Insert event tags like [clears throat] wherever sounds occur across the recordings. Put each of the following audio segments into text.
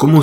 Komu?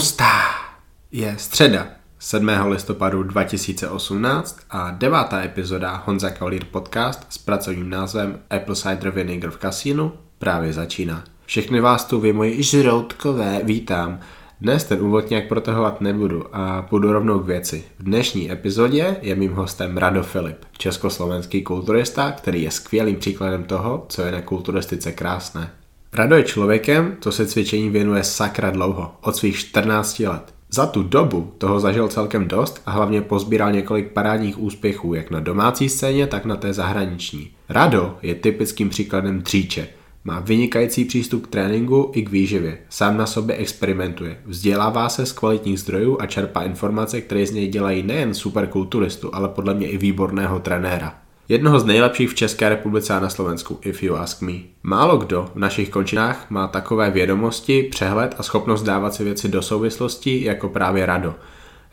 Je středa 7. listopadu 2018 a devátá epizoda Honza Kavalír podcast s pracovním názvem Apple Cider Vinegar v kasínu právě začíná. Všechny vás tu vy moji žroutkové vítám. Dnes ten úvod nějak protahovat nebudu a půjdu rovnou k věci. V dnešní epizodě je mým hostem Rado Filip, československý kulturista, který je skvělým příkladem toho, co je na kulturistice krásné. Rado je člověkem, co se cvičení věnuje sakra dlouho, od svých 14 let. Za tu dobu toho zažil celkem dost a hlavně pozbíral několik parádních úspěchů jak na domácí scéně, tak na té zahraniční. Rado je typickým příkladem dříče. Má vynikající přístup k tréninku i k výživě. Sám na sobě experimentuje. Vzdělává se z kvalitních zdrojů a čerpá informace, které z něj dělají nejen superkulturistu, ale podle mě i výborného trenéra. Jednoho z nejlepších v České republice a na Slovensku, if you ask me. Málo kdo v našich končinách má takové vědomosti, přehled a schopnost dávat si věci do souvislosti jako právě Rado.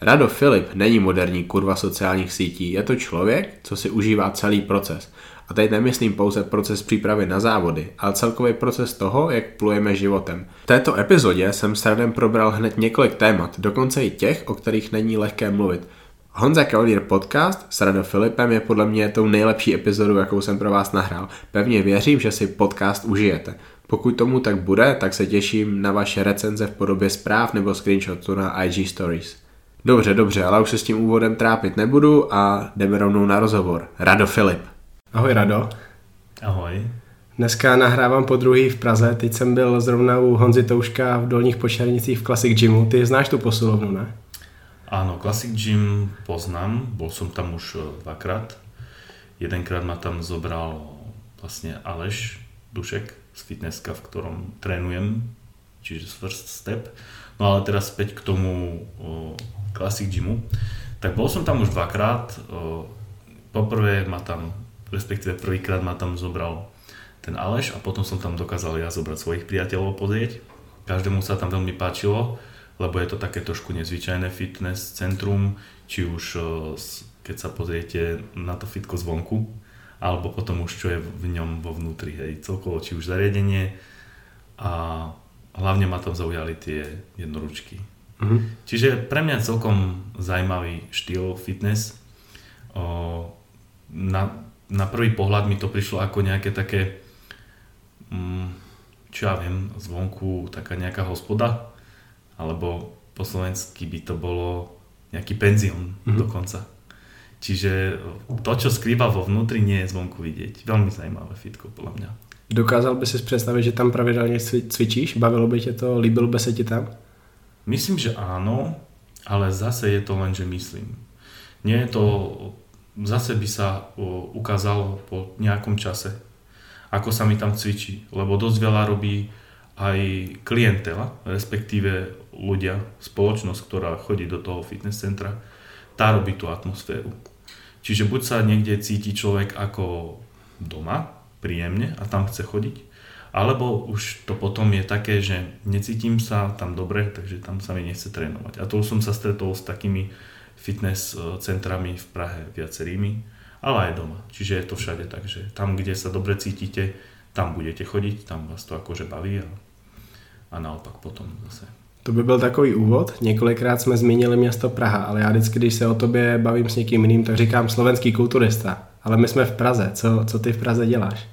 Rado Filip není moderní kurva sociálních sítí, je to člověk, co si užívá celý proces. A teď nemyslím pouze proces přípravy na závody, ale celkový proces toho, jak plujeme životem. V této epizodě jsem s Radem probral hned několik témat, dokonce i těch, o kterých není lehké mluvit. Honza Cavalier podcast s Rado Filipem je podle mě tou nejlepší epizodou, jakou jsem pro vás nahrál. Pevně věřím, že si podcast užijete. Pokud tomu tak bude, tak se těším na vaše recenze v podobě zpráv nebo screenshotu na IG Stories. Dobře, dobře, ale už se s tím úvodem trápit nebudu a jdeme rovnou na rozhovor. Rado Filip. Ahoj Rado. Ahoj. Dneska nahrávám po druhý v Praze, teď jsem byl zrovna u Honzy Touška v Dolních Počernicích v Classic Gymu. Ty znáš tu posilovnu, ne? Áno, Classic Gym poznám, bol som tam už e, dvakrát. Jedenkrát ma tam zobral vlastne Aleš Dušek z fitnesska, v ktorom trénujem, čiže first step. No ale teraz späť k tomu o, Classic Gymu. Tak bol som tam už dvakrát. O, poprvé ma tam, respektíve prvýkrát ma tam zobral ten Aleš a potom som tam dokázal ja zobrať svojich priateľov pozrieť. Každému sa tam veľmi páčilo lebo je to také trošku nezvyčajné fitness centrum, či už keď sa pozriete na to fitko zvonku, alebo potom už čo je v ňom vo vnútri, hej, celkovo či už zariadenie a hlavne ma tam zaujali tie jednoručky. Mm-hmm. Čiže pre mňa celkom zaujímavý štýl fitness. O, na, na prvý pohľad mi to prišlo ako nejaké také, mm, čo ja viem, zvonku taká nejaká hospoda, alebo po slovensky by to bolo nejaký penzión mm-hmm. dokonca. Čiže to, čo skrýva vo vnútri, nie je zvonku vidieť. Veľmi zajímavé fitko, podľa mňa. Dokázal by si představit, že tam pravidelně cvičíš? Bavilo by tě to? Líbilo by se ti tam? Myslím, že áno, ale zase je to len, že myslím. Nie je to, zase by sa ukázalo po nejakom čase, ako sa mi tam cvičí, lebo dosť veľa robí aj klientela, respektíve ľudia, spoločnosť, ktorá chodí do toho fitness centra, tá robí tú atmosféru. Čiže buď sa niekde cíti človek ako doma, príjemne a tam chce chodiť, alebo už to potom je také, že necítim sa tam dobre, takže tam sa mi nechce trénovať. A to už som sa stretol s takými fitness e, centrami v Prahe viacerými, ale aj doma. Čiže je to všade tak, že tam, kde sa dobre cítite, tam budete chodiť, tam vás to akože baví a a naopak potom zase. To by byl takový úvod. Několikrát jsme zmínili město Praha, ale já vždycky, když se o tobě bavím s někým jiným, tak říkám slovenský kulturista. Ale my jsme v Praze. Co, co ty v Praze děláš?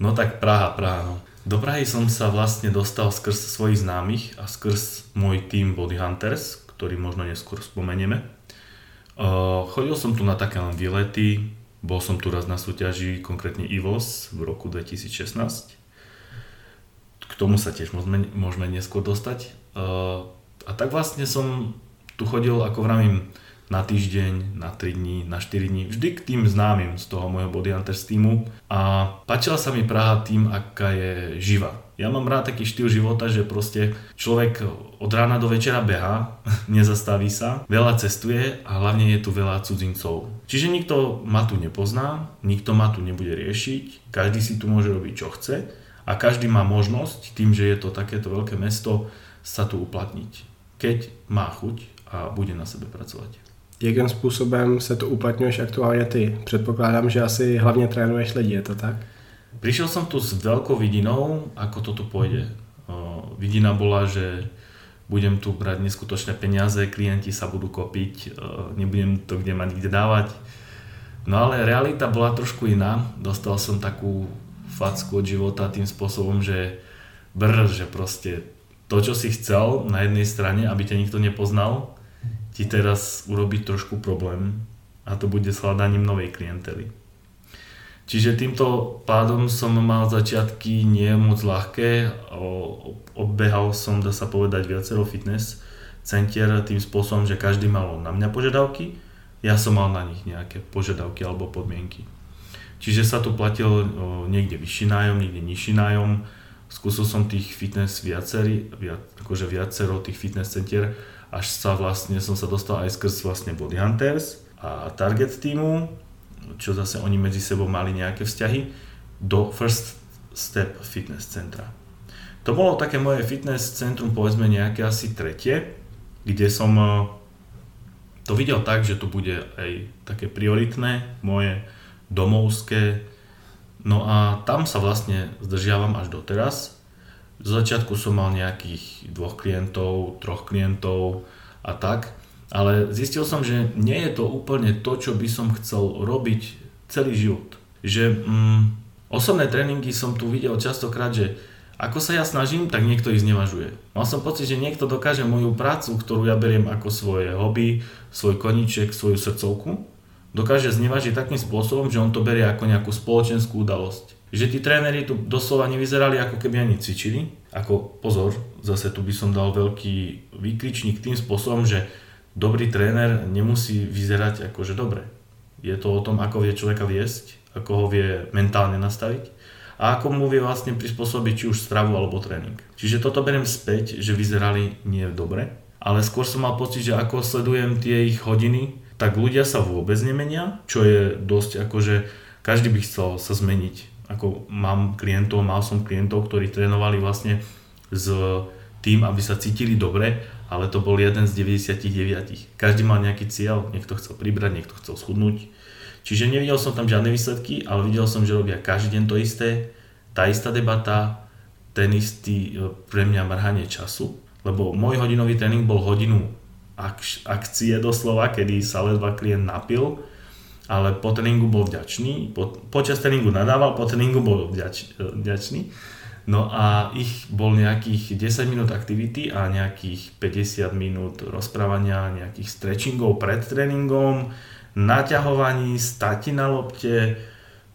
No tak Praha, Praha. No. Do Prahy som sa vlastne dostal skrz svojich známych a skrz môj tým Body Hunters, ktorý možno neskôr spomenieme. Chodil som tu na také len výlety, bol som tu raz na súťaži, konkrétne IVOS v roku 2016 k tomu sa tiež môžeme, môžeme neskôr dostať. Uh, a tak vlastne som tu chodil, ako vravím, na týždeň, na 3 dní, na 4 dní, vždy k tým známym z toho môjho Body Hunters týmu a páčila sa mi Praha tým, aká je živa. Ja mám rád taký štýl života, že proste človek od rána do večera beha, [laughs] nezastaví sa, veľa cestuje a hlavne je tu veľa cudzincov. Čiže nikto ma tu nepozná, nikto ma tu nebude riešiť, každý si tu môže robiť čo chce a každý má možnosť, tým, že je to takéto veľké mesto, sa tu uplatniť, keď má chuť a bude na sebe pracovať. Jakým způsobem se tu uplatňuješ aktuálně ty? Předpokládám, že asi hlavně trénuješ lidi, je to tak? Prišiel som tu s veľkou vidinou, ako toto pôjde. Vidina bola, že budem tu brať neskutočné peniaze, klienti sa budú kopiť, nebudem to kde mať kde dávať. No ale realita bola trošku iná. Dostal som takú facku od života tým spôsobom, že brr, že proste to, čo si chcel na jednej strane, aby ťa nikto nepoznal, ti teraz urobí trošku problém a to bude s hľadaním novej klientely. Čiže týmto pádom som mal začiatky nie moc ľahké, obehal som, dá sa povedať, viacero fitness centier tým spôsobom, že každý mal na mňa požiadavky, ja som mal na nich nejaké požiadavky alebo podmienky. Čiže sa tu platil niekde vyšší nájom, niekde nižší nájom. Skúsil som tých fitness viacerý, viac, akože viacero tých fitness centier, až sa vlastne som sa dostal aj skrz vlastne Body Hunters a Target týmu, čo zase oni medzi sebou mali nejaké vzťahy, do First Step Fitness Centra. To bolo také moje fitness centrum, povedzme nejaké asi tretie, kde som eh, to videl tak, že to bude aj také prioritné, moje domovské. No a tam sa vlastne zdržiavam až doteraz. Z začiatku som mal nejakých dvoch klientov, troch klientov a tak ale zistil som, že nie je to úplne to, čo by som chcel robiť celý život. Že mm, osobné tréningy som tu videl častokrát, že ako sa ja snažím, tak niekto ich znevažuje. Mal som pocit, že niekto dokáže moju prácu, ktorú ja beriem ako svoje hobby, svoj koníček, svoju srdcovku, dokáže znevažiť takým spôsobom, že on to berie ako nejakú spoločenskú udalosť. Že tí tréneri tu doslova nevyzerali ako keby ani cvičili. Ako pozor, zase tu by som dal veľký výkričník tým spôsobom, že dobrý tréner nemusí vyzerať akože dobre. Je to o tom, ako vie človeka viesť, ako ho vie mentálne nastaviť a ako mu vie vlastne prispôsobiť či už stravu alebo tréning. Čiže toto beriem späť, že vyzerali nie dobre, ale skôr som mal pocit, že ako sledujem tie ich hodiny, tak ľudia sa vôbec nemenia, čo je dosť akože každý by chcel sa zmeniť. Ako mám klientov, mal som klientov, ktorí trénovali vlastne s tým, aby sa cítili dobre ale to bol jeden z 99. Každý mal nejaký cieľ, niekto chcel pribrať, niekto chcel schudnúť. Čiže nevidel som tam žiadne výsledky, ale videl som, že robia každý deň to isté, tá istá debata, ten istý e, pre mňa mrhanie času, lebo môj hodinový tréning bol hodinu ak- akcie doslova, kedy sa ledva klient napil, ale po tréningu bol vďačný, po, počas tréningu nadával, po tréningu bol vďač, vďačný. No a ich bol nejakých 10 minút aktivity a nejakých 50 minút rozprávania, nejakých stretchingov pred tréningom, naťahovaní, stati na lopte,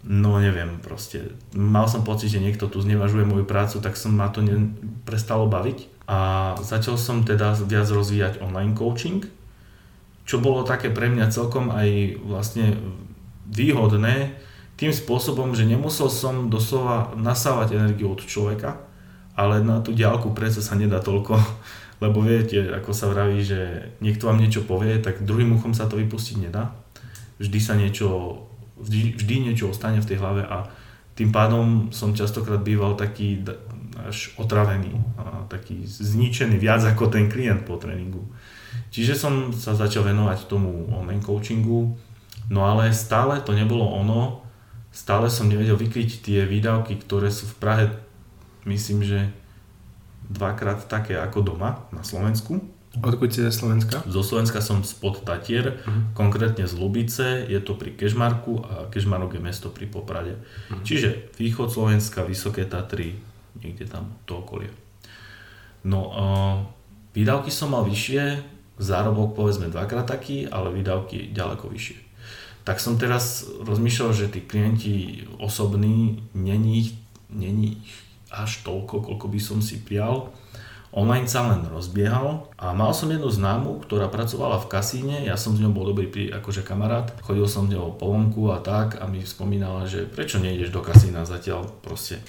no neviem, proste. Mal som pocit, že niekto tu znevažuje moju prácu, tak som ma to ne, prestalo baviť a začal som teda viac rozvíjať online coaching, čo bolo také pre mňa celkom aj vlastne výhodné, tým spôsobom, že nemusel som doslova nasávať energiu od človeka, ale na tú ďalku predsa sa nedá toľko, [laughs] lebo viete, ako sa vraví, že niekto vám niečo povie, tak druhým uchom sa to vypustiť nedá. Vždy sa niečo, vždy, vždy niečo ostane v tej hlave a tým pádom som častokrát býval taký až otravený, a taký zničený viac ako ten klient po tréningu. Čiže som sa začal venovať tomu online coachingu, no ale stále to nebolo ono, stále som nevedel vykryť tie výdavky, ktoré sú v Prahe, myslím, že dvakrát také ako doma na Slovensku. Odkud si ze Slovenska? Zo Slovenska som spod Tatier, uh-huh. konkrétne z Lubice, je to pri Kežmarku a Kežmarok je mesto pri Poprade. Uh-huh. Čiže východ Slovenska, Vysoké Tatry, niekde tam to okolie. No, uh, výdavky som mal vyššie, zárobok povedzme dvakrát taký, ale výdavky ďaleko vyššie tak som teraz rozmýšľal, že tí klienti osobní není, není ich až toľko, koľko by som si prial. Online sa len rozbiehal a mal som jednu známu, ktorá pracovala v kasíne, ja som s ňou bol dobrý pri, akože kamarát, chodil som s ňou po vonku a tak a mi spomínala, že prečo nejdeš do kasína zatiaľ proste,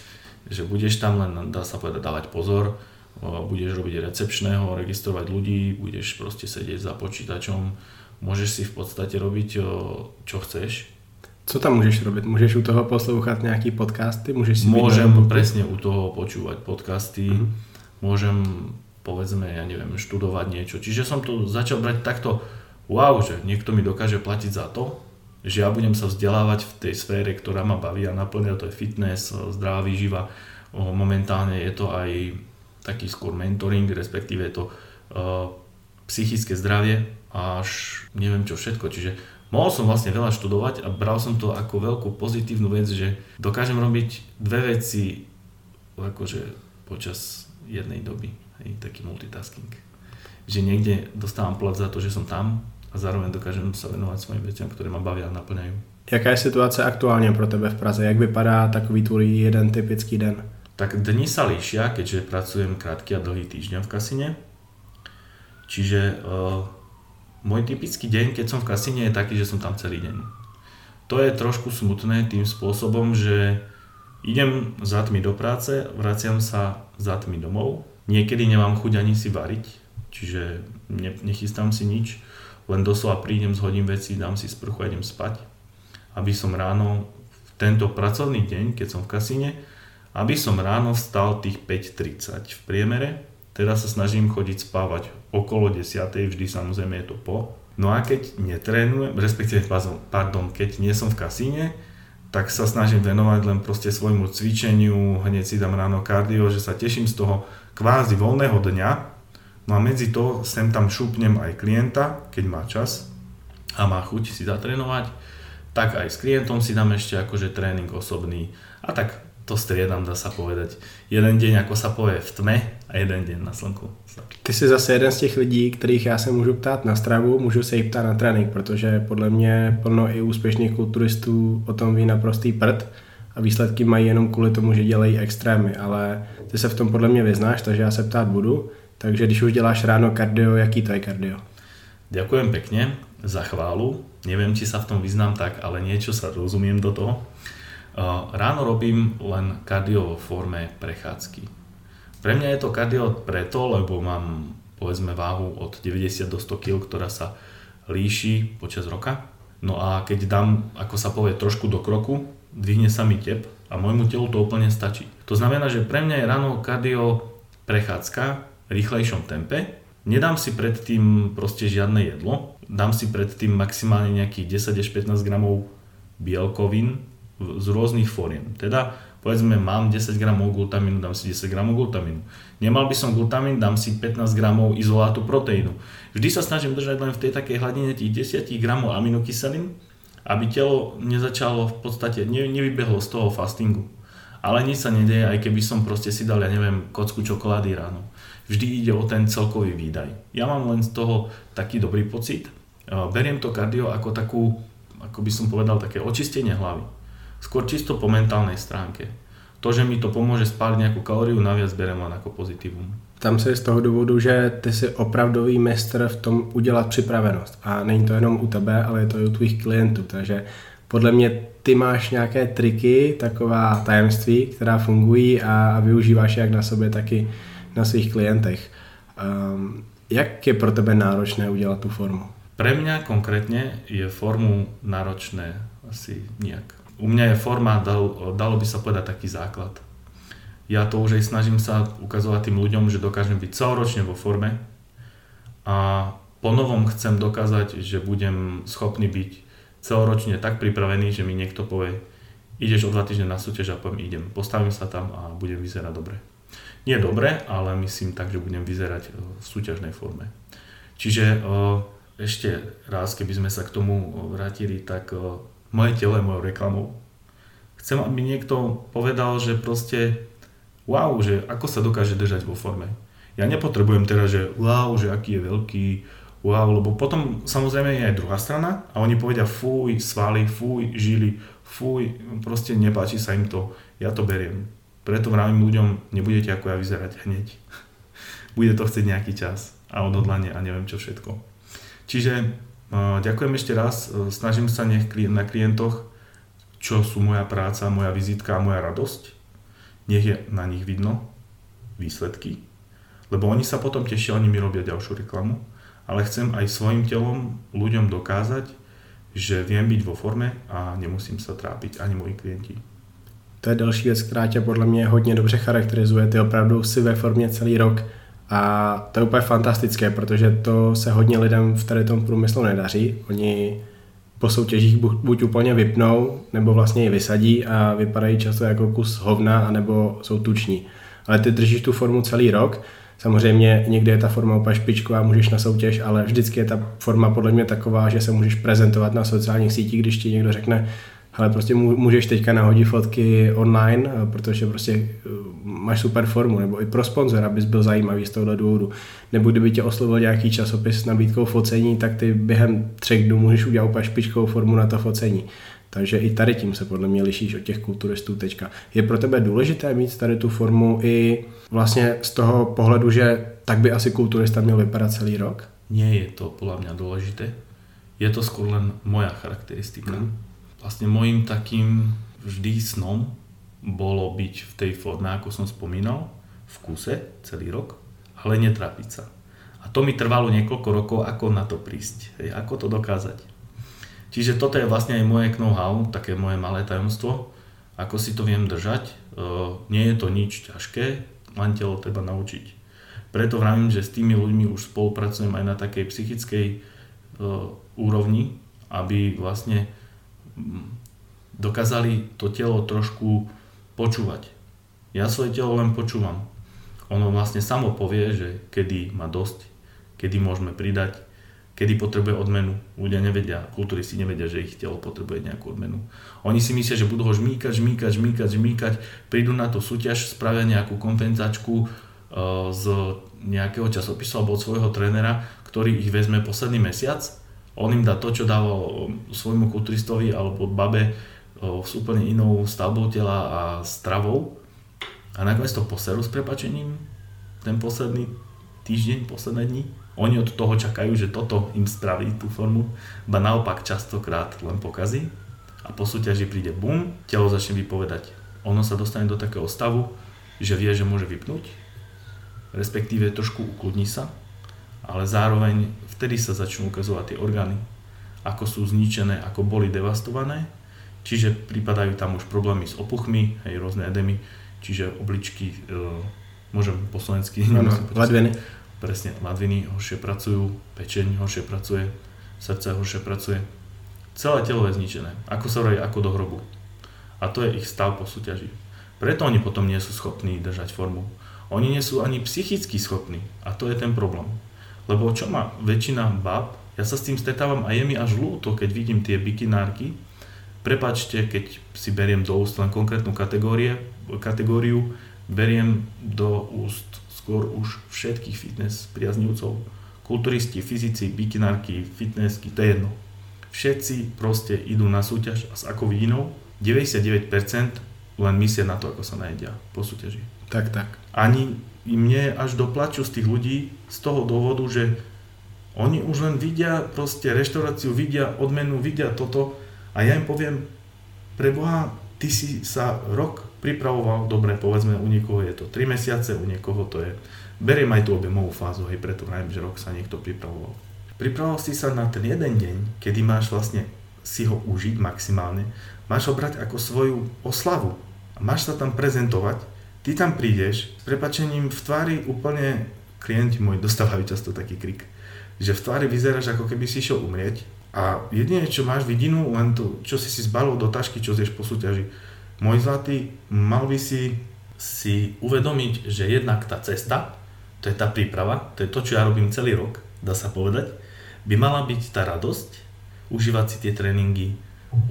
že budeš tam len, dá sa povedať, dávať pozor, budeš robiť recepčného, registrovať ľudí, budeš proste sedieť za počítačom, môžeš si v podstate robiť, čo chceš. Co tam môžeš robiť? Môžeš u toho poslúchať nejaký podcasty? Môžeš si môžem presne u toho počúvať podcasty, mm-hmm. môžem povedzme, ja neviem, študovať niečo. Čiže som to začal brať takto, wow, že niekto mi dokáže platiť za to, že ja budem sa vzdelávať v tej sfére, ktorá ma baví a naplňa, to je fitness, zdravá výživa. Momentálne je to aj taký skôr mentoring, respektíve je to psychické zdravie až neviem čo všetko. Čiže mohol som vlastne veľa študovať a bral som to ako veľkú pozitívnu vec, že dokážem robiť dve veci akože počas jednej doby. Hej, taký multitasking. Že niekde dostávam plat za to, že som tam a zároveň dokážem sa venovať svojim veciam, ktoré ma bavia a naplňajú. Jaká je situace aktuálně pro tebe v Praze? Jak vypadá takový tvůj jeden typický den? Tak dni sa líšia, keďže pracujem krátky a dlhý týždeň v kasine. Čiže uh, môj typický deň, keď som v kasine, je taký, že som tam celý deň. To je trošku smutné tým spôsobom, že idem za tmy do práce, vraciam sa za tmy domov. Niekedy nemám chuť ani si variť, čiže ne, nechystám si nič, len doslova prídem, zhodím veci, dám si sprchu a idem spať aby som ráno v tento pracovný deň, keď som v kasíne, aby som ráno vstal tých 5.30 v priemere. Teda sa snažím chodiť spávať okolo 10. vždy samozrejme je to po. No a keď netrénujem, respektíve pardon, keď nie som v kasíne, tak sa snažím venovať len proste svojmu cvičeniu, hneď si dám ráno kardio, že sa teším z toho kvázi voľného dňa. No a medzi to sem tam šupnem aj klienta, keď má čas a má chuť si zatrénovať tak aj s klientom si dám ešte akože tréning osobný a tak to striedam, dá sa povedať. Jeden deň, ako sa povie, v tme a jeden deň na slnku. Ty jsi zase jeden z těch lidí, kterých já se můžu ptát na stravu, můžu se jich ptát na trénink, protože podle mě plno i úspěšných kulturistů o tom ví naprostý prd a výsledky mají jenom kvůli tomu, že dělají extrémy, ale ty se v tom podle mě vyznáš, takže já se ptát budu. Takže když už děláš ráno kardio, jaký to je kardio? Ďakujem pekne za chválu. Neviem, či sa v tom vyznám tak, ale niečo sa rozumiem do toho. Ráno robím len kardio vo forme prechádzky. Pre mňa je to kardio preto, lebo mám povedzme váhu od 90 do 100 kg, ktorá sa líši počas roka. No a keď dám, ako sa povie, trošku do kroku, dvihne sa mi tep a môjmu telu to úplne stačí. To znamená, že pre mňa je ráno kardio prechádzka rýchlejšom tempe. Nedám si predtým proste žiadne jedlo, dám si predtým maximálne nejakých 10 až 15 gramov bielkovín z rôznych fóriem. Teda povedzme mám 10 gramov glutamínu, dám si 10 gramov glutamínu. Nemal by som glutamín, dám si 15 gramov izolátu proteínu. Vždy sa snažím držať len v tej takej hladine tých 10 gramov aminokyselín, aby telo nezačalo v podstate, ne, nevybehlo z toho fastingu. Ale nič sa nedeje, aj keby som proste si dal, ja neviem, kocku čokolády ráno. Vždy ide o ten celkový výdaj. Ja mám len z toho taký dobrý pocit, beriem to kardio ako takú, ako by som povedal, také očistenie hlavy. Skôr čisto po mentálnej stránke. To, že mi to pomôže spáliť nejakú kalóriu, naviac berem len ako pozitívum. Tam se z toho důvodu, že ty jsi opravdový mistr v tom udělat připravenost. A není to jenom u tebe, ale je to i u tvých klientů. Takže podle mě ty máš nějaké triky, taková tajemství, která fungují a využíváš jak na sobě, tak i na svých klientech. Um, jak je pro tebe náročné udělat tu formu? Pre mňa konkrétne je formu náročné asi nejak. U mňa je forma, dalo, dalo by sa povedať, taký základ. Ja to už aj snažím sa ukazovať tým ľuďom, že dokážem byť celoročne vo forme a po novom chcem dokázať, že budem schopný byť celoročne tak pripravený, že mi niekto povie, ideš o dva týždne na súťaž a poviem idem. Postavím sa tam a budem vyzerať dobre. Nie dobre, ale myslím tak, že budem vyzerať v súťažnej forme. Čiže ešte raz, keby sme sa k tomu vrátili, tak moje telo je mojou reklamou. Chcem, aby niekto povedal, že proste wow, že ako sa dokáže držať vo forme. Ja nepotrebujem teraz, že wow, že aký je veľký, wow, lebo potom samozrejme je aj druhá strana a oni povedia fuj, svaly, fuj, žily, fuj, proste nepáči sa im to, ja to beriem. Preto vravím ľuďom, nebudete ako ja vyzerať hneď. [laughs] Bude to chcieť nejaký čas a odhodlanie a neviem čo všetko. Čiže uh, ďakujem ešte raz, uh, snažím sa nech na klientoch, čo sú moja práca, moja vizitka a moja radosť, nech je na nich vidno výsledky, lebo oni sa potom tešia, oni mi robia ďalšiu reklamu, ale chcem aj svojim telom ľuďom dokázať, že viem byť vo forme a nemusím sa trápiť ani moji klienti. To je další věc, která tě podle mě hodně dobře charakterizuje. Ty opravdu si ve formě celý rok a to je úplně fantastické, protože to se hodně lidem v tady tom průmyslu nedaří. Oni po soutěžích buď úplně vypnou, nebo vlastně ji vysadí a vypadají často jako kus hovna, anebo jsou tuční. Ale ty držíš tu formu celý rok, Samozřejmě někdy je ta forma úplně špičková, můžeš na soutěž, ale vždycky je ta forma podle mě taková, že se můžeš prezentovat na sociálních sítích, když ti někdo řekne, ale prostě můžeš teďka nahodit fotky online, eh, protože prostě eh, máš super formu, nebo i pro sponzora bys byl zajímavý z tohohle důvodu. Nebo kdyby tě oslovil nějaký časopis s nabídkou focení, tak ty během třech dnů můžeš udělat úplně špičkovou formu na to focení. Takže i tady tím se podle mě lišíš od těch kulturistů teďka. Je pro tebe důležité mít tady tu formu i vlastně z toho pohledu, že tak by asi kulturista měl vypadat celý rok? Nie je to podľa mňa dôležité. Je to skôr len moja charakteristika. Mm. Vlastne môjim takým vždy snom bolo byť v tej forme, ako som spomínal, v kuse celý rok, ale netrapiť sa. A to mi trvalo niekoľko rokov, ako na to prísť, hej, ako to dokázať. Čiže toto je vlastne aj moje know-how, také moje malé tajomstvo, ako si to viem držať. E, nie je to nič ťažké, len telo treba naučiť. Preto vravím, že s tými ľuďmi už spolupracujem aj na takej psychickej e, úrovni, aby vlastne dokázali to telo trošku počúvať. Ja svoje telo len počúvam. Ono vlastne samo povie, že kedy má dosť, kedy môžeme pridať, kedy potrebuje odmenu. Ľudia nevedia, kulturisti nevedia, že ich telo potrebuje nejakú odmenu. Oni si myslia, že budú ho žmýkať, žmýkať, žmýkať, žmýkať, prídu na tú súťaž, spravia nejakú kompenzačku e, z nejakého časopisu alebo od svojho trénera, ktorý ich vezme posledný mesiac, on im dá to, čo dával svojmu kulturistovi alebo babe e, s úplne inou stavbou tela a stravou. A nakoniec to poserú s prepačením ten posledný týždeň, posledné dni. Oni od toho čakajú, že toto im spraví tú formu, ba naopak častokrát len pokazí. A po súťaži príde bum, telo začne vypovedať. Ono sa dostane do takého stavu, že vie, že môže vypnúť, respektíve trošku ukludní sa, ale zároveň vtedy sa začnú ukazovať tie orgány, ako sú zničené, ako boli devastované, čiže pripadajú tam už problémy s opuchmi, hej, rôzne edemy, čiže obličky, e, môžem po slovensky, no, ledviny presne ladviny horšie pracujú, pečeň horšie pracuje, srdce horšie pracuje. Celé telo je zničené, ako sa hovorí, ako do hrobu. A to je ich stav po súťaži. Preto oni potom nie sú schopní držať formu. Oni nie sú ani psychicky schopní a to je ten problém. Lebo čo má väčšina bab, ja sa s tým stretávam a je mi až ľúto, keď vidím tie bikinárky. Prepačte, keď si beriem do úst len konkrétnu kategórie, kategóriu, beriem do úst skôr už všetkých fitness priaznivcov. Kulturisti, fyzici, bikinárky, fitnessky, to je jedno. Všetci proste idú na súťaž a s akou vidinou 99% len myslia na to, ako sa najedia po súťaži. Tak, tak. Ani mne až doplaču z tých ľudí z toho dôvodu, že oni už len vidia proste reštauráciu, vidia odmenu, vidia toto. A ja im poviem, preboha, ty si sa rok pripravoval, dobre, povedzme, u niekoho je to 3 mesiace, u niekoho to je, beriem aj tú objemovú fázu, hej, preto vravím, že rok sa niekto pripravoval. Pripravoval si sa na ten jeden deň, kedy máš vlastne si ho užiť maximálne, máš ho brať ako svoju oslavu. A máš sa tam prezentovať, ty tam prídeš s prepačením v tvári úplne, klienti môj dostávajú často taký krik, že v tvári vyzeráš ako keby si išiel umrieť a jedine čo máš vidinu, len to, čo si si zbalil do tašky, čo zješ po súťaži, môj zlatý, mal by si si uvedomiť, že jednak tá cesta, to je tá príprava, to je to, čo ja robím celý rok, dá sa povedať, by mala byť tá radosť, užívať si tie tréningy,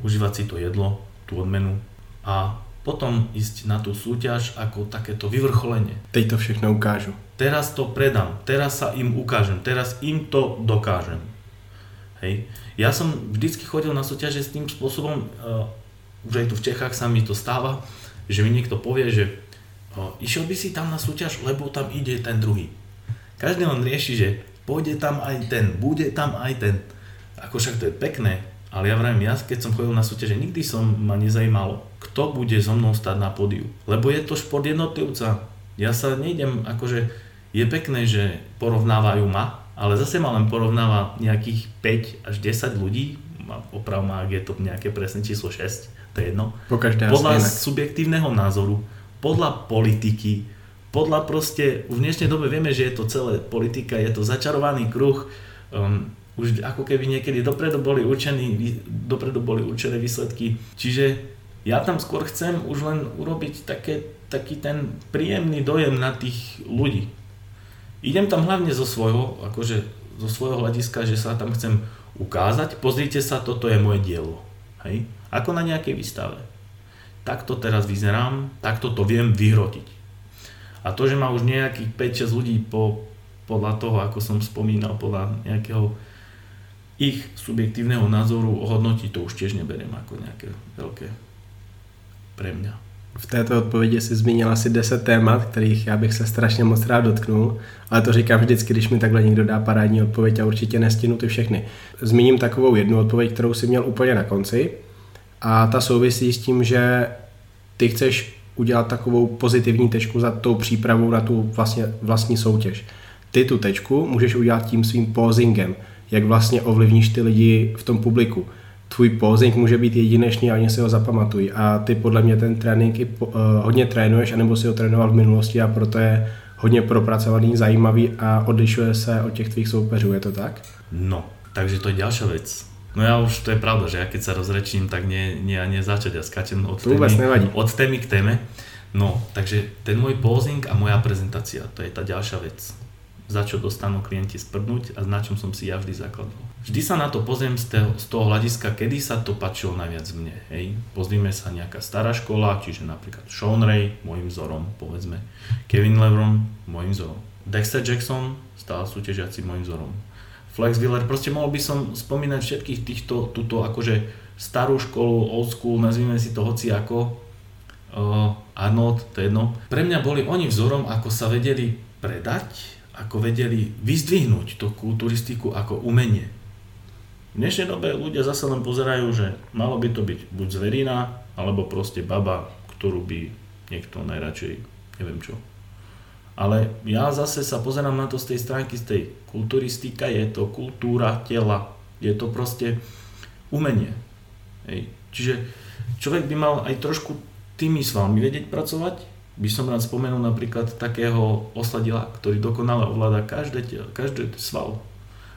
užívať si to jedlo, tú odmenu a potom ísť na tú súťaž ako takéto vyvrcholenie. Teď to všechno ukážu. Teraz to predám, teraz sa im ukážem, teraz im to dokážem. Hej. Ja som vždycky chodil na súťaže s tým spôsobom, uh, už aj tu v Čechách sa mi to stáva, že mi niekto povie, že o, išiel by si tam na súťaž, lebo tam ide ten druhý. Každý len rieši, že pôjde tam aj ten, bude tam aj ten. Ako však to je pekné, ale ja vravím, ja keď som chodil na súťaže, nikdy som ma nezajímalo, kto bude so mnou stať na pódiu. Lebo je to šport jednotlivca. Ja sa nejdem, akože je pekné, že porovnávajú ma, ale zase ma len porovnáva nejakých 5 až 10 ľudí, oprav ma, ak je to nejaké presné číslo 6, to je jedno. Po podľa inak. subjektívneho názoru, podľa politiky, podľa proste, v dnešnej dobe vieme, že je to celé politika, je to začarovaný kruh, um, už ako keby niekedy dopredu boli, určený, dopredu boli určené výsledky. Čiže ja tam skôr chcem už len urobiť také, taký ten príjemný dojem na tých ľudí. idem tam hlavne zo svojho, akože zo svojho hľadiska, že sa tam chcem ukázať, pozrite sa, toto je moje dielo. Hej? Ako na nejakej výstave. Takto teraz vyzerám, takto to viem vyhrotiť. A to, že má už nejakých 5-6 ľudí po, podľa toho, ako som spomínal, podľa nejakého ich subjektívneho názoru ohodnotiť, to už tiež neberiem ako nejaké veľké pre mňa. V této odpovědi si zmínil asi 10 témat, kterých já bych se strašně moc rád dotknul, ale to říkám vždycky, když mi takhle někdo dá parádní odpověď a určitě nestihnu ty všechny. Zmíním takovou jednu odpověď, kterou si měl úplně na konci a ta souvisí s tím, že ty chceš udělat takovou pozitivní tečku za tou přípravou na tu vlastně vlastní soutěž. Ty tu tečku můžeš udělat tím svým posingem, jak vlastně ovlivníš ty lidi v tom publiku tvůj posing může být jedinečný a oni si ho zapamatují. A ty podle mě ten trénink i po, uh, hodně trénuješ, anebo si ho trénoval v minulosti a proto je hodně propracovaný, zajímavý a odlišuje se od těch tvých soupeřů, je to tak? No, takže to je ďalšia vec. No ja už, to je pravda, že ja keď sa rozrečím, tak nie, nie, nie začať, ja skáčem od to témy, nevadí. od témy k téme. No, takže ten môj posing a moja prezentácia, to je tá ďalšia vec. Za čo dostanú klienti sprdnúť a na čom som si ja vždy zakladal. Vždy sa na to pozriem z toho, z toho hľadiska, kedy sa to páčilo najviac mne. Hej. Pozrime sa nejaká stará škola, čiže napríklad Sean Ray, môjim vzorom, povedzme. Kevin Lebron, môjim vzorom. Dexter Jackson, stále súťažiaci môjim vzorom. Flex Wheeler, proste mohol by som spomínať všetkých týchto, túto akože starú školu, old school, nazvime si to hoci ako, uh, Arnold, to je jedno. Pre mňa boli oni vzorom, ako sa vedeli predať, ako vedeli vyzdvihnúť tú kulturistiku ako umenie. V dnešnej dobe ľudia zase len pozerajú, že malo by to byť buď zverina, alebo proste baba, ktorú by niekto najradšej, neviem čo. Ale ja zase sa pozerám na to z tej stránky, z tej kulturistika, je to kultúra tela, je to proste umenie. Hej. Čiže človek by mal aj trošku tými svalmi vedieť pracovať. By som rád spomenul napríklad takého osladila, ktorý dokonale ovláda každé, každé sval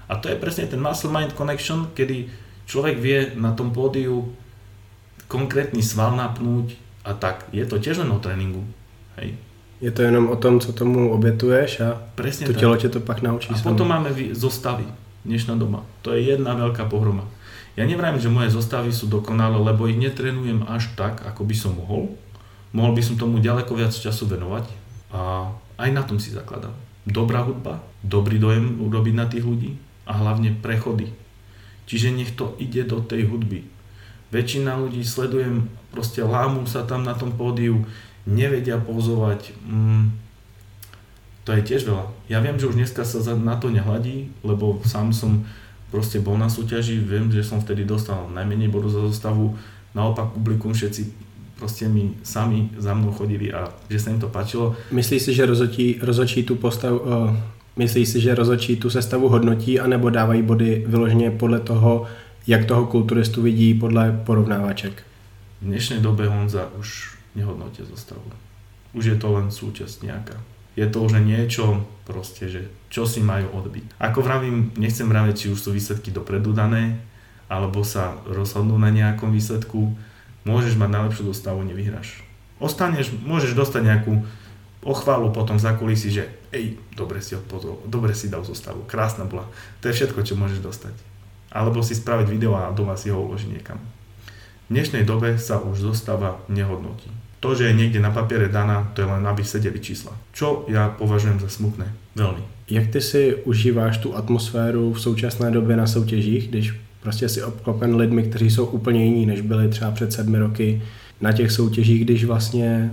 a to je presne ten muscle-mind connection, kedy človek vie na tom pódiu konkrétny sval napnúť a tak. Je to tiež len o tréningu. Hej. Je to jenom o tom, co tomu obětuješ a Presne to tak. telo tě to pak naučí. A potom máme zostavy. Dnešná doba. To je jedna veľká pohroma. Ja nevrajím, že moje zostavy sú dokonalé, lebo ich netrenujem až tak, ako by som mohol. Mohol by som tomu ďaleko viac času venovať a aj na tom si zakladám. Dobrá hudba, dobrý dojem urobiť na tých ľudí, a hlavne prechody. Čiže nech to ide do tej hudby. Väčšina ľudí sledujem, proste lámu sa tam na tom pódiu, nevedia pozovať. Mm, to je tiež veľa. Ja viem, že už dneska sa na to nehladí, lebo sám som proste bol na súťaži, viem, že som vtedy dostal najmenej bodov za zostavu, naopak publikum všetci proste mi sami za mnou chodili a že sa im to páčilo. Myslíš si, že rozhodčí, rozhodčí tú postavu, Myslíš si, že rozhodčí tu sestavu hodnotí, anebo dávají body vyloženě podle toho, jak toho kulturistu vidí podle porovnávaček? V dnešnej dobe Honza už nehodnotia zostavu. Už je to len súčasť nejaká. Je to už niečo proste, že čo si majú odbiť. Ako vravím, nechcem vraviť, či už sú výsledky dopredu dané, alebo sa rozhodnú na nejakom výsledku. Môžeš mať najlepšiu dostavu, nevyhráš. Ostaneš, môžeš dostať nejakú pochválu potom za kulisy, že ej, dobre si odpozol, dobre si dal zostavu, krásna bola. To je všetko, čo môžeš dostať. Alebo si spraviť video a doma si ho uložiť niekam. V dnešnej dobe sa už zostava nehodnotí. To, že je niekde na papiere daná, to je len aby sedeli čísla. Čo ja považujem za smutné. Veľmi. Jak ty si užíváš tu atmosféru v současné době na soutěžích, když prostě si obklopen lidmi, kteří jsou úplně jiní, než byli třeba před sedmi roky na těch soutěžích, když vlastně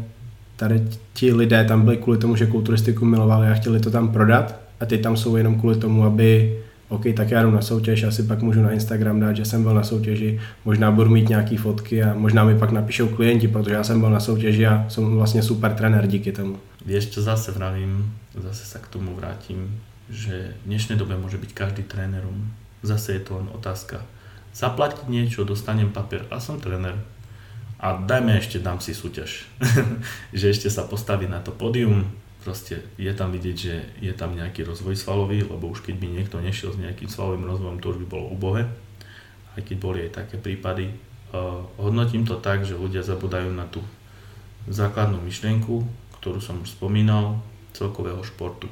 tady ti lidé tam byli kvůli tomu, že kulturistiku milovali a chtěli to tam prodat a ty tam jsou jenom kvůli tomu, aby OK, tak já jdu na soutěž, asi pak můžu na Instagram dát, že jsem byl na soutěži, možná budu mít nějaké fotky a možná mi pak napíšou klienti, protože já jsem byl na soutěži a jsem vlastně super trenér díky tomu. Čo zase vravím, zase sa k tomu vrátim, že v dnešnej dobe môže byť každý trénerom. Zase je to len otázka. Zaplatiť niečo, dostanem papier a som tréner a dajme ešte, dám si súťaž, [laughs] že ešte sa postaví na to pódium, proste je tam vidieť, že je tam nejaký rozvoj svalový, lebo už keď by niekto nešiel s nejakým svalovým rozvojom, to už by bolo ubohé, aj keď boli aj také prípady. Uh, hodnotím to tak, že ľudia zabudajú na tú základnú myšlienku, ktorú som už spomínal, celkového športu.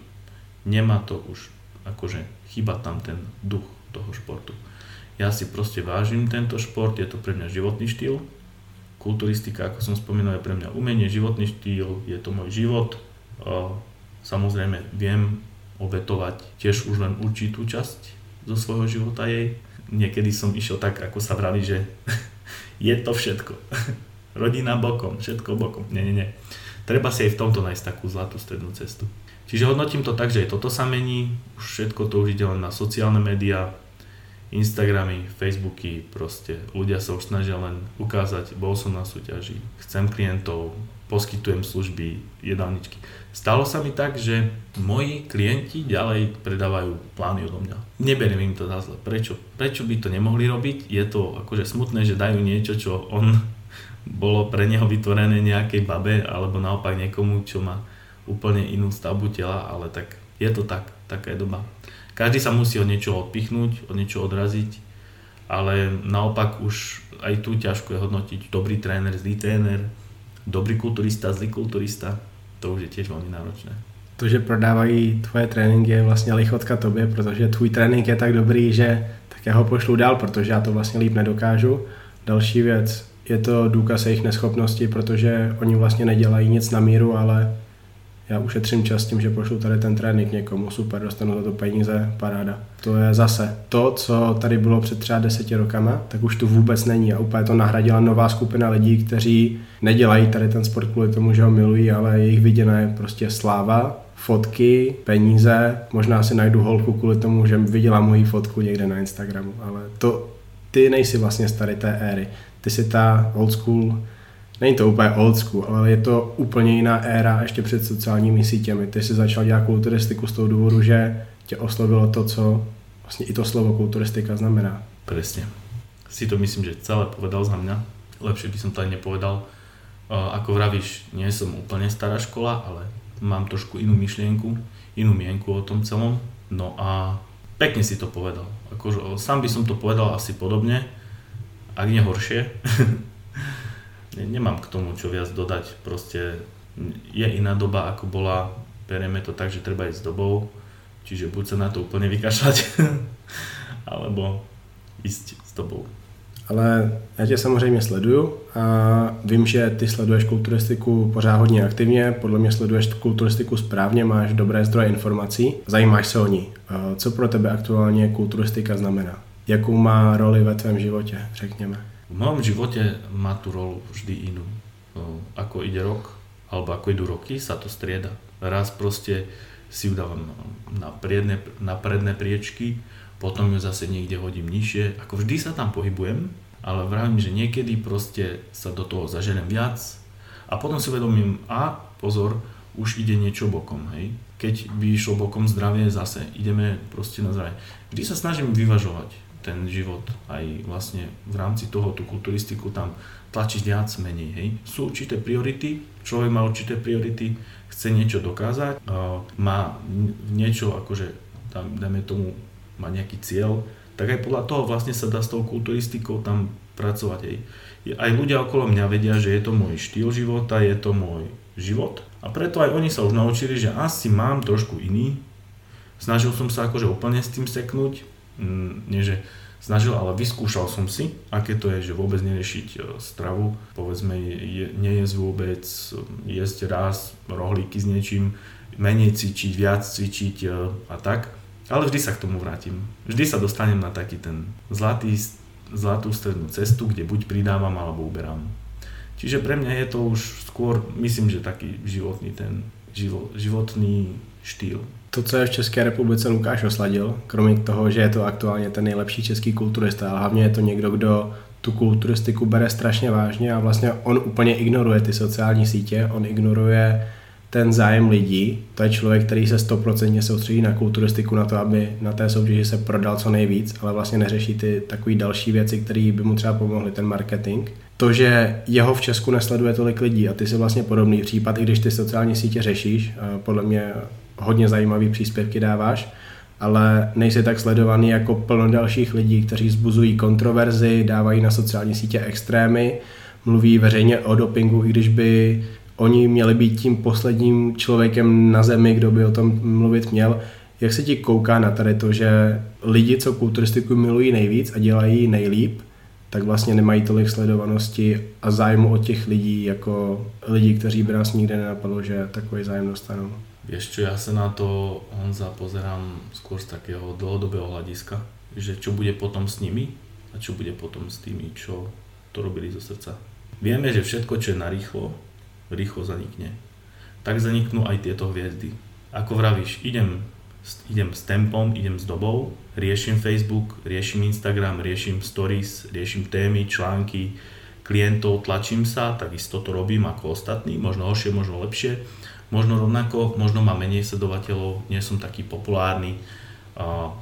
nemá to už, akože chyba tam ten duch toho športu. Ja si proste vážim tento šport, je to pre mňa životný štýl. Kulturistika, ako som spomínal, je pre mňa umenie, životný štýl, je to môj život. Samozrejme viem obetovať tiež už len určitú časť zo svojho života jej. Niekedy som išiel tak, ako sa vraví, že [laughs] je to všetko. [laughs] Rodina bokom, všetko bokom. Nie, nie, nie. Treba si aj v tomto nájsť takú zlatú strednú cestu. Čiže hodnotím to tak, že aj toto sa mení, už všetko to už ide len na sociálne médiá, Instagramy, Facebooky, proste ľudia sa už snažia len ukázať, bol som na súťaži, chcem klientov, poskytujem služby, jedálničky. Stalo sa mi tak, že moji klienti ďalej predávajú plány odo mňa. Neberiem im to za zle. Prečo? Prečo by to nemohli robiť? Je to akože smutné, že dajú niečo, čo on [laughs] bolo pre neho vytvorené nejakej babe, alebo naopak niekomu, čo má úplne inú stavbu tela, ale tak je to tak, taká je doba. Každý sa musí od niečoho odpichnúť, od niečoho odraziť, ale naopak už aj tu ťažko je hodnotiť dobrý tréner, zlý tréner, dobrý kulturista, zlý kulturista to už je tiež veľmi náročné. To, že prodávají tvoje tréninky je vlastně lichotka tobě, protože tvůj trénink je tak dobrý, že tak já ho pošlu dál, protože já to vlastně líp nedokážu. Další věc, je to důkaz jejich neschopnosti, protože oni vlastně nedělají nic na míru, ale já ušetřím čas tím, že pošlu tady ten trénink někomu, super, dostanu za to peníze, paráda. To je zase to, co tady bylo před třeba deseti rokama, tak už tu vůbec není a úplně to nahradila nová skupina lidí, kteří nedělají tady ten sport kvůli tomu, že ho milují, ale jejich viděna je prostě sláva, fotky, peníze, možná si najdu holku kvůli tomu, že viděla moji fotku někde na Instagramu, ale to ty nejsi vlastně starý té éry. Ty si ta old school není to úplně old school, ale je to úplně jiná éra ještě před sociálními sítěmi. Ty jsi začal dělat kulturistiku z toho důvodu, že tě oslovilo to, co vlastně i to slovo kulturistika znamená. Presne. Si to myslím, že celé povedal za mňa. Lepšie by som to aj nepovedal. Ako vravíš, nie som úplne stará škola, ale mám trošku inú myšlienku, inú mienku o tom celom. No a pekne si to povedal. Akože, sám by som to povedal asi podobne, ak nie horšie. [laughs] nemám k tomu čo viac dodať, proste je iná doba ako bola, berieme to tak, že treba ísť s dobou, čiže buď sa na to úplne vykašľať, [laughs] alebo ísť s dobou. Ale já tě samozřejmě sleduju a vím, že ty sleduješ kulturistiku pořád hodně aktivně, podle mě sleduješ kulturistiku správně, máš dobré zdroje informací, zajímáš se o ní. Co pro tebe aktuálně kulturistika znamená? Jakou má roli ve tvém životě, řekněme? V mojom živote má tú rolu vždy inú. Ako ide rok, alebo ako idú roky, sa to strieda. Raz proste si ju dávam na, priedne, na predné priečky, potom ju zase niekde hodím nižšie. Ako vždy sa tam pohybujem, ale vravím, že niekedy proste sa do toho zaženem viac a potom si uvedomím, a pozor, už ide niečo bokom, hej. Keď by išlo bokom zdravie, zase ideme proste na zdravie. Vždy sa snažím vyvažovať ten život aj vlastne v rámci toho tú kulturistiku tam tlačiť viac menej. Hej. Sú určité priority, človek má určité priority, chce niečo dokázať, má niečo akože tam, dajme tomu, má nejaký cieľ, tak aj podľa toho vlastne sa dá s tou kulturistikou tam pracovať. Hej. Aj ľudia okolo mňa vedia, že je to môj štýl života, je to môj život a preto aj oni sa už naučili, že asi mám trošku iný. Snažil som sa akože úplne s tým seknúť, Mm, nie že snažil, ale vyskúšal som si, aké to je, že vôbec neriešiť e, stravu, povedzme je, nejesť vôbec, jesť raz rohlíky s niečím, menej cvičiť, viac cvičiť e, a tak. Ale vždy sa k tomu vrátim. Vždy sa dostanem na taký ten zlatý, zlatú strednú cestu, kde buď pridávam alebo uberám. Čiže pre mňa je to už skôr, myslím, že taký životný ten životný štýl to, co je v České republice Lukáš osladil, kromě toho, že je to aktuálně ten nejlepší český kulturista, ale hlavně je to někdo, kdo tu kulturistiku bere strašně vážně a vlastně on úplně ignoruje ty sociální sítě, on ignoruje ten zájem lidí. To je člověk, který se stoprocentně soustředí na kulturistiku, na to, aby na té soutěži se prodal co nejvíc, ale vlastně neřeší ty takové další věci, které by mu třeba pomohly, ten marketing. To, že jeho v Česku nesleduje tolik lidí a ty si vlastně podobný případ, i když ty sociální sítě řešíš, podle mě hodně zajímavý příspěvky dáváš, ale nejsi tak sledovaný jako plno dalších lidí, kteří zbuzují kontroverzi, dávají na sociální sítě extrémy, mluví veřejně o dopingu, i když by oni měli být tím posledním člověkem na zemi, kdo by o tom mluvit měl. Jak se ti kouká na tady to, že lidi, co kulturistiku milují nejvíc a dělají nejlíp, tak vlastně nemají tolik sledovanosti a zájmu od těch lidí, jako lidi, kteří by nás nikdy nenapadlo, že takový zájem dostanou. Vieš čo, ja sa na to, Honza, pozerám skôr z takého dlhodobého hľadiska, že čo bude potom s nimi a čo bude potom s tými, čo to robili zo srdca. Vieme, že všetko, čo je narýchlo, rýchlo zanikne. Tak zaniknú aj tieto hviezdy. Ako vravíš, idem, idem s tempom, idem s dobou, riešim Facebook, riešim Instagram, riešim stories, riešim témy, články, klientov, tlačím sa, takisto to robím ako ostatní, možno horšie, možno lepšie možno rovnako, možno mám menej sledovateľov, nie som taký populárny,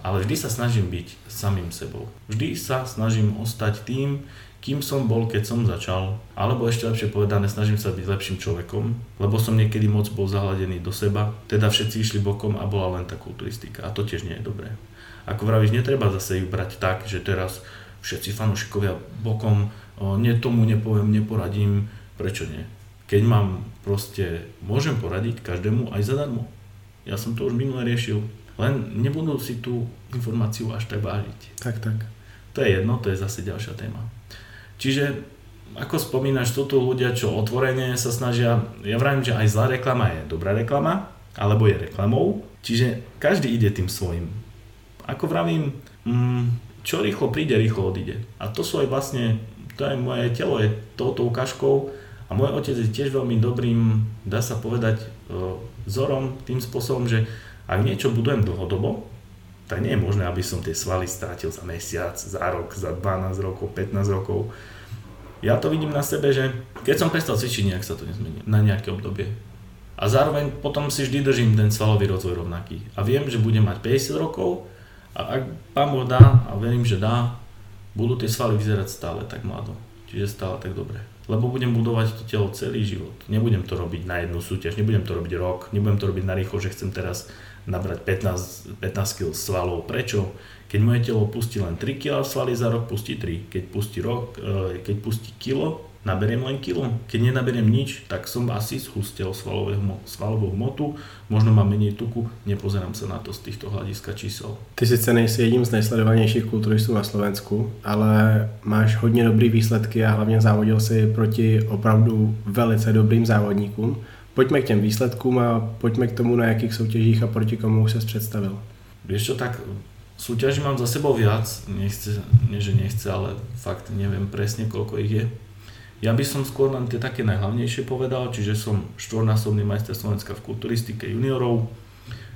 ale vždy sa snažím byť samým sebou. Vždy sa snažím ostať tým, kým som bol, keď som začal, alebo ešte lepšie povedané, snažím sa byť lepším človekom, lebo som niekedy moc bol zahladený do seba, teda všetci išli bokom a bola len tá kulturistika a to tiež nie je dobré. Ako vravíš, netreba zase ju brať tak, že teraz všetci fanúšikovia bokom, nie tomu nepoviem, neporadím, prečo nie? Keď mám proste, môžem poradiť každému aj zadarmo. Ja som to už minule riešil. Len nebudú si tú informáciu až tak vážiť. Tak, tak. To je jedno, to je zase ďalšia téma. Čiže, ako spomínaš, sú tu ľudia, čo otvorene sa snažia, ja vravím, že aj zlá reklama je dobrá reklama, alebo je reklamou, čiže každý ide tým svojim. Ako vravím, mm, čo rýchlo príde, rýchlo odíde. A to sú aj vlastne, to je moje telo, je touto ukážkou, a môj otec je tiež veľmi dobrým, dá sa povedať, e, vzorom tým spôsobom, že ak niečo budujem dlhodobo, tak nie je možné, aby som tie svaly strátil za mesiac, za rok, za 12 rokov, 15 rokov. Ja to vidím na sebe, že keď som prestal cvičiť, nejak sa to nezmení na nejaké obdobie. A zároveň potom si vždy držím ten svalový rozvoj rovnaký. A viem, že budem mať 50 rokov a ak pán dá, a verím, že dá, budú tie svaly vyzerať stále tak mlado. Čiže stále tak dobre lebo budem budovať to telo celý život. Nebudem to robiť na jednu súťaž, nebudem to robiť rok, nebudem to robiť na rýchlo, že chcem teraz nabrať 15, 15 kg svalov. Prečo? Keď moje telo pustí len 3 kg svaly za rok, pustí 3. Keď pustí rok, e, keď pustí kilo, naberiem len kilo. Keď nenaberiem nič, tak som asi schustel svalovú hmotu, možno mám menej tuku, nepozerám sa na to z týchto hľadiska čísel. Ty sice nejsi jedním z nejsledovanějších kulturistů na Slovensku, ale máš hodně dobrý výsledky a hlavně závodil si proti opravdu velice dobrým závodníkům. Pojďme k těm výsledkům a pojďme k tomu, na jakých soutěžích a proti komu ses představil. Vieš čo, tak súťaží mám za sebou viac, nechce, nie že nechce, ale fakt neviem presne koľko ich je ja by som skôr len tie také najhlavnejšie povedal, čiže som štvornásobný majster Slovenska v kulturistike juniorov,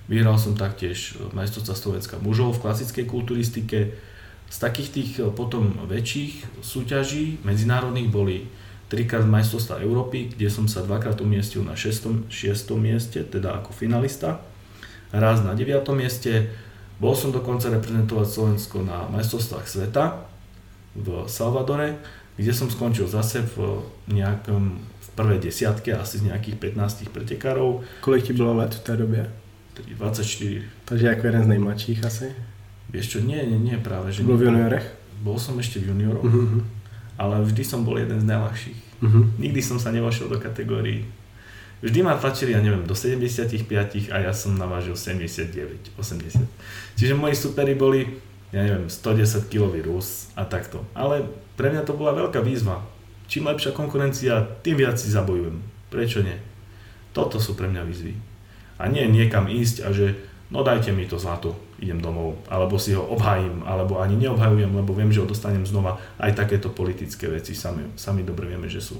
vyhral som taktiež majstrovstva Slovenska mužov v klasickej kulturistike. Z takých tých eh, potom väčších súťaží medzinárodných boli trikrát majstrovstva Európy, kde som sa dvakrát umiestnil na 6. 6. mieste, teda ako finalista, raz na 9. mieste, bol som dokonca reprezentovať Slovensko na majstrovstvách sveta v Salvadore kde som skončil zase v nejakom v prvej desiatke, asi z nejakých 15 pretekárov. Kolik ti bylo let v té době? 24. Takže ako jeden z nejmladších asi? Vieš čo, nie, nie, nie práve. Že bol v juniorech? Bol som ešte v junioroch, uh-huh. ale vždy som bol jeden z najľahších. Uh-huh. Nikdy som sa nevošiel do kategórií. Vždy ma tlačili, ja neviem, do 75 a ja som navážil 79, 80. Čiže moji superi boli ja neviem, 110 kg Rus a takto. Ale pre mňa to bola veľká výzva. Čím lepšia konkurencia, tým viac si zabojujem. Prečo nie? Toto sú pre mňa výzvy. A nie niekam ísť a že no dajte mi to zlato, idem domov, alebo si ho obhájim, alebo ani neobhajujem, lebo viem, že ho dostanem znova. Aj takéto politické veci sami, sami dobre vieme, že sú.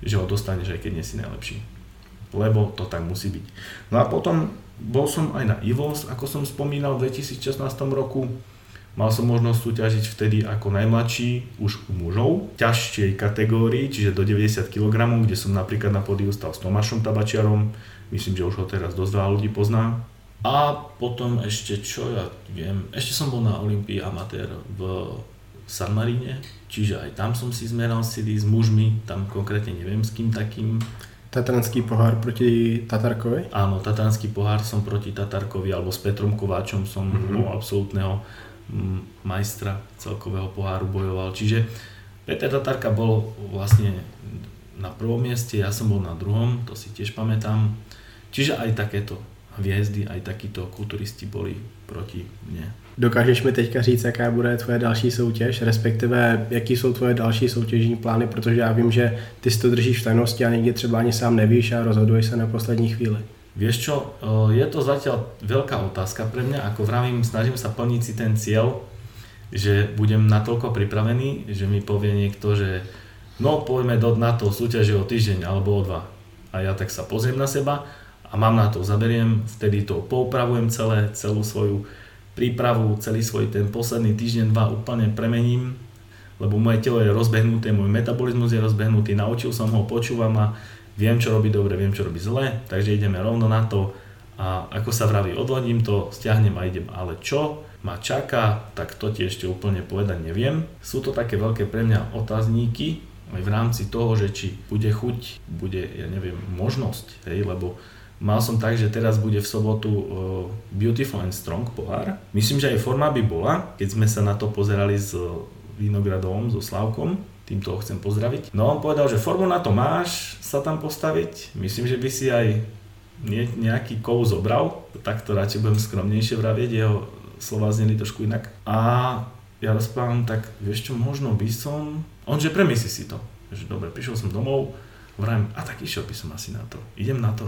Že ho dostaneš aj keď nie si najlepší. Lebo to tak musí byť. No a potom bol som aj na IVOS, ako som spomínal, v 2016 roku Mal som možnosť súťažiť vtedy ako najmladší už u mužov, ťažšej kategórii, čiže do 90 kg, kde som napríklad na podiu stal s Tomášom Tabačiarom, myslím, že už ho teraz dosť veľa ľudí pozná. A potom ešte, čo ja viem, ešte som bol na Olympii amatér v San Marine, čiže aj tam som si zmeral sily s mužmi, tam konkrétne neviem s kým takým. Tatranský pohár proti Tatarkovi? Áno, Tatranský pohár som proti Tatarkovi, alebo s Petrom Kováčom som mm-hmm. absolútneho majstra celkového poháru bojoval. Čiže Peter Tatarka bol vlastne na prvom mieste, ja som bol na druhom, to si tiež pamätám. Čiže aj takéto hviezdy, aj takíto kulturisti boli proti mne. Dokážeš mi teďka říct, jaká bude tvoje další soutěž, respektive jaký jsou tvoje další soutěžní plány, protože já vím, že ty si to držíš v tajnosti a někdy třeba ani sám nevíš a rozhoduješ sa na poslední chvíli. Vieš čo, je to zatiaľ veľká otázka pre mňa, ako vravím, snažím sa plniť si ten cieľ, že budem natoľko pripravený, že mi povie niekto, že no poďme do, na to súťaže o týždeň alebo o dva. A ja tak sa pozriem na seba a mám na to, zaberiem, vtedy to poupravujem celé, celú svoju prípravu, celý svoj ten posledný týždeň, dva úplne premením, lebo moje telo je rozbehnuté, môj metabolizmus je rozbehnutý, naučil som ho, počúvam a viem, čo robí dobre, viem, čo robí zle, takže ideme rovno na to a ako sa vraví, odladím to, stiahnem a idem. Ale čo ma čaká, tak to ti ešte úplne povedať neviem. Sú to také veľké pre mňa otázníky, aj v rámci toho, že či bude chuť, bude, ja neviem, možnosť, hej, lebo Mal som tak, že teraz bude v sobotu uh, Beautiful and Strong pohár. Myslím, že aj forma by bola, keď sme sa na to pozerali s uh, Vinogradovom, so Slavkom. Týmto ho chcem pozdraviť. No on povedal, že formu na to máš sa tam postaviť. Myslím, že by si aj nie, nejaký kov zobral. Takto radšej budem skromnejšie vravieť, jeho slova zneli trošku inak. A ja rozprávam, tak vieš čo, možno by som... On že premyslí si to. Že dobre, prišiel som domov, vravím, a tak išiel by som asi na to. Idem na to.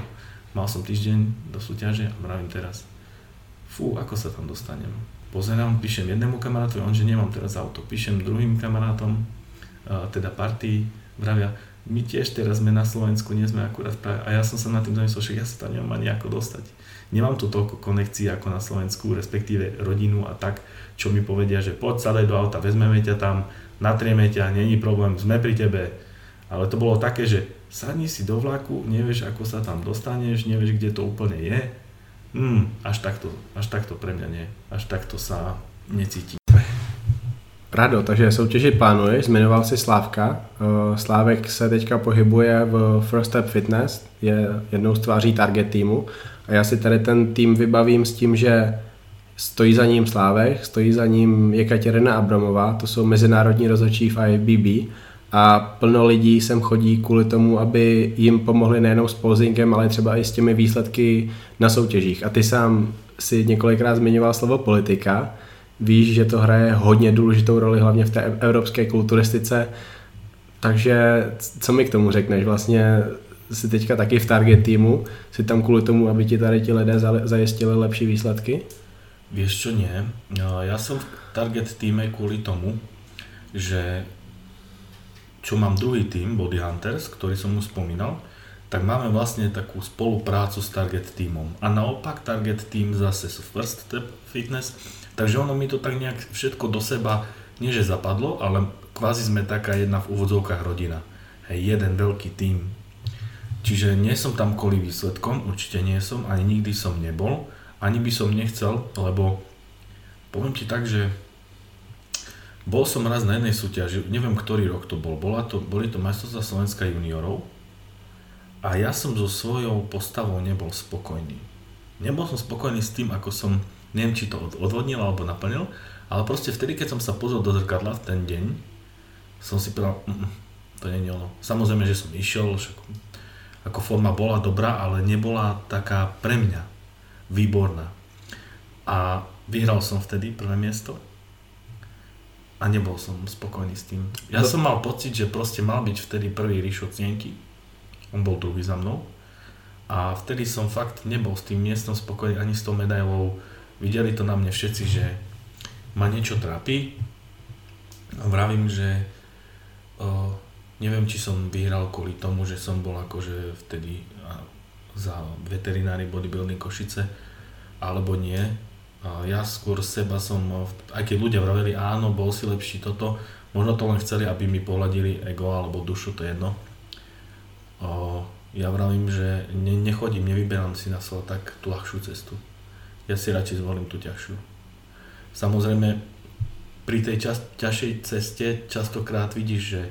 Mal som týždeň do súťaže a vravím teraz, fú, ako sa tam dostanem. Pozerám, píšem jednému kamarátovi, on že nemám teraz auto, píšem druhým kamarátom, teda partii, vravia, my tiež teraz sme na Slovensku, nie sme akurát práve, a ja som sa na tým zamyslel, že ja sa tam nemám ani ako dostať. Nemám tu toľko konekcií ako na Slovensku, respektíve rodinu a tak, čo mi povedia, že poď sadaj do auta, vezmeme ťa tam, natrieme ťa, není problém, sme pri tebe. Ale to bolo také, že sadni si do vlaku, nevieš ako sa tam dostaneš, nevieš kde to úplne je. Hmm, až takto, až takto pre mňa nie. Až takto sa necítim. Rado, takže soutěži plánuješ, zmiňoval si Slávka. Eh, Slávek se teďka pohybuje v First Step Fitness, je jednou z tváří target týmu. A já si tady ten tým vybavím s tím, že stojí za ním Slávek, stojí za ním Jekaterina Abramová, to jsou mezinárodní rozhodčí v IBB a plno lidí sem chodí kvůli tomu, aby jim pomohli nejenom s posingem, ale třeba i s těmi výsledky na soutěžích. A ty sám si několikrát zmiňoval slovo politika. Víš, že to hraje hodně důležitou roli, hlavně v té evropské kulturistice. Takže co mi k tomu řekneš? Vlastně si teďka taky v target týmu, si tam kvůli tomu, aby ti tady ti lidé zajistili lepší výsledky? Vieš čo, nie. Ja som v target týme kvôli tomu, že čo mám druhý tým, Body Hunters, ktorý som už spomínal, tak máme vlastne takú spoluprácu s Target týmom. A naopak Target tým zase sú First Step Fitness, takže ono mi to tak nejak všetko do seba, nie že zapadlo, ale kvázi sme taká jedna v úvodzovkách rodina. Hej, jeden veľký tým. Čiže nie som tam kvôli výsledkom, určite nie som, ani nikdy som nebol, ani by som nechcel, lebo poviem ti tak, že bol som raz na jednej súťaži, neviem ktorý rok to bol, Bola to, boli to majstrovstvá Slovenska juniorov a ja som so svojou postavou nebol spokojný. Nebol som spokojný s tým, ako som, neviem či to odvodnil alebo naplnil, ale proste vtedy, keď som sa pozrel do zrkadla v ten deň, som si povedal, mm, to nie je ono. Samozrejme, že som išiel, však ako forma bola dobrá, ale nebola taká pre mňa výborná. A vyhral som vtedy prvé miesto a nebol som spokojný s tým. Ja no. som mal pocit, že proste mal byť vtedy prvý Ríšo Cienky, on bol druhý za mnou a vtedy som fakt nebol s tým miestom spokojný ani s tou medailou. Videli to na mne všetci, že ma niečo trápi. Vravím, že o, neviem, či som vyhral kvôli tomu, že som bol akože vtedy za veterinári bodybuilding Košice, alebo nie, ja skôr seba som, aj keď ľudia vraveli, áno, bol si lepší toto, možno to len chceli, aby mi pohľadili ego alebo dušu, to je jedno. Ja vravím, že ne, nechodím, nevyberám si na svoj tak tú ľahšiu cestu. Ja si radšej zvolím tú ťažšiu. Samozrejme, pri tej čas, ťažšej ceste častokrát vidíš, že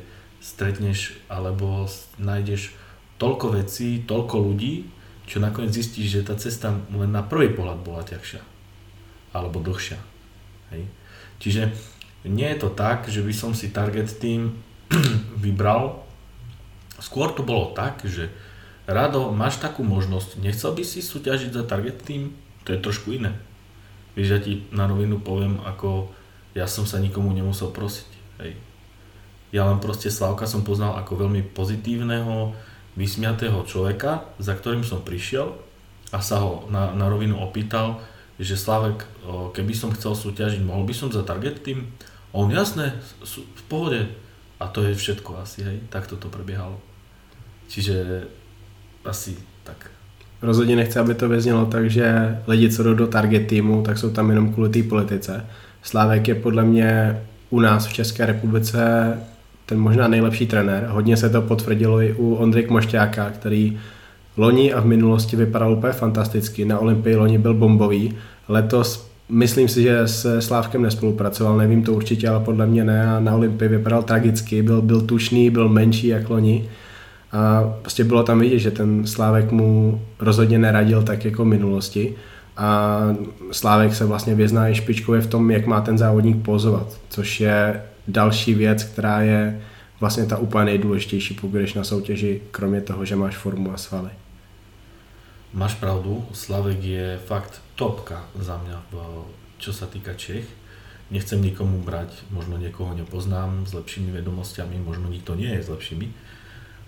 stretneš alebo nájdeš toľko vecí, toľko ľudí, čo nakoniec zistíš, že tá cesta len na prvý pohľad bola ťažšia alebo dlhšia. Hej. Čiže nie je to tak, že by som si target tým [clears throat] vybral skôr to bolo tak, že Rado, máš takú možnosť, nechcel by si súťažiť za target team? To je trošku iné. Víš, ja ti na rovinu poviem, ako ja som sa nikomu nemusel prosiť. Hej. Ja len proste Slavka som poznal ako veľmi pozitívneho, vysmiatého človeka, za ktorým som prišiel a sa ho na, na rovinu opýtal, že Slavek, keby som chcel súťažiť, mohol by som za target team? On, jasné, v pohode. A to je všetko asi, hej, takto to prebiehalo. Čiže asi tak. Rozhodně nechci, aby to vyznělo tak, že lidi, co jdou do target týmu, tak jsou tam jenom kvůli té politice. Slávek je podle mě u nás v České republice ten možná nejlepší trenér. Hodně se to potvrdilo i u Ondřejk Mošťáka, který loni a v minulosti vypadal úplně fantasticky. Na Olympii loni byl bombový. Letos myslím si, že se Slávkem nespolupracoval, nevím to určitě, ale podle mě ne. A na Olympii vypadal tragicky, byl, byl tušný, byl menší jak loni. A prostě bylo tam vidět, že ten Slávek mu rozhodně neradil tak jako v minulosti. A Slávek se vlastně vyzná i špičkově v tom, jak má ten závodník pozovat, což je další věc, která je vlastně ta úplně nejdůležitější, pokud jdeš na soutěži, kromě toho, že máš formu a svaly. Máš pravdu, Slavek je fakt topka za mňa, čo sa týka Čech. Nechcem nikomu brať, možno niekoho nepoznám s lepšími vedomostiami, možno nikto nie je s lepšími,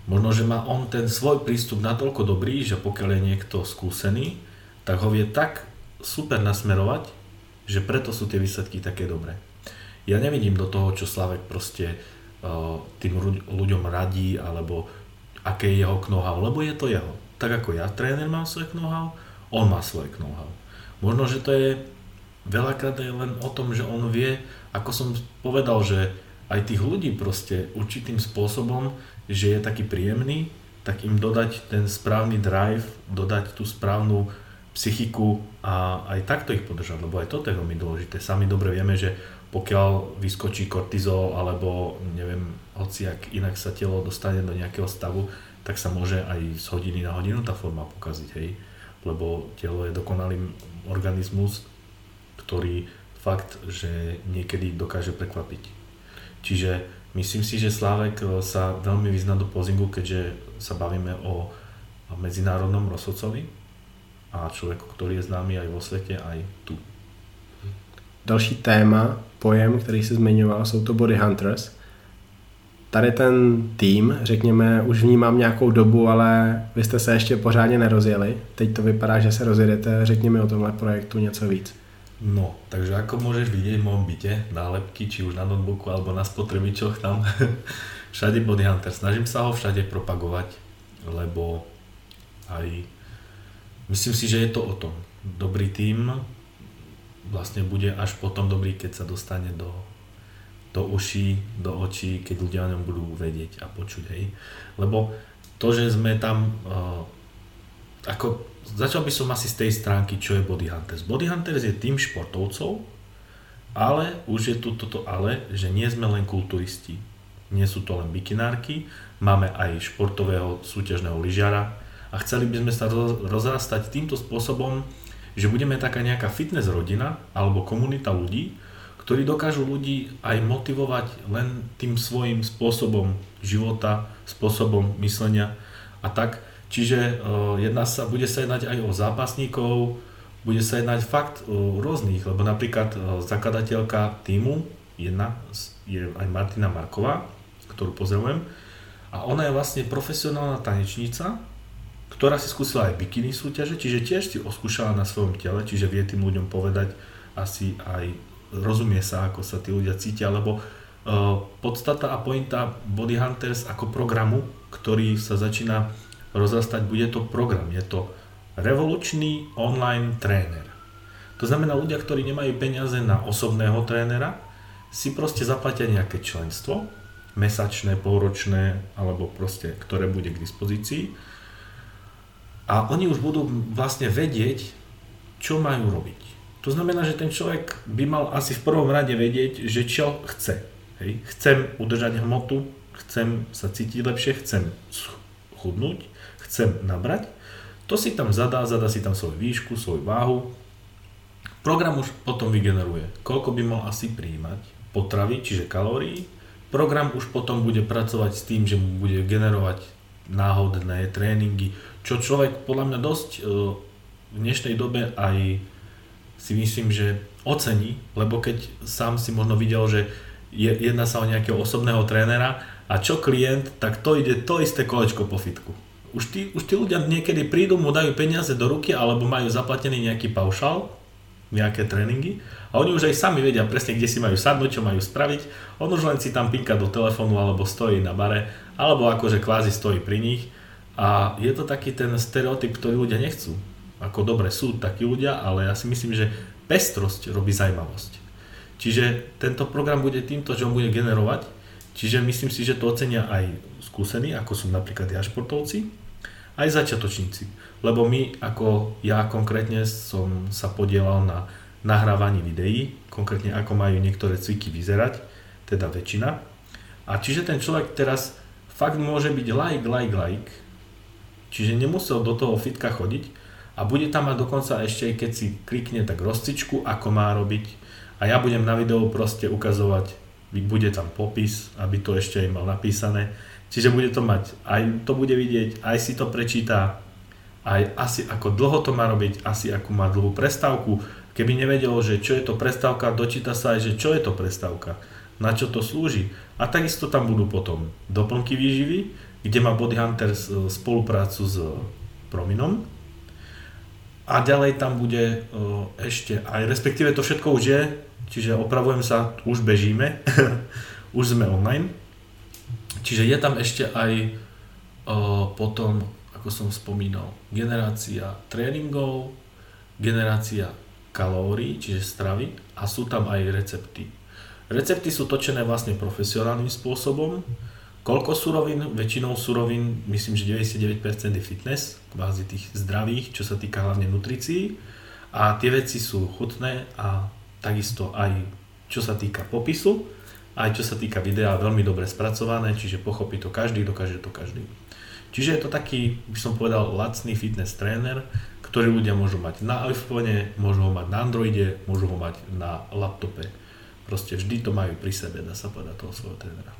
Možno, že má on ten svoj prístup natoľko dobrý, že pokiaľ je niekto skúsený, tak ho vie tak super nasmerovať, že preto sú tie výsledky také dobré. Ja nevidím do toho, čo Slavek proste uh, tým ľuďom radí, alebo aké je jeho know-how, lebo je to jeho. Tak ako ja, tréner mám svoje know-how, on má svoje know-how. Možno, že to je veľakrát je len o tom, že on vie, ako som povedal, že aj tých ľudí proste určitým spôsobom že je taký príjemný, tak im dodať ten správny drive, dodať tú správnu psychiku a aj takto ich podržať, lebo aj toto je veľmi dôležité. Sami dobre vieme, že pokiaľ vyskočí kortizol alebo neviem, ak inak sa telo dostane do nejakého stavu, tak sa môže aj z hodiny na hodinu tá forma pokaziť, hej. Lebo telo je dokonalý organizmus, ktorý fakt, že niekedy dokáže prekvapiť. Čiže Myslím si, že Slávek eh, sa veľmi vyzná do pozingu, keďže sa bavíme o medzinárodnom rozhodcovi a človeku, ktorý je známy aj vo svete, aj tu. Další téma, pojem, který se zmiňoval, jsou to body hunters. Tady ten tým, řekněme, už vnímám nějakou dobu, ale vy jste se ještě pořádně nerozjeli. Teď to vypadá, že se rozjedete. Řekněme o tomhle projektu něco víc. No, takže ako môžeš vidieť v mojom byte, nálepky, či už na notebooku alebo na spotrebičoch tam, [laughs] všade Body Hunter. Snažím sa ho všade propagovať, lebo aj myslím si, že je to o tom. Dobrý tým vlastne bude až potom dobrý, keď sa dostane do, do uší, do očí, keď ľudia o ňom budú vedieť a počuť, hej. Lebo to, že sme tam uh, ako začal by som asi z tej stránky, čo je Body Hunters. Body Hunters je tým športovcov, ale už je tu toto ale, že nie sme len kulturisti. Nie sú to len bikinárky, máme aj športového súťažného lyžiara a chceli by sme sa rozrastať týmto spôsobom, že budeme taká nejaká fitness rodina alebo komunita ľudí, ktorí dokážu ľudí aj motivovať len tým svojim spôsobom života, spôsobom myslenia a tak Čiže uh, jedná sa, bude sa jednať aj o zápasníkov, bude sa jednať fakt o rôznych, lebo napríklad uh, zakladateľka týmu jedna je aj Martina Marková, ktorú pozdravujem, a ona je vlastne profesionálna tanečníca, ktorá si skúsila aj bikiny súťaže, čiže tiež si oskúšala na svojom tele, čiže vie tým ľuďom povedať asi aj rozumie sa, ako sa tí ľudia cítia, lebo podstata a pointa Body Hunters ako programu, ktorý sa začína rozrastať, bude to program. Je to revolučný online tréner. To znamená, ľudia, ktorí nemajú peniaze na osobného trénera, si proste zaplatia nejaké členstvo, mesačné, polročné, alebo proste, ktoré bude k dispozícii. A oni už budú vlastne vedieť, čo majú robiť. To znamená, že ten človek by mal asi v prvom rade vedieť, že čo chce. Hej. Chcem udržať hmotu, chcem sa cítiť lepšie, chcem chudnúť, chcem nabrať, to si tam zadá, zadá si tam svoju výšku, svoju váhu. Program už potom vygeneruje, koľko by mal asi príjmať potravy, čiže kalórií. Program už potom bude pracovať s tým, že mu bude generovať náhodné tréningy, čo človek podľa mňa dosť e, v dnešnej dobe aj si myslím, že ocení, lebo keď sám si možno videl, že je, jedná sa o nejakého osobného trénera a čo klient, tak to ide to isté kolečko po fitku. Už tí, už tí ľudia niekedy prídu, mu dajú peniaze do ruky alebo majú zaplatený nejaký paušal, nejaké tréningy a oni už aj sami vedia presne, kde si majú sadnúť, čo majú spraviť. On už len si tam pinka do telefónu alebo stojí na bare, alebo akože kvázi stojí pri nich. A je to taký ten stereotyp, ktorý ľudia nechcú. Ako dobre sú takí ľudia, ale ja si myslím, že pestrosť robí zaujímavosť. Čiže tento program bude týmto, že on bude generovať, čiže myslím si, že to ocenia aj skúsení, ako sú napríklad ja športovci, aj začiatočníci. Lebo my, ako ja konkrétne som sa podielal na nahrávaní videí, konkrétne ako majú niektoré cviky vyzerať, teda väčšina. A čiže ten človek teraz fakt môže byť like, like, like, čiže nemusel do toho fitka chodiť a bude tam mať dokonca ešte, keď si klikne tak rozcičku, ako má robiť. A ja budem na videu proste ukazovať, bude tam popis, aby to ešte aj mal napísané. Čiže bude to mať, aj to bude vidieť, aj si to prečíta, aj asi ako dlho to má robiť, asi ako má dlhú prestávku, Keby nevedel, že čo je to prestávka, dočíta sa aj, že čo je to prestávka, na čo to slúži. A takisto tam budú potom doplnky výživy, kde má Body Hunter spoluprácu s Prominom. A ďalej tam bude ešte aj, respektíve to všetko už je, čiže opravujem sa, už bežíme, [laughs] už sme online. Čiže je tam ešte aj potom, ako som spomínal, generácia tréningov, generácia kalórií, čiže stravy a sú tam aj recepty. Recepty sú točené vlastne profesionálnym spôsobom. Koľko surovín? Väčšinou surovín, myslím, že 99% je fitness, kvázi tých zdravých, čo sa týka hlavne nutricií. A tie veci sú chutné a takisto aj čo sa týka popisu, aj čo sa týka videa, veľmi dobre spracované, čiže pochopí to každý, dokáže to každý. Čiže je to taký, by som povedal, lacný fitness tréner, ktorý ľudia môžu mať na iPhone, môžu ho mať na Androide, môžu ho mať na laptope. Proste vždy to majú pri sebe, dá sa povedať, toho svojho trénera.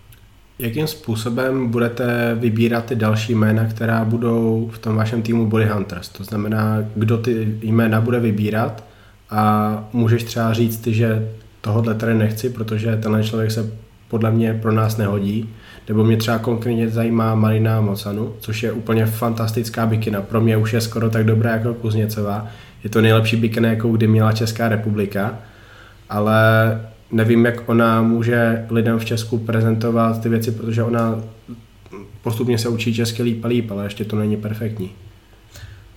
Jakým způsobem budete vybírat ty další jména, která budou v tom vašem týmu Body Hunters? To znamená, kdo ty jména bude vybírat a můžeš třeba říct že tohohle tady nechci, protože tenhle člověk se podle mě pro nás nehodí. Nebo mě třeba konkrétně zajímá Marina Mocanu, což je úplně fantastická bikina. Pro mě už je skoro tak dobrá jako Kuzněcová. Je to nejlepší bikina, jakou kdy měla Česká republika. Ale nevím, jak ona může lidem v Česku prezentovat ty věci, protože ona postupně se učí česky líp a líp, ale ještě to není perfektní.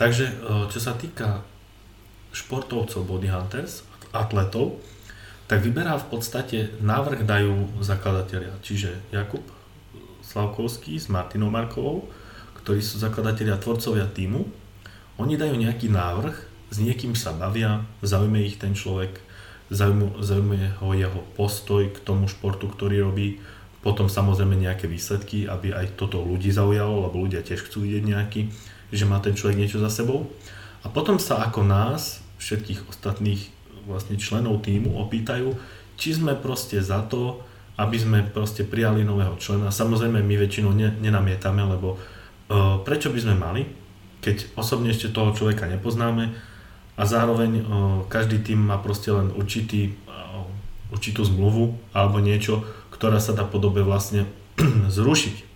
Takže čo sa týka športovcov Body Hunters, atletov, tak vyberá v podstate návrh dajú zakladatelia, čiže Jakub Slavkovský s Martinou Markovou, ktorí sú zakladatelia tvorcovia týmu. Oni dajú nejaký návrh, s niekým sa bavia, zaujme ich ten človek, zaujme ho jeho postoj k tomu športu, ktorý robí, potom samozrejme nejaké výsledky, aby aj toto ľudí zaujalo, lebo ľudia tiež chcú vidieť nejaký, že má ten človek niečo za sebou. A potom sa ako nás, všetkých ostatných vlastne členov týmu opýtajú, či sme proste za to, aby sme proste prijali nového člena. Samozrejme, my väčšinou ne, nenamietame, lebo uh, prečo by sme mali, keď osobne ešte toho človeka nepoznáme a zároveň uh, každý tým má proste len určitý, uh, určitú zmluvu alebo niečo, ktorá sa dá podobe vlastne [clears throat] zrušiť.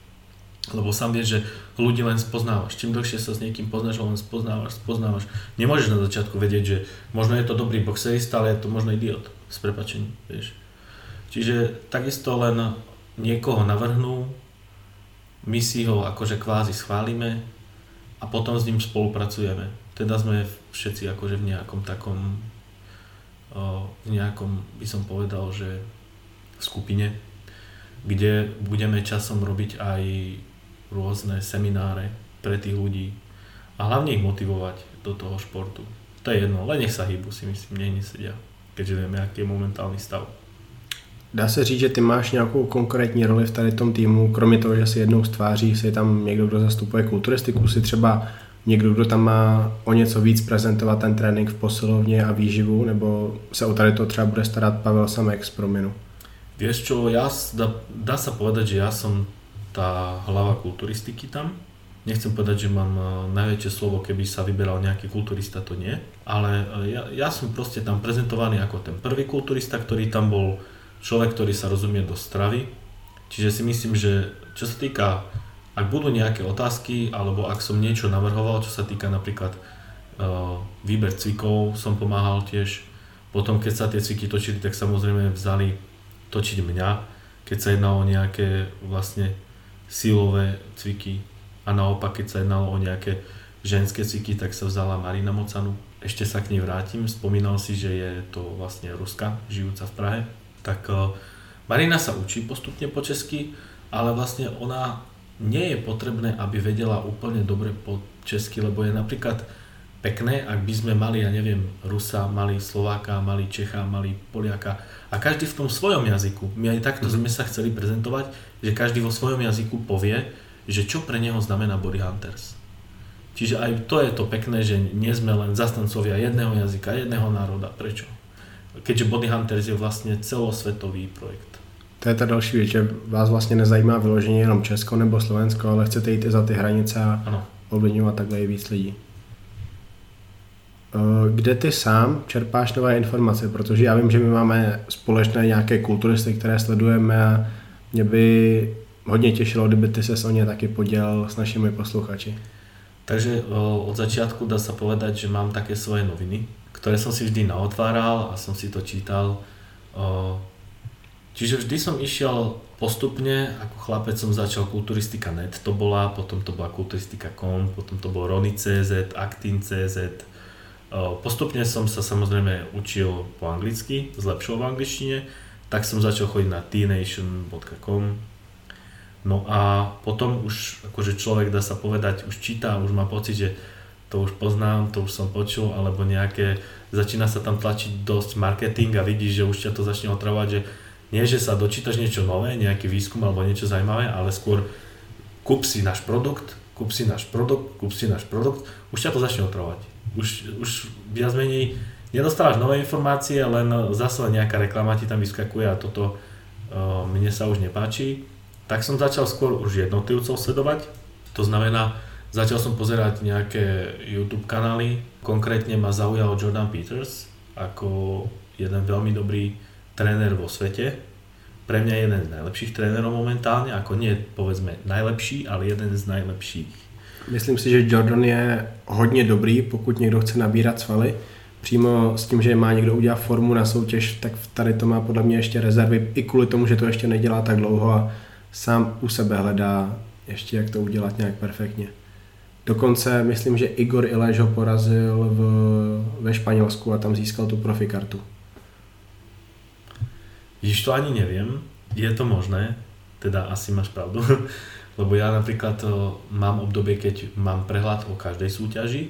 Lebo sám vieš, že ľudí len spoznávaš. Čím dlhšie sa s niekým poznáš, len spoznávaš, spoznávaš. Nemôžeš na začiatku vedieť, že možno je to dobrý boxerista, ale je to možno idiot. S prepačením, vieš. Čiže takisto len niekoho navrhnú, my si ho akože kvázi schválime a potom s ním spolupracujeme. Teda sme všetci akože v nejakom takom, v nejakom by som povedal, že skupine, kde budeme časom robiť aj rôzne semináre pre tých ľudí a hlavne ich motivovať do toho športu. To je jedno, len nech sa hýbu si myslím, nech nesedia, keďže vieme, aký je momentálny stav. Dá se říct, že ty máš nějakou konkrétní roli v tady tom týmu, kromě toho, že si jednou stváří, si tam někdo, kdo zastupuje kulturistiku, si třeba někdo, kdo tam má o něco víc prezentovat ten trénink v posilovně a výživu, nebo se o tady to třeba bude starat Pavel Samek z Prominu? Vieš čo, ja, dá, dá sa povedať, že ja som tá hlava kulturistiky tam, nechcem povedať, že mám e, najväčšie slovo, keby sa vyberal nejaký kulturista, to nie, ale e, ja, ja som proste tam prezentovaný ako ten prvý kulturista, ktorý tam bol človek, ktorý sa rozumie do stravy, čiže si myslím, že čo sa týka, ak budú nejaké otázky, alebo ak som niečo navrhoval, čo sa týka napríklad uh, výber cvikov, som pomáhal tiež, potom keď sa tie cviky točili, tak samozrejme vzali točiť mňa, keď sa jednalo o nejaké vlastne silové cviky a naopak keď sa jednalo o nejaké ženské cviky, tak sa vzala Marina Mocanu. Ešte sa k nej vrátim, spomínal si, že je to vlastne Ruska, žijúca v Prahe. Tak uh, Marina sa učí postupne po česky, ale vlastne ona nie je potrebné, aby vedela úplne dobre po česky, lebo je napríklad pekné, ak by sme mali, ja neviem, Rusa, mali Slováka, mali Čecha, mali Poliaka a každý v tom svojom jazyku. My aj takto mm-hmm. sme sa chceli prezentovať, že každý vo svojom jazyku povie, že čo pre neho znamená Body Hunters. Čiže aj to je to pekné, že nie sme len zastancovia jedného jazyka, jedného národa. Prečo? Keďže Body Hunters je vlastne celosvetový projekt. To je ta další věc, že vás vlastně nezajímá vyloženě jenom Česko nebo Slovensko, ale chcete jít i za ty hranice a ovlivňovat takhle i víc lidí. Eh, kde ty sám čerpáš nové informace, protože já vím, že my máme společné nějaké kulturisty, které sledujeme a mě by hodně těšilo, kdyby ty se o ně taky podělal s našimi posluchači. Takže eh, od začiatku dá sa povedať, že mám také svoje noviny, ktoré som si vždy naotváral a som si to čítal. Eh, čiže vždy som išiel postupne, ako chlapec som začal kulturistika.net, to bola, potom to bola kulturistika.com, potom to bol Rony.cz, Actin.cz, Postupne som sa samozrejme učil po anglicky, zlepšoval v angličtine, tak som začal chodiť na tnation.com. No a potom už akože človek dá sa povedať, už číta, už má pocit, že to už poznám, to už som počul, alebo nejaké, začína sa tam tlačiť dosť marketing a vidíš, že už ťa to začne otravovať, že nie, že sa dočítaš niečo nové, nejaký výskum alebo niečo zaujímavé, ale skôr kúp si náš produkt, kúp si náš produkt, kúp si náš produkt, už ťa to začne otravovať už, už viac menej nedostávaš nové informácie, len zase nejaká reklama ti tam vyskakuje a toto uh, mne sa už nepáči. Tak som začal skôr už jednotlivcov sledovať. To znamená, začal som pozerať nejaké YouTube kanály. Konkrétne ma zaujal Jordan Peters ako jeden veľmi dobrý tréner vo svete. Pre mňa jeden z najlepších trénerov momentálne, ako nie povedzme najlepší, ale jeden z najlepších Myslím si, že Jordan je hodně dobrý, pokud někdo chce nabírat svaly. Přímo s tím, že má někdo udělat formu na soutěž, tak tady to má podle mě ještě rezervy, i kvůli tomu, že to ještě nedělá tak dlouho a sám u sebe hledá ještě, jak to udělat nějak perfektně. Dokonce myslím, že Igor Ileš ho porazil v, ve Španělsku a tam získal tu profikartu. Již to ani nevím, je to možné, teda asi máš pravdu. [laughs] Lebo ja napríklad eh, mám obdobie, keď mám prehľad o každej súťaži,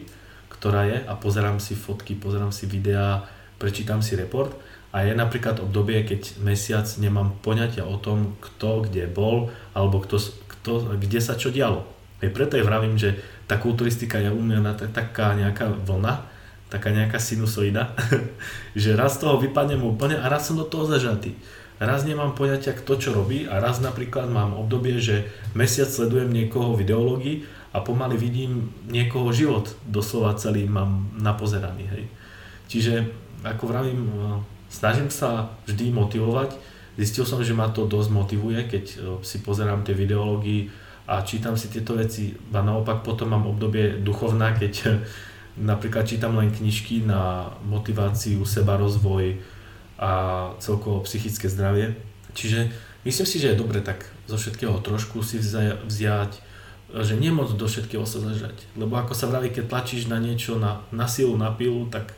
ktorá je a pozerám si fotky, pozerám si videá, prečítam si report a je napríklad obdobie, keď mesiac nemám poňatia o tom, kto kde bol alebo kto, kto, kde sa čo dialo. Aj preto je vravím, že tá kulturistika je u mňa taká nejaká vlna, taká nejaká sinusoida, [laughs] že raz z toho vypadnem úplne a raz som do toho zažatý raz nemám poňatia, kto čo robí a raz napríklad mám obdobie, že mesiac sledujem niekoho v ideológii a pomaly vidím niekoho život doslova celý mám napozeraný. Hej. Čiže ako vravím, e, snažím sa vždy motivovať. Zistil som, že ma to dosť motivuje, keď e, si pozerám tie videológie a čítam si tieto veci. A naopak potom mám obdobie duchovná, keď [laughs] napríklad čítam len knižky na motiváciu, seba rozvoj, a celkovo psychické zdravie. Čiže myslím si, že je dobre tak zo všetkého trošku si vziať, že nemoc do všetkého sa zažať. Lebo ako sa vraví, keď tlačíš na niečo, na, na silu, na pilu, tak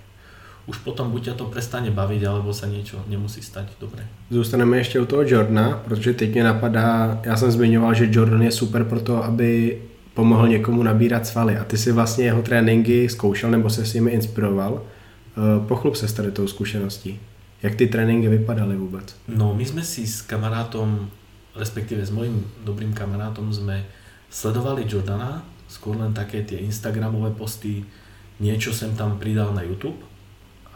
už potom buď ťa to prestane baviť, alebo sa niečo nemusí stať dobre. Zůstaneme ještě u toho Jordana, protože teď mě napadá, já jsem zmiňoval, že Jordan je super pro to, aby pomohl někomu nabírat svaly a ty si vlastně jeho tréninky zkoušel nebo se s nimi inspiroval. Eh, pochlup se s tady tou zkušeností. Jak ty tréninky vypadaly vôbec? No, my sme si s kamarátom, respektíve s mojim dobrým kamarátom sme sledovali Jordana, skôr len také tie Instagramové posty, niečo sem tam pridal na YouTube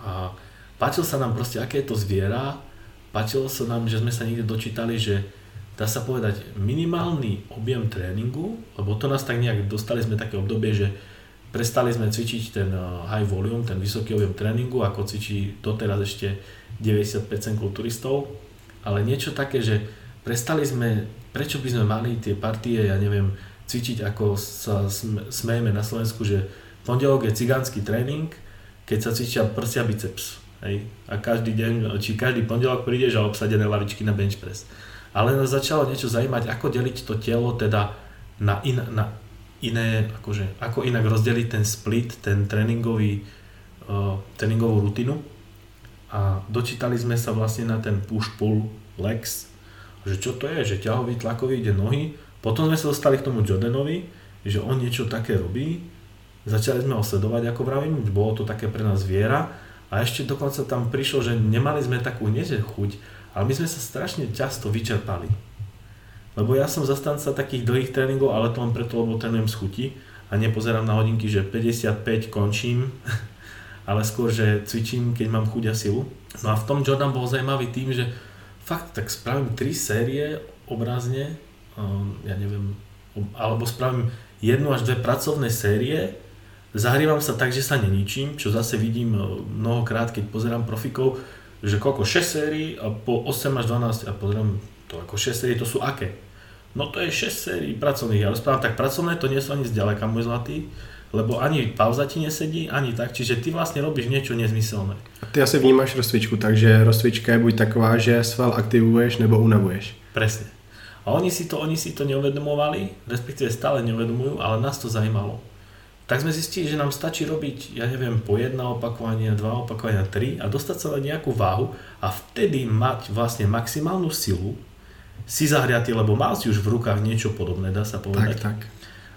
a páčil sa nám proste, aké je to zviera, páčilo sa nám, že sme sa niekde dočítali, že dá sa povedať, minimálny objem tréningu, lebo to nás tak nejak, dostali sme také obdobie, že prestali sme cvičiť ten eh, high volume, ten vysoký objem tréningu, ako cvičí doteraz ešte 90% kulturistov, ale niečo také, že prestali sme, prečo by sme mali tie partie, ja neviem, cvičiť ako sa smejeme na Slovensku, že pondelok je cigánsky tréning, keď sa cvičia prsia biceps. Hej? A každý deň, či každý pondelok prídeš a obsadené lavičky na bench press. Ale nás začalo niečo zaujímať, ako deliť to telo teda na, in, na iné, akože, ako inak rozdeliť ten split, ten tréningový, uh, tréningovú rutinu. A dočítali sme sa vlastne na ten push-pull legs, že čo to je, že ťahový, tlakový ide nohy. Potom sme sa dostali k tomu Jordanovi, že on niečo také robí. Začali sme ho sledovať, ako vravím, bolo to také pre nás viera. A ešte dokonca tam prišlo, že nemali sme takú neže chuť, ale my sme sa strašne často vyčerpali lebo ja som zastanca takých dlhých tréningov, ale to len preto, lebo trénujem z chuti a nepozerám na hodinky, že 55 končím, [laughs] ale skôr, že cvičím, keď mám chuť a silu. No a v tom Jordan bol zaujímavý tým, že fakt tak spravím 3 série obrazne, um, ja neviem, alebo spravím jednu až dve pracovné série, zahrievam sa tak, že sa neničím, čo zase vidím uh, mnohokrát, keď pozerám profikov, že koľko 6 sérií a po 8 až 12 a pozerám to ako 6 sérií, to sú aké? No to je 6 sérií pracovných. Ja rozprávam tak pracovné, to nie sú ani zďaleka môj zlatý, lebo ani pauza ti nesedí, ani tak, čiže ty vlastne robíš niečo nezmyselné. A ty asi vnímáš rozcvičku, takže rozcvička je buď taková, že sval aktivuješ nebo unavuješ. Presne. A oni si to, oni si to neuvedomovali, respektíve stále neuvedomujú, ale nás to zajímalo. Tak sme zistili, že nám stačí robiť, ja neviem, po jedna opakovania, dva opakovania, tri a dostať sa na nejakú váhu a vtedy mať vlastne maximálnu silu, si zahriatý, lebo mal si už v rukách niečo podobné, dá sa povedať. Tak, tak.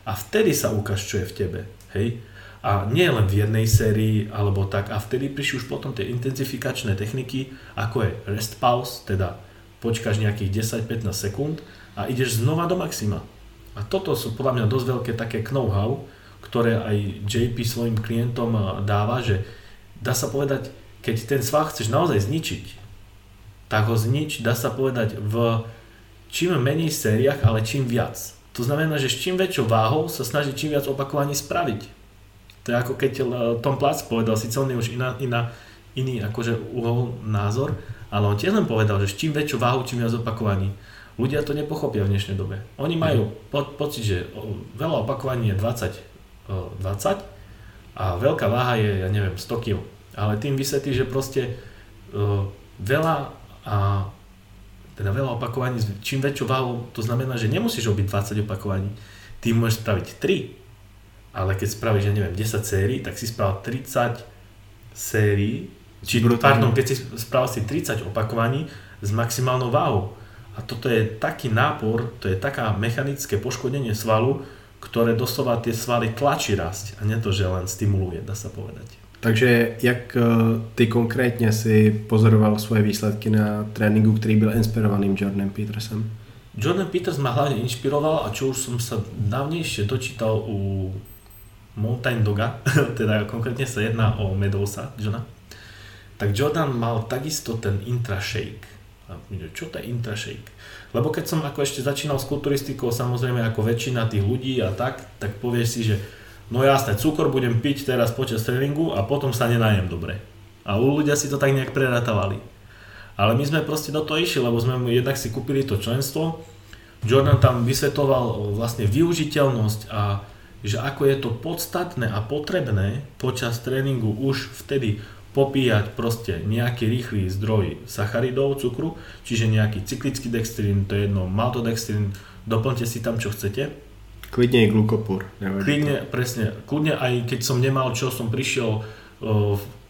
A vtedy sa ukáž, čo je v tebe. Hej? A nie len v jednej sérii, alebo tak. A vtedy prišli už potom tie intenzifikačné techniky, ako je rest pause, teda počkáš nejakých 10-15 sekúnd a ideš znova do maxima. A toto sú podľa mňa dosť veľké také know-how, ktoré aj JP svojim klientom dáva, že dá sa povedať, keď ten sval chceš naozaj zničiť, tak ho znič, dá sa povedať, v čím menej sériách, ale čím viac. To znamená, že s čím väčšou váhou sa snaží čím viac opakovaní spraviť. To je ako keď eh, Tom Platz povedal, síce on je už iná, iná, iný akože uhol názor, ale on tiež len povedal, že s čím väčšou váhou, čím viac opakovaní. Ľudia to nepochopia v dnešnej dobe. Oni majú po, pocit, že veľa opakovaní je 20, 20 a veľká váha je, ja neviem, 100 kg. Ale tým vysvetlí, že proste veľa a teda veľa opakovaní, čím väčšou váhu, to znamená, že nemusíš robiť 20 opakovaní. Ty môžeš spraviť 3, ale keď spravíš, ja neviem, 10 sérií, tak si spravil 30 sérií, či, pardon, keď si spravil si 30 opakovaní s maximálnou váhou. A toto je taký nápor, to je taká mechanické poškodenie svalu, ktoré doslova tie svaly tlačí rásť a nie to, že len stimuluje, dá sa povedať. Takže jak eh, ty konkrétně si pozoroval svoje výsledky na tréninku, který byl inspirovaným Jordanem Petersem? Jordan Peters ma hlavne inšpiroval a čo už som sa dávnejšie dočítal u Mountain Doga, [laughs] teda konkrétne sa jedná o Medousa, Johna, tak Jordan mal takisto ten intra shake. A čo to je intra? Lebo keď som ako ešte začínal s kulturistikou, samozrejme ako väčšina tých ľudí a tak, tak povieš si, že no jasné, cukor budem piť teraz počas tréningu a potom sa nenajem dobre. A u ľudia si to tak nejak preratávali. Ale my sme proste do toho išli, lebo sme jednak si kúpili to členstvo. Jordan tam vysvetoval vlastne využiteľnosť a že ako je to podstatné a potrebné počas tréningu už vtedy popíjať proste nejaký rýchly zdroj sacharidov, cukru, čiže nejaký cyklický dextrín, to je jedno, maltodextrín, doplňte si tam čo chcete Klidne aj glukopur. Klidne, presne. Kľudne aj keď som nemal čo, som prišiel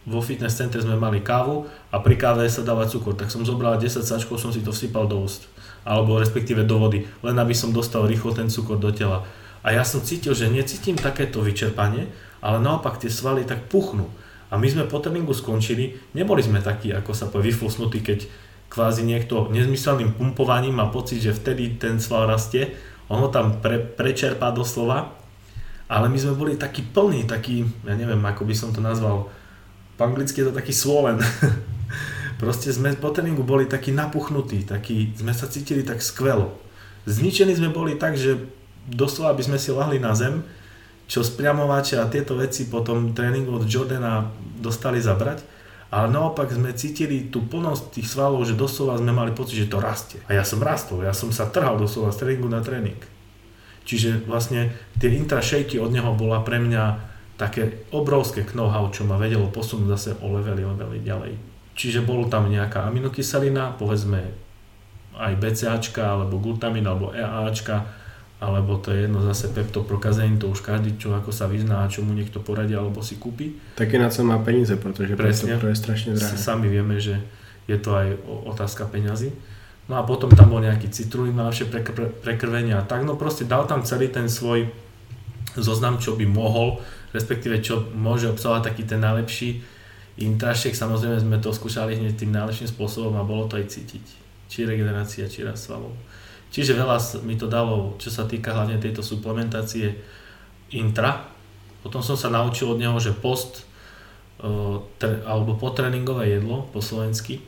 vo fitness centre sme mali kávu a pri káve sa dáva cukor, tak som zobral 10 sačkov, som si to vsypal do úst. Alebo respektíve do vody, len aby som dostal rýchlo ten cukor do tela. A ja som cítil, že necítim takéto vyčerpanie, ale naopak tie svaly tak puchnú. A my sme po tréningu skončili, neboli sme takí, ako sa povie, vyflusnutí, keď kvázi niekto nezmyselným pumpovaním má pocit, že vtedy ten sval rastie, on ho tam pre, prečerpá doslova, ale my sme boli takí plní, taký, ja neviem, ako by som to nazval, po anglicky je to taký swollen. [laughs] Proste sme po tréningu boli takí napuchnutí, takí, sme sa cítili tak skvelo. Zničení sme boli tak, že doslova by sme si lahli na zem, čo spriamovače a tieto veci po tom tréningu od Jordana dostali zabrať. Ale naopak sme cítili tú plnosť tých svalov, že doslova sme mali pocit, že to rastie. A ja som rastol, ja som sa trhal doslova z tréningu na tréning. Čiže vlastne tie intra od neho bola pre mňa také obrovské know-how, čo ma vedelo posunúť zase o levely, levely ďalej. Čiže bol tam nejaká aminokyselina, povedzme aj BCAčka, alebo glutamin, alebo EAčka, alebo to je jedno zase peptoprokazein, to už každý, čo ako sa vyzná čo mu niekto poradí alebo si kúpi. Taky na co má peníze, pretože Presne, to je strašne drahé. Sami vieme, že je to aj otázka peňazí. No a potom tam bol nejaký citrulín na naše prekrvenie a tak, no proste dal tam celý ten svoj zoznam, čo by mohol respektíve čo môže obsahovať taký ten najlepší intrašek. Samozrejme sme to skúšali hneď tým najlepším spôsobom a bolo to aj cítiť. Či regenerácia, či rast svalov. Čiže veľa mi to dalo, čo sa týka hlavne tejto suplementácie intra. Potom som sa naučil od neho, že post alebo potréningové jedlo po slovensky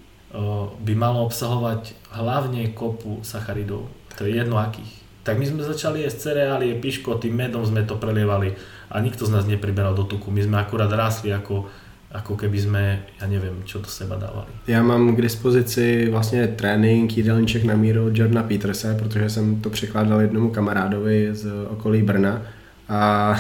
by malo obsahovať hlavne kopu sacharidov. To je jedno akých. Tak my sme začali jesť cereálie, piško, tým medom sme to prelievali a nikto z nás nepriberal do tuku. My sme akurát rásli ako, ako keby sme, ja neviem, čo do seba dávali. Já mám k dispozici vlastně trénink jídelníček na míru Jordana Peterse, protože jsem to překládal jednomu kamarádovi z okolí Brna a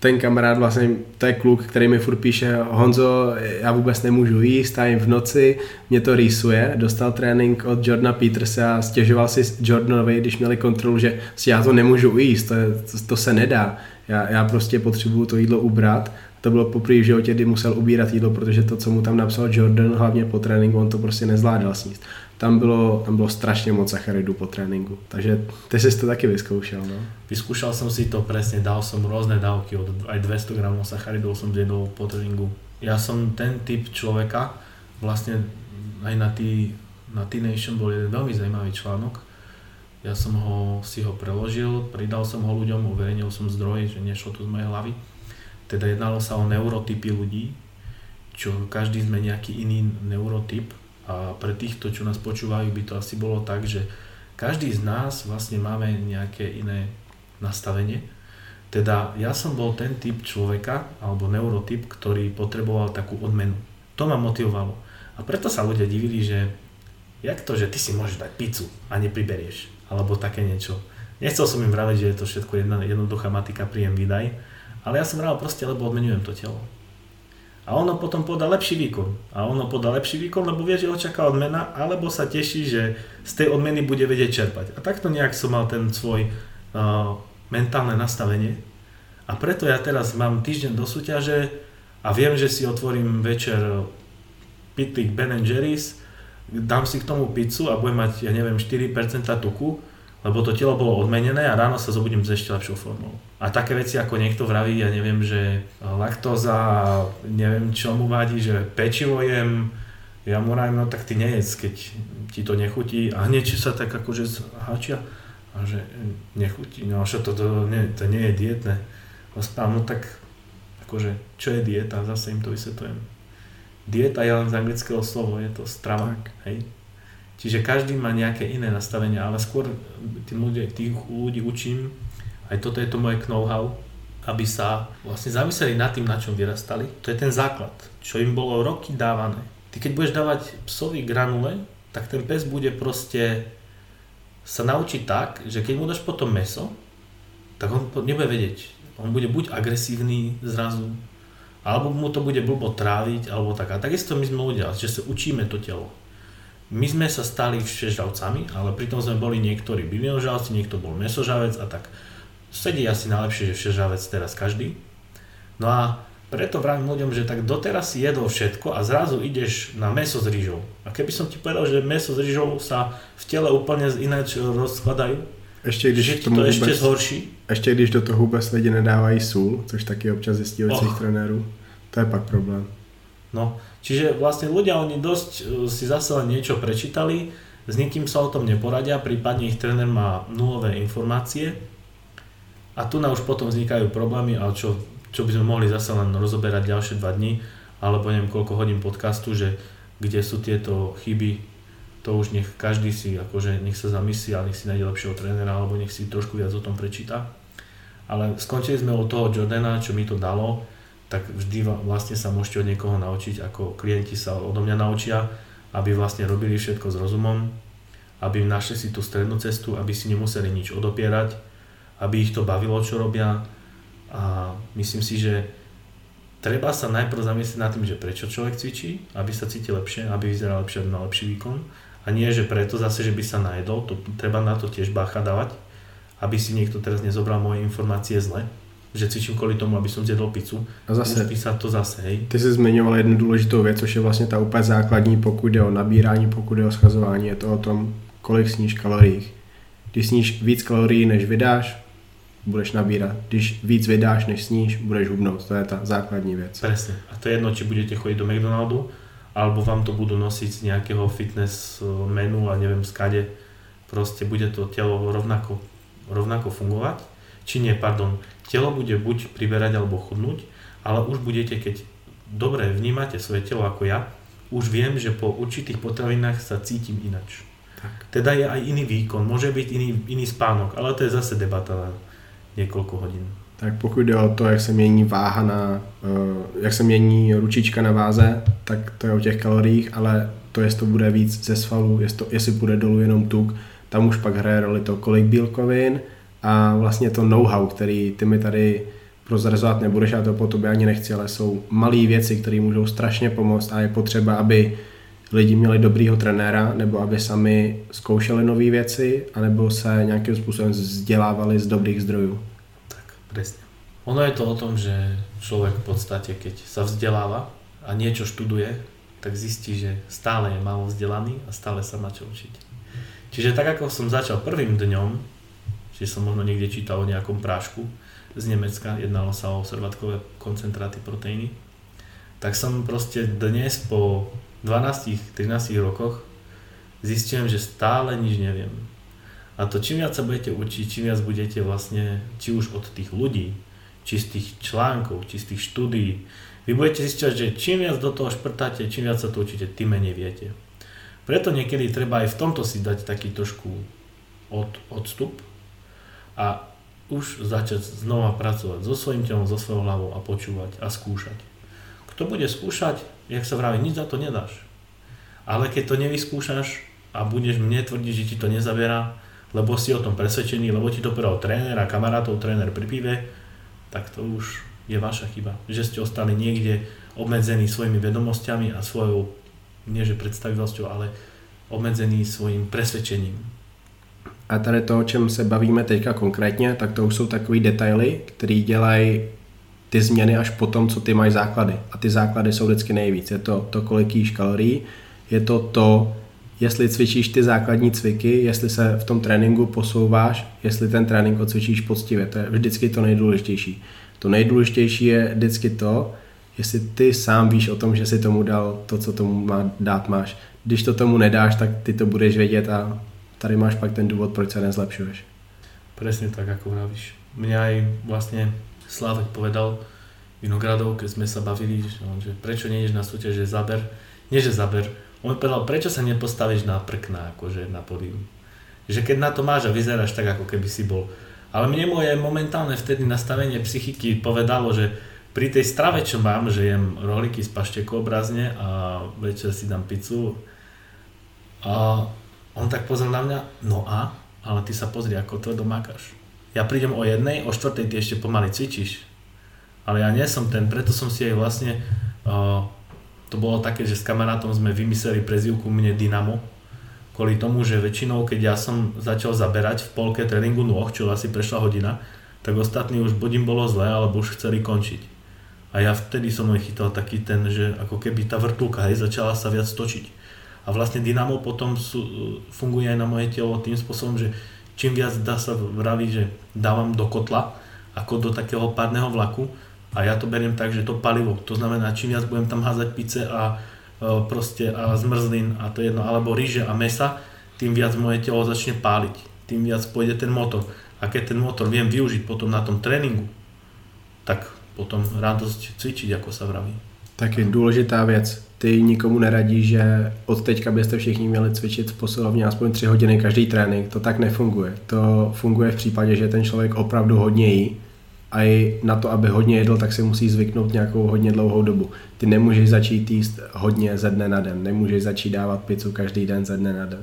ten kamarád vlastně, to je kluk, který mi furt píše, Honzo, já vůbec nemůžu jíst, a v noci, mě to rýsuje, dostal trénink od Jordana Petersa a stěžoval si Jordanovi, když měli kontrolu, že si já to nemůžu jíst, to, to, to se nedá já, já prostě potřebuju to jídlo ubrat. To bylo poprvé v životě, kdy musel ubírat jídlo, protože to, co mu tam napsal Jordan, hlavně po tréninku, on to prostě nezvládal sníst. Tam bylo, tam bylo strašně moc sacharidů po tréninku, takže ty jsi to taky vyzkoušel, no? Vyskúšal som si to presne, dal som rôzne dávky, od aj 200 gramov sacharidov som zjedol po tréningu. Ja som ten typ človeka, vlastne aj na, tý, na T-Nation bol jeden veľmi zaujímavý článok, ja som ho, si ho preložil, pridal som ho ľuďom, uverejnil som zdroj, že nešlo to z mojej hlavy. Teda jednalo sa o neurotypy ľudí, čo každý sme nejaký iný neurotyp a pre týchto, čo nás počúvajú, by to asi bolo tak, že každý z nás vlastne máme nejaké iné nastavenie. Teda ja som bol ten typ človeka, alebo neurotyp, ktorý potreboval takú odmenu. To ma motivovalo. A preto sa ľudia divili, že jak to, že ty si môžeš dať pizzu a nepriberieš alebo také niečo. Nechcel som im vraviť, že je to všetko jedna jednoduchá matika, príjem, výdaj, ale ja som vravel proste, lebo odmenujem to telo. A ono potom podá lepší výkon. A ono podá lepší výkon, lebo vie, že ho čaká odmena, alebo sa teší, že z tej odmeny bude vedieť čerpať. A takto nejak som mal ten svoj uh, mentálne nastavenie. A preto ja teraz mám týždeň do súťaže a viem, že si otvorím večer pitlík Ben Jerry's dám si k tomu pizzu a budem mať, ja neviem, 4% tuku, lebo to telo bolo odmenené a ráno sa zobudím s ešte lepšou formou. A také veci ako niekto vraví, ja neviem, že laktóza, neviem čo mu vadí, že pečivo jem, ja mu rajím, no tak ty nejedz, keď ti to nechutí a hneď sa tak akože háčia a že nechutí, no čo to, to, nie, to nie je dietné. Rozprávam, no tak akože čo je dieta, zase im to vysvetlujem dieta je len z anglického slovo, je to strava. Tak. Hej? Čiže každý má nejaké iné nastavenie, ale skôr tým ľudí, tých ľudí učím, aj toto je to moje know-how, aby sa vlastne zamysleli nad tým, na čom vyrastali. To je ten základ, čo im bolo roky dávané. Ty keď budeš dávať psovi granule, tak ten pes bude proste sa naučiť tak, že keď mu dáš potom meso, tak on nebude vedieť. On bude buď agresívny zrazu, alebo mu to bude blbo tráviť, alebo tak. A takisto my sme ľudia, že sa učíme to telo. My sme sa stali všežravcami, ale pritom sme boli niektorí bylinožravci, niekto bol mesožavec a tak. Sedí asi najlepšie, že všežravec teraz každý. No a preto vravím ľuďom, že tak doteraz si jedol všetko a zrazu ideš na meso s rýžou. A keby som ti povedal, že meso s rýžou sa v tele úplne ináč rozkladajú, ještě když že tomu to vůbec, ještě zhorší. Ještě když do toho vůbec lidi nedávají sůl, což taky občas zjistí od svých trenérů, to je pak problém. No, čiže vlastne ľudia, oni dosť e, si zase len niečo prečítali, s nikým sa o tom neporadia, prípadne ich tréner má nulové informácie a tu na už potom vznikajú problémy, ale čo, čo by sme mohli zase len rozoberať ďalšie dva dni, alebo neviem koľko hodín podcastu, že kde sú tieto chyby, to už nech každý si, akože nech sa zamyslí a nech si nájde lepšieho trénera, alebo nech si trošku viac o tom prečíta. Ale skončili sme od toho Jordana, čo mi to dalo, tak vždy vlastne sa môžete od niekoho naučiť, ako klienti sa odo mňa naučia, aby vlastne robili všetko s rozumom, aby našli si tú strednú cestu, aby si nemuseli nič odopierať, aby ich to bavilo, čo robia. A myslím si, že treba sa najprv zamyslieť nad tým, že prečo človek cvičí, aby sa cítil lepšie, aby vyzeral lepšie, aby mal lepší výkon. A nie, že preto zase, že by sa najedol, to treba na to tiež bacha dávať, aby si niekto teraz nezobral moje informácie zle, že cvičím kvôli tomu, aby som zjedol pizzu. A zase, písať to zase, hej. Ty jsi zmiňoval jednu důležitou věc, což je vlastně ta úplně základní, pokud jde o nabírání, pokud jde o schazování, je to o tom, kolik sníš kalorií. Když sníš víc kalorií, než vydáš, budeš nabírat. Když víc vydáš, než sníš, budeš hubnout. To je ta základní věc. Presne. A to je jedno, či budete chodiť do McDonaldu, alebo vám to budú nosiť z nejakého fitness eh, menu a neviem skade. Proste bude to telo rovnako, rovnako fungovať. Či nie, pardon. Telo bude buď priberať alebo chudnúť, ale už budete, keď dobre vnímate svoje telo ako ja, už viem, že po určitých potravinách sa cítim inač. Tak. Teda je aj iný výkon, môže byť iný, iný spánok, ale to je zase debata niekoľko hodín. Tak pokud jde o to, jak se mění váha na, uh, jak se mění ručička na váze, tak to je o těch kaloriích, ale to, jestli to bude víc ze svalu, jestli, to, jestli bude dolů jenom tuk, tam už pak hraje roli to, kolik bílkovin a vlastně to know-how, který ty mi tady prozrazovat nebudeš, já to po tobě ani nechci, ale jsou malé věci, které můžou strašně pomoct a je potřeba, aby lidi měli dobrýho trenéra, nebo aby sami zkoušeli nové věci, anebo se nějakým způsobem vzdělávali z dobrých zdrojů. Tak, presne. Ono je to o tom, že človek v podstate, keď sa vzdeláva a niečo študuje, tak zistí, že stále je málo vzdelaný a stále sa má čo učiť. Čiže tak ako som začal prvým dňom, že som možno niekde čítal o nejakom prášku z Nemecka, jednalo sa o servatkové koncentráty proteíny, tak som proste dnes po 12-13 rokoch zistujem, že stále nič neviem. A to čím viac sa budete učiť, čím viac budete vlastne, či už od tých ľudí, či z tých článkov, či z tých štúdií, vy budete zistiť, že čím viac do toho šprtáte, čím viac sa to učíte, tým menej viete. Preto niekedy treba aj v tomto si dať taký trošku od, odstup a už začať znova pracovať so svojím telom, so svojou hlavou a počúvať a skúšať. Kto bude skúšať, jak sa vraví, nič za to nedáš. Ale keď to nevyskúšaš a budeš mne tvrdiť, že ti to nezaberá, lebo si o tom presvedčený, lebo ti to povedal tréner a kamarátov tréner pri pive, tak to už je vaša chyba. Že ste ostali niekde obmedzení svojimi vedomosťami a svojou, nie že predstavivosťou, ale obmedzení svojím presvedčením. A tady to, o čem se bavíme teďka konkrétně, tak to už jsou takový detaily, které dělají ty změny až po tom, co ty máš základy. A ty základy jsou vždycky nejvíc. Je to to, kolik jíš kalorií, je to to, jestli cvičíš ty základní cviky, jestli se v tom tréninku posouváš, jestli ten trénink odcvičíš poctivě. To je vždycky to nejdůležitější. To nejdůležitější je vždycky to, jestli ty sám víš o tom, že si tomu dal to, co tomu má, dát máš. Když to tomu nedáš, tak ty to budeš vědět a tady máš pak ten důvod, proč se nezlepšuješ. Presne tak, ako vravíš. Mňa aj vlastne Slávek povedal Vinogradov, keď sme sa bavili, že, on, že prečo nejdeš na súťaž, že zaber, nie že zaber, on povedal, prečo sa nepostavíš na prkna, akože na pódium. Že keď na to máš a vyzeráš tak, ako keby si bol. Ale mne moje momentálne vtedy nastavenie psychiky povedalo, že pri tej strave, čo mám, že jem rohlíky z paštekou obrazne a večer si dám pizzu. A on tak pozrel na mňa, no a, ale ty sa pozri, ako to domákaš ja prídem o jednej, o štvrtej ty ešte pomaly cvičíš. Ale ja nie som ten, preto som si aj vlastne, uh, to bolo také, že s kamarátom sme vymysleli prezivku mne Dynamo, kvôli tomu, že väčšinou, keď ja som začal zaberať v polke tréningu nôh, čo asi prešla hodina, tak ostatní už buď bolo zle, alebo už chceli končiť. A ja vtedy som len chytal taký ten, že ako keby tá vrtulka hej, začala sa viac točiť. A vlastne Dynamo potom sú, funguje aj na moje telo tým spôsobom, že čím viac dá sa vraví, že dávam do kotla, ako do takého pádneho vlaku a ja to beriem tak, že to palivo, to znamená čím viac budem tam házať pice a e, proste a zmrzlin a to jedno, alebo ríže a mesa, tým viac moje telo začne páliť, tým viac pôjde ten motor. A keď ten motor viem využiť potom na tom tréningu, tak potom radosť cvičiť, ako sa vraví. Taky důležitá věc. Ty nikomu neradí, že od teďka byste všichni měli cvičit v posilovně aspoň 3 hodiny každý trénink. To tak nefunguje. To funguje v případě, že ten člověk opravdu hodně jí a i na to, aby hodně jedl, tak si musí zvyknout nějakou hodně dlouhou dobu. Ty nemůžeš začít jíst hodně ze dne na den, nemůžeš začít dávat pizzu každý den ze dne na den.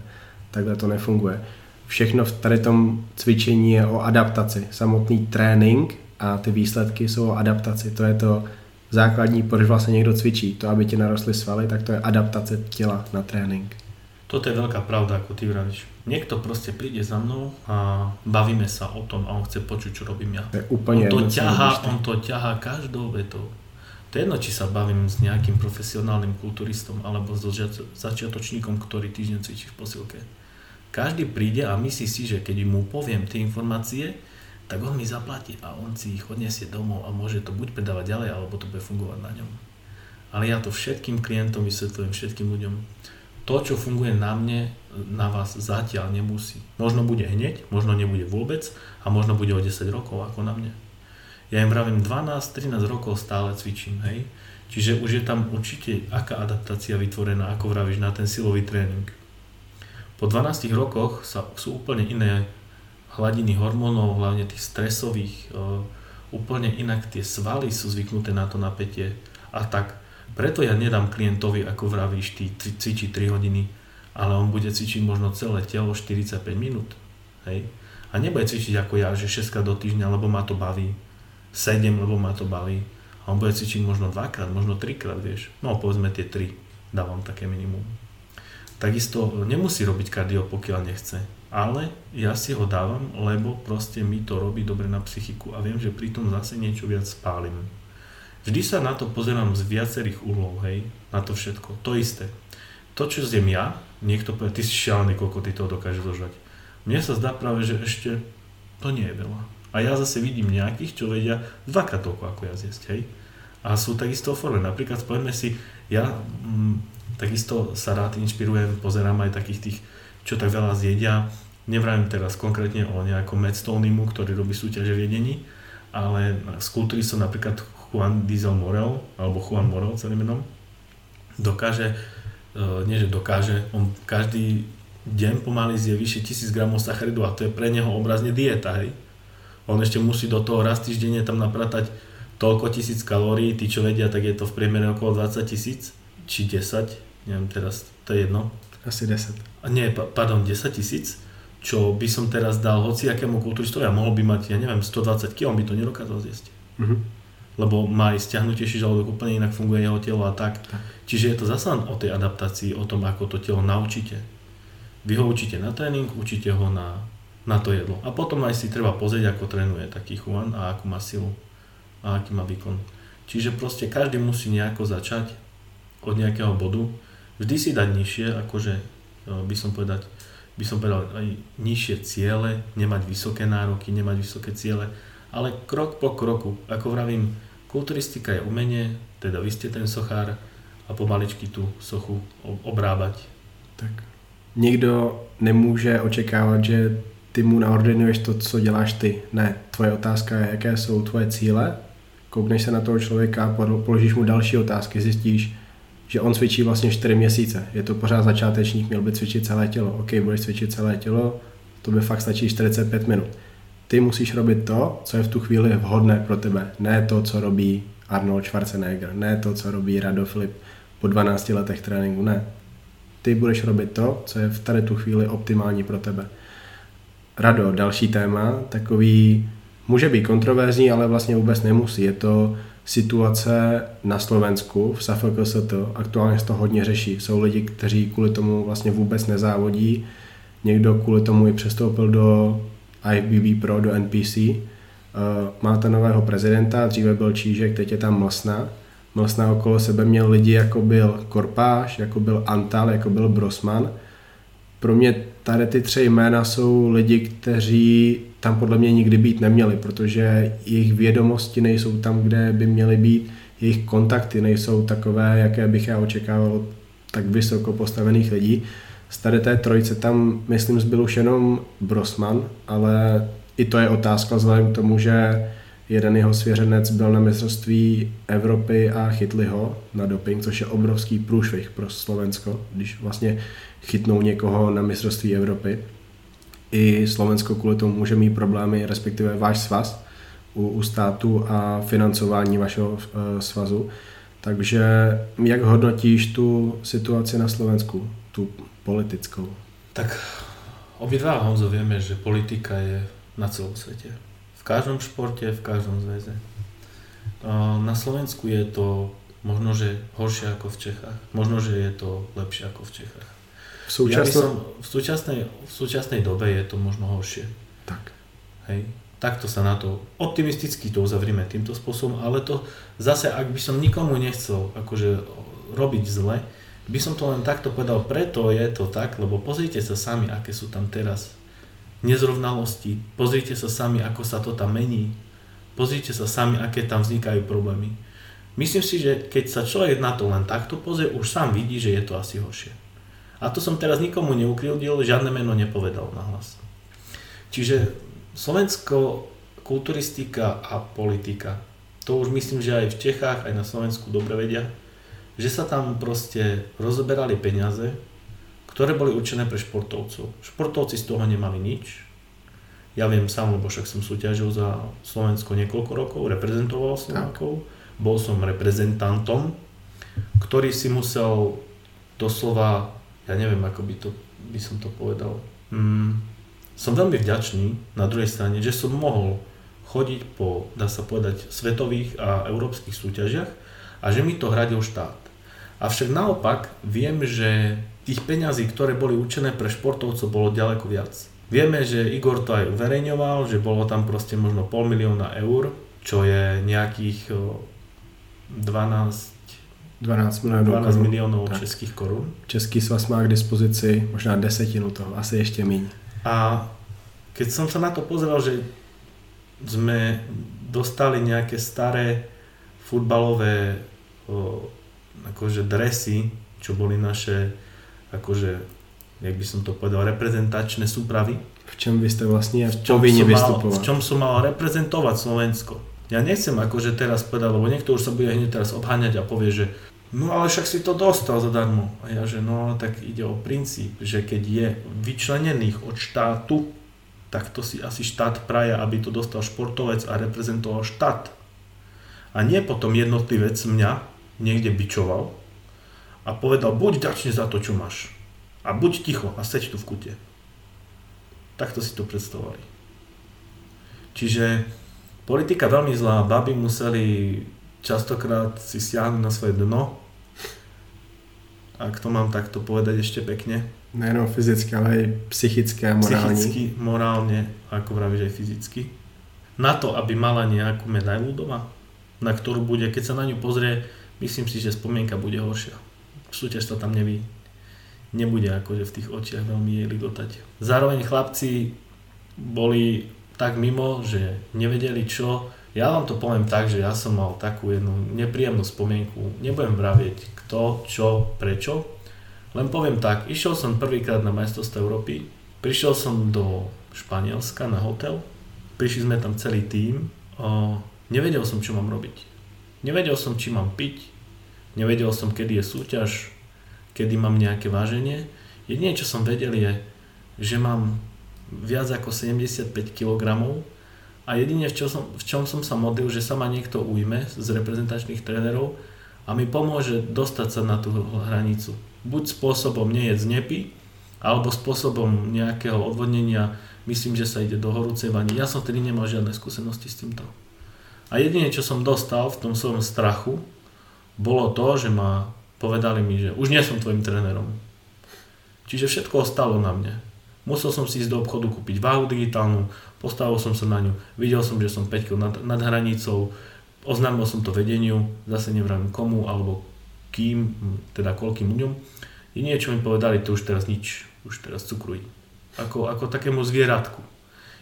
Takhle to nefunguje. Všechno v tady tom cvičení je o adaptaci. Samotný trénink a ty výsledky jsou o adaptaci. To je to základní, proč vlastně někdo cvičí. To, aby ti narostly svaly, tak to je adaptace těla na trénink. Toto je veľká pravda, ako ty vravíš. Niekto proste príde za mnou a bavíme sa o tom a on chce počuť, čo robím ja. To je úplne on to ťahá, on to ťahá každou vetou. To je jedno, či sa bavím s nejakým profesionálnym kulturistom alebo so začiatočníkom, ktorý týždeň cvičí v posilke. Každý príde a myslí si, že keď mu poviem tie informácie, tak on mi zaplatí a on si ich odniesie domov a môže to buď predávať ďalej, alebo to bude fungovať na ňom. Ale ja to všetkým klientom vysvetľujem, všetkým ľuďom to, čo funguje na mne, na vás zatiaľ nemusí. Možno bude hneď, možno nebude vôbec a možno bude o 10 rokov ako na mne. Ja im vravím 12-13 rokov stále cvičím, hej. Čiže už je tam určite aká adaptácia vytvorená, ako vravíš, na ten silový tréning. Po 12 rokoch sa, sú úplne iné hladiny hormónov, hlavne tých stresových, uh, úplne inak tie svaly sú zvyknuté na to napätie a tak preto ja nedám klientovi, ako vravíš, ty cvičí 3 hodiny, ale on bude cvičiť možno celé telo 45 minút. Hej? A nebude cvičiť ako ja, že 6 krát do týždňa, lebo ma to baví. 7, lebo ma to baví. A on bude cvičiť možno 2 krát, možno 3 krát, vieš. No povedzme tie 3, dávam také minimum. Takisto nemusí robiť kardio, pokiaľ nechce. Ale ja si ho dávam, lebo proste mi to robí dobre na psychiku a viem, že pri tom zase niečo viac spálim. Vždy sa na to pozerám z viacerých uhlov, hej, na to všetko. To isté. To, čo zjem ja, niekto povie, ty si šialený, koľko ty toho dokáže zožať. Mne sa zdá práve, že ešte to nie je veľa. A ja zase vidím nejakých, čo vedia dvakrát toľko ako ja zjesť, hej. A sú takisto forme. Napríklad povedzme si, ja mm, takisto sa rád inšpirujem, pozerám aj takých tých, čo tak veľa zjedia. Nevravím teraz konkrétne o nejakom Matt ktorý robí súťaže v jedení, ale z kulturistom napríklad Juan Diesel Morel, alebo Juan Morel celým menom, dokáže, uh, nie že dokáže, on každý deň pomaly zje vyše 1000 gramov sacharidu a to je pre neho obrazne dieta, hej. On ešte musí do toho raz týždenne tam napratať toľko tisíc kalórií, tí čo vedia, tak je to v priemere okolo 20 tisíc, či 10, neviem teraz, to je jedno. Asi 10. Nie, pardon, 10 tisíc, čo by som teraz dal hociakému kulturistovi a mohol by mať, ja neviem, 120 kg, on by to nedokázal zjesť. Mm-hmm lebo má aj stiahnutejší žalúdok, úplne inak funguje jeho telo a tak. tak. Čiže je to zase o tej adaptácii, o tom, ako to telo naučíte. Vy ho učíte na tréning, učíte ho na, na to jedlo. A potom aj si treba pozrieť, ako trénuje taký Juan a akú má silu a aký má výkon. Čiže proste každý musí nejako začať od nejakého bodu. Vždy si dať nižšie, akože by som povedať, by som povedal aj nižšie ciele, nemať vysoké nároky, nemať vysoké ciele, ale krok po kroku, ako vravím, Kulturistika je umenie, teda vy ste ten sochár a pomaličky tu sochu obrábať. Tak. Nikdo nemůže očekávat, že ty mu naordinuješ to, co děláš ty. Ne, tvoje otázka je, jaké jsou tvoje cíle, koukneš se na toho člověka, položíš mu další otázky, zjistíš, že on cvičí vlastně 4 měsíce. Je to pořád začátečník, měl by cvičit celé tělo. OK, budeš cvičit celé tělo, to by fakt stačí 45 minut ty musíš robit to, co je v tu chvíli vhodné pro tebe. Ne to, co robí Arnold Schwarzenegger, ne to, co robí Rado Filip po 12 letech tréninku, ne. Ty budeš robit to, co je v tady tu chvíli optimální pro tebe. Rado, další téma, takový může být kontroverzní, ale vlastně vůbec nemusí. Je to situace na Slovensku, v SAFKST, aktuálně se to hodně řeší. Jsou lidi, kteří kvůli tomu vlastně vůbec nezávodí, někdo kvůli tomu i přestoupil do IFBB Pro do NPC. Uh, máte nového prezidenta, dříve byl Čížek, teď je tam Mlsna. Mlsna okolo sebe měl lidi, jako byl Korpáš, jako byl Antal, jako byl Brosman. Pro mě tady ty tři jména jsou lidi, kteří tam podle mě nikdy být neměli, protože jejich vědomosti nejsou tam, kde by měly být, jejich kontakty nejsou takové, jaké bych já očekával tak vysoko postavených lidí. Z tady té trojce tam, myslím, zbyl už jenom Brosman, ale i to je otázka vzhledem k tomu, že jeden jeho svěřenec byl na mistrovství Evropy a chytli ho na doping, což je obrovský průšvih pro Slovensko, když vlastně chytnou někoho na mistrovství Evropy. I Slovensko kvůli tomu může mít problémy, respektive váš svaz u, u státu a financování vašeho uh, svazu. Takže jak hodnotíš tu situaci na Slovensku, tu politickou? Tak obidva Honzo vieme, že politika je na celom svete. V každom športe, v každom zväze. Na Slovensku je to možno, že horšie ako v Čechách. Možno, že je to lepšie ako v Čechách. V, súčasno... ja som, v, súčasnej, v súčasnej dobe je to možno horšie. Tak. Hej. Takto sa na to, optimisticky to uzavrieme týmto spôsobom, ale to zase, ak by som nikomu nechcel akože robiť zle, by som to len takto povedal, preto je to tak, lebo pozrite sa sami, aké sú tam teraz nezrovnalosti, pozrite sa sami, ako sa to tam mení, pozrite sa sami, aké tam vznikajú problémy. Myslím si, že keď sa človek na to len takto pozrie, už sám vidí, že je to asi horšie. A to som teraz nikomu neukrildil, žiadne meno nepovedal na hlas. Čiže Slovensko, kulturistika a politika. To už myslím, že aj v Čechách, aj na Slovensku dobre vedia, že sa tam proste rozoberali peniaze, ktoré boli určené pre športovcov. Športovci z toho nemali nič. Ja viem sám, lebo však som súťažil za Slovensko niekoľko rokov, reprezentoval Slovákov, bol som reprezentantom, ktorý si musel doslova, ja neviem, ako by, to, by som to povedal, mm, som veľmi vďačný na druhej strane, že som mohol chodiť po, dá sa povedať, svetových a európskych súťažiach a že mi to hradil štát. Avšak naopak viem, že tých peňazí, ktoré boli určené pre športovcov, bolo ďaleko viac. Vieme, že Igor to aj uverejňoval, že bolo tam proste možno pol milióna eur, čo je nejakých 12 12 milionů 12 milionů českých korun. Český svaz má k dispozici možná desetinu toho, asi ještě méně. A keď som sa na to pozrel, že sme dostali nejaké staré futbalové o, akože dresy, čo boli naše akože, jak by som to povedal, reprezentačné súpravy. V čom by ste vlastne povinni vystupovať? v čom som mal reprezentovať Slovensko. Ja nechcem akože teraz povedať, lebo niekto už sa bude hneď teraz obháňať a povie, že No ale však si to dostal zadarmo. A ja, že no tak ide o princíp, že keď je vyčlenených od štátu, tak to si asi štát praje, aby to dostal športovec a reprezentoval štát. A nie potom jednotlivec mňa niekde bičoval a povedal, buď ďačný za to, čo máš. A buď ticho a seď tu v kute. Takto si to predstavovali. Čiže politika veľmi zlá, baby museli častokrát si siahnu na svoje dno, ak to mám takto povedať ešte pekne. Nejenom fyzicky, ale aj psychické a morálne. Psychicky, morálne, ako vravíš aj fyzicky. Na to, aby mala nejakú medailu doma, na ktorú bude, keď sa na ňu pozrie, myslím si, že spomienka bude horšia. Súťaž sa tam nevy, nebude akože v tých očiach veľmi jej ligotať. Zároveň chlapci boli tak mimo, že nevedeli čo, ja vám to poviem tak, že ja som mal takú jednu nepríjemnú spomienku. Nebudem vravieť kto, čo, prečo. Len poviem tak, išiel som prvýkrát na majstrovstvo Európy, prišiel som do Španielska na hotel, prišli sme tam celý tým, nevedel som, čo mám robiť. Nevedel som, či mám piť, nevedel som, kedy je súťaž, kedy mám nejaké váženie. Jedine, čo som vedel je, že mám viac ako 75 kg a jedine v čom, som, v čom som sa modlil, že sa ma niekto ujme z reprezentačných trénerov a mi pomôže dostať sa na tú hranicu. Buď spôsobom nie je znepy, alebo spôsobom nejakého odvodnenia, myslím, že sa ide do horúcej vani. Ja som vtedy nemal žiadne skúsenosti s týmto. A jedine, čo som dostal v tom svojom strachu, bolo to, že ma povedali mi, že už nie som tvojim trénerom. Čiže všetko ostalo na mne. Musel som si ísť do obchodu kúpiť váhu digitálnu, Postavil som sa na ňu, videl som, že som 5 kg nad, nad hranicou, oznámil som to vedeniu, zase neviem komu alebo kým, teda koľkým ľuďom. I niečo mi povedali, to už teraz nič, už teraz cukruj. Ako, ako takému zvieratku.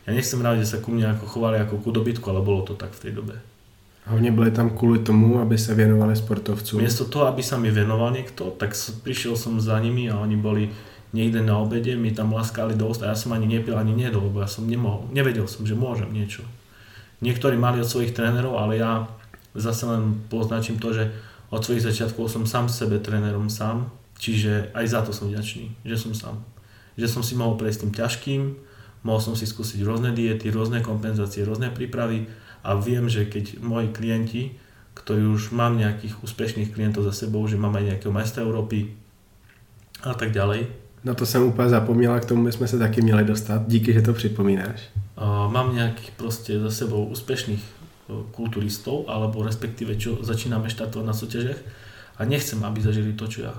Ja nechcem rád, že sa ku mne ako chovali ako ku dobytku, ale bolo to tak v tej dobe. Hlavne boli tam kvôli tomu, aby sa venovali sportovcom. Miesto toho, aby sa mi venoval niekto, tak prišiel som za nimi a oni boli niekde na obede, mi tam laskali do úst a ja som ani nepil, ani nedol, lebo ja som nemohol, nevedel som, že môžem niečo. Niektorí mali od svojich trénerov, ale ja zase len poznačím to, že od svojich začiatkov som sám sebe trénerom sám, čiže aj za to som vďačný, že som sám. Že som si mohol prejsť tým ťažkým, mohol som si skúsiť rôzne diety, rôzne kompenzácie, rôzne prípravy a viem, že keď moji klienti, ktorí už mám nejakých úspešných klientov za sebou, že mám aj nejakého majstra Európy a tak ďalej. Na to jsem úplně zapomněla, k tomu jsme se taky měli dostat. Díky, že to připomínáš. Uh, mám nejakých proste za sebou úspešných kulturistov, alebo respektíve čo začíname štartovať na súťažiach a nechcem, aby zažili to, čo ja.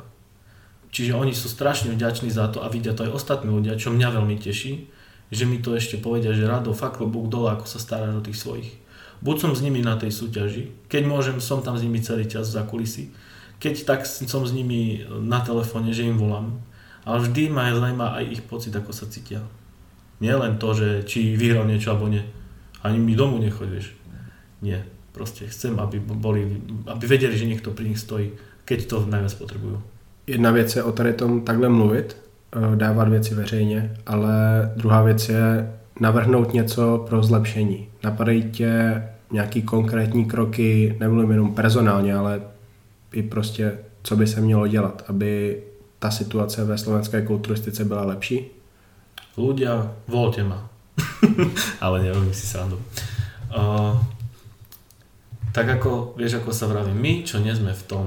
Čiže oni sú strašne vďační za to a vidia to aj ostatní ľudia, čo mňa veľmi teší, že mi to ešte povedia, že Rado, fakt klobúk dole, ako sa staráš o tých svojich. Buď som s nimi na tej súťaži, keď môžem, som tam s nimi celý čas za kulisy, keď tak som s nimi na telefóne, že im volám, ale vždy ma zaujíma aj ich pocit, ako sa cítia. Nie len to, že či vyhral niečo alebo nie. Ani mi domu nechodíš. Nie. Proste chcem, aby, boli, aby vedeli, že niekto pri nich stojí, keď to najviac potrebujú. Jedna věc je o tady tom takhle mluvit, eh, dávat věci veřejně, ale druhá věc je navrhnout něco pro zlepšení. Napadají tě nějaký konkrétní kroky, nemluvím jenom personálně, ale i prostě, co by se mělo dělat, aby ta situace ve slovenské kulturistice byla lepší? Ľudia, volte ma. [laughs] ale nerobím si srandu. Uh, tak ako, vieš, ako sa vraví, my, čo nie sme v tom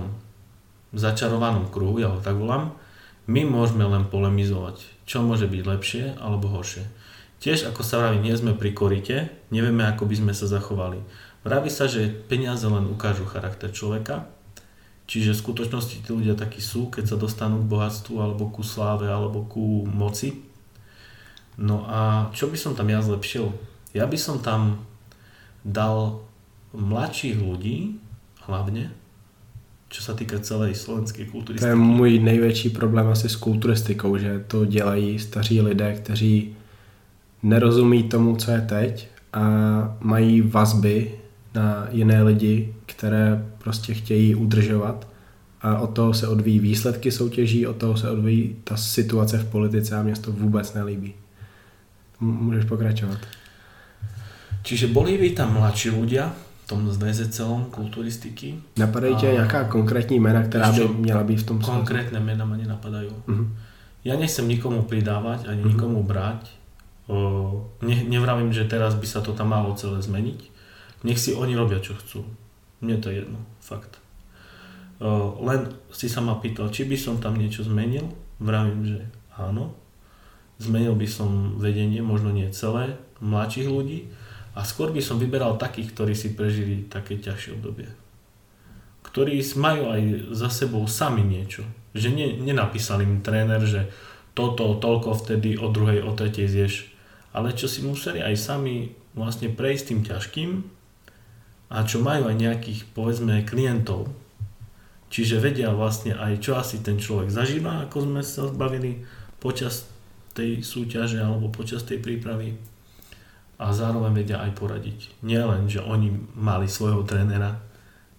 začarovanom kruhu, ja ho tak volám, my môžeme len polemizovať, čo môže byť lepšie alebo horšie. Tiež, ako sa vraví, nie sme pri korite, nevieme, ako by sme sa zachovali. Vraví sa, že peniaze len ukážu charakter človeka, čiže v skutočnosti tí ľudia takí sú, keď sa dostanú k bohatstvu, alebo ku sláve, alebo ku moci. No a čo by som tam ja zlepšil? Ja by som tam dal mladších ľudí hlavne, čo sa týka celej slovenské kulturistiky. To je můj největší problém asi s kulturistikou, že to dělají staří lidé, kteří nerozumí tomu, co je teď a mají vazby na jiné lidi, které prostě chtějí udržovat a od toho se odvíjí výsledky soutěží, od toho se odvíjí ta situace v politice a mě to vůbec nelíbí. Můžeš pokračovat. Čiže boli by tam mladší ľudia, tom zväze celom kulturistiky. Napadají tě nějaká konkrétní jména, která by měla být v tom Konkrétne jména ma nenapadajú. Uh-huh. Ja nechcem nikomu pridávať, ani uh-huh. nikomu brať. Ne, nevravím, že teraz by sa to tam malo celé zmeniť. Nech si oni robia, čo chcú. Mne to je jedno, fakt. Len si sa ma pýtal, či by som tam niečo zmenil. Vravím, že áno. Zmenil by som vedenie, možno nie celé, mladších ľudí, a skôr by som vyberal takých, ktorí si prežili také ťažšie obdobie. Ktorí majú aj za sebou sami niečo. Že ne, nenapísal im tréner, že toto, toľko vtedy o druhej, o tretej zješ. Ale čo si museli aj sami vlastne prejsť tým ťažkým a čo majú aj nejakých, povedzme, klientov. Čiže vedia vlastne aj, čo asi ten človek zažíva, ako sme sa zbavili počas tej súťaže alebo počas tej prípravy a zároveň vedia aj poradiť. Nielen, že oni mali svojho trénera,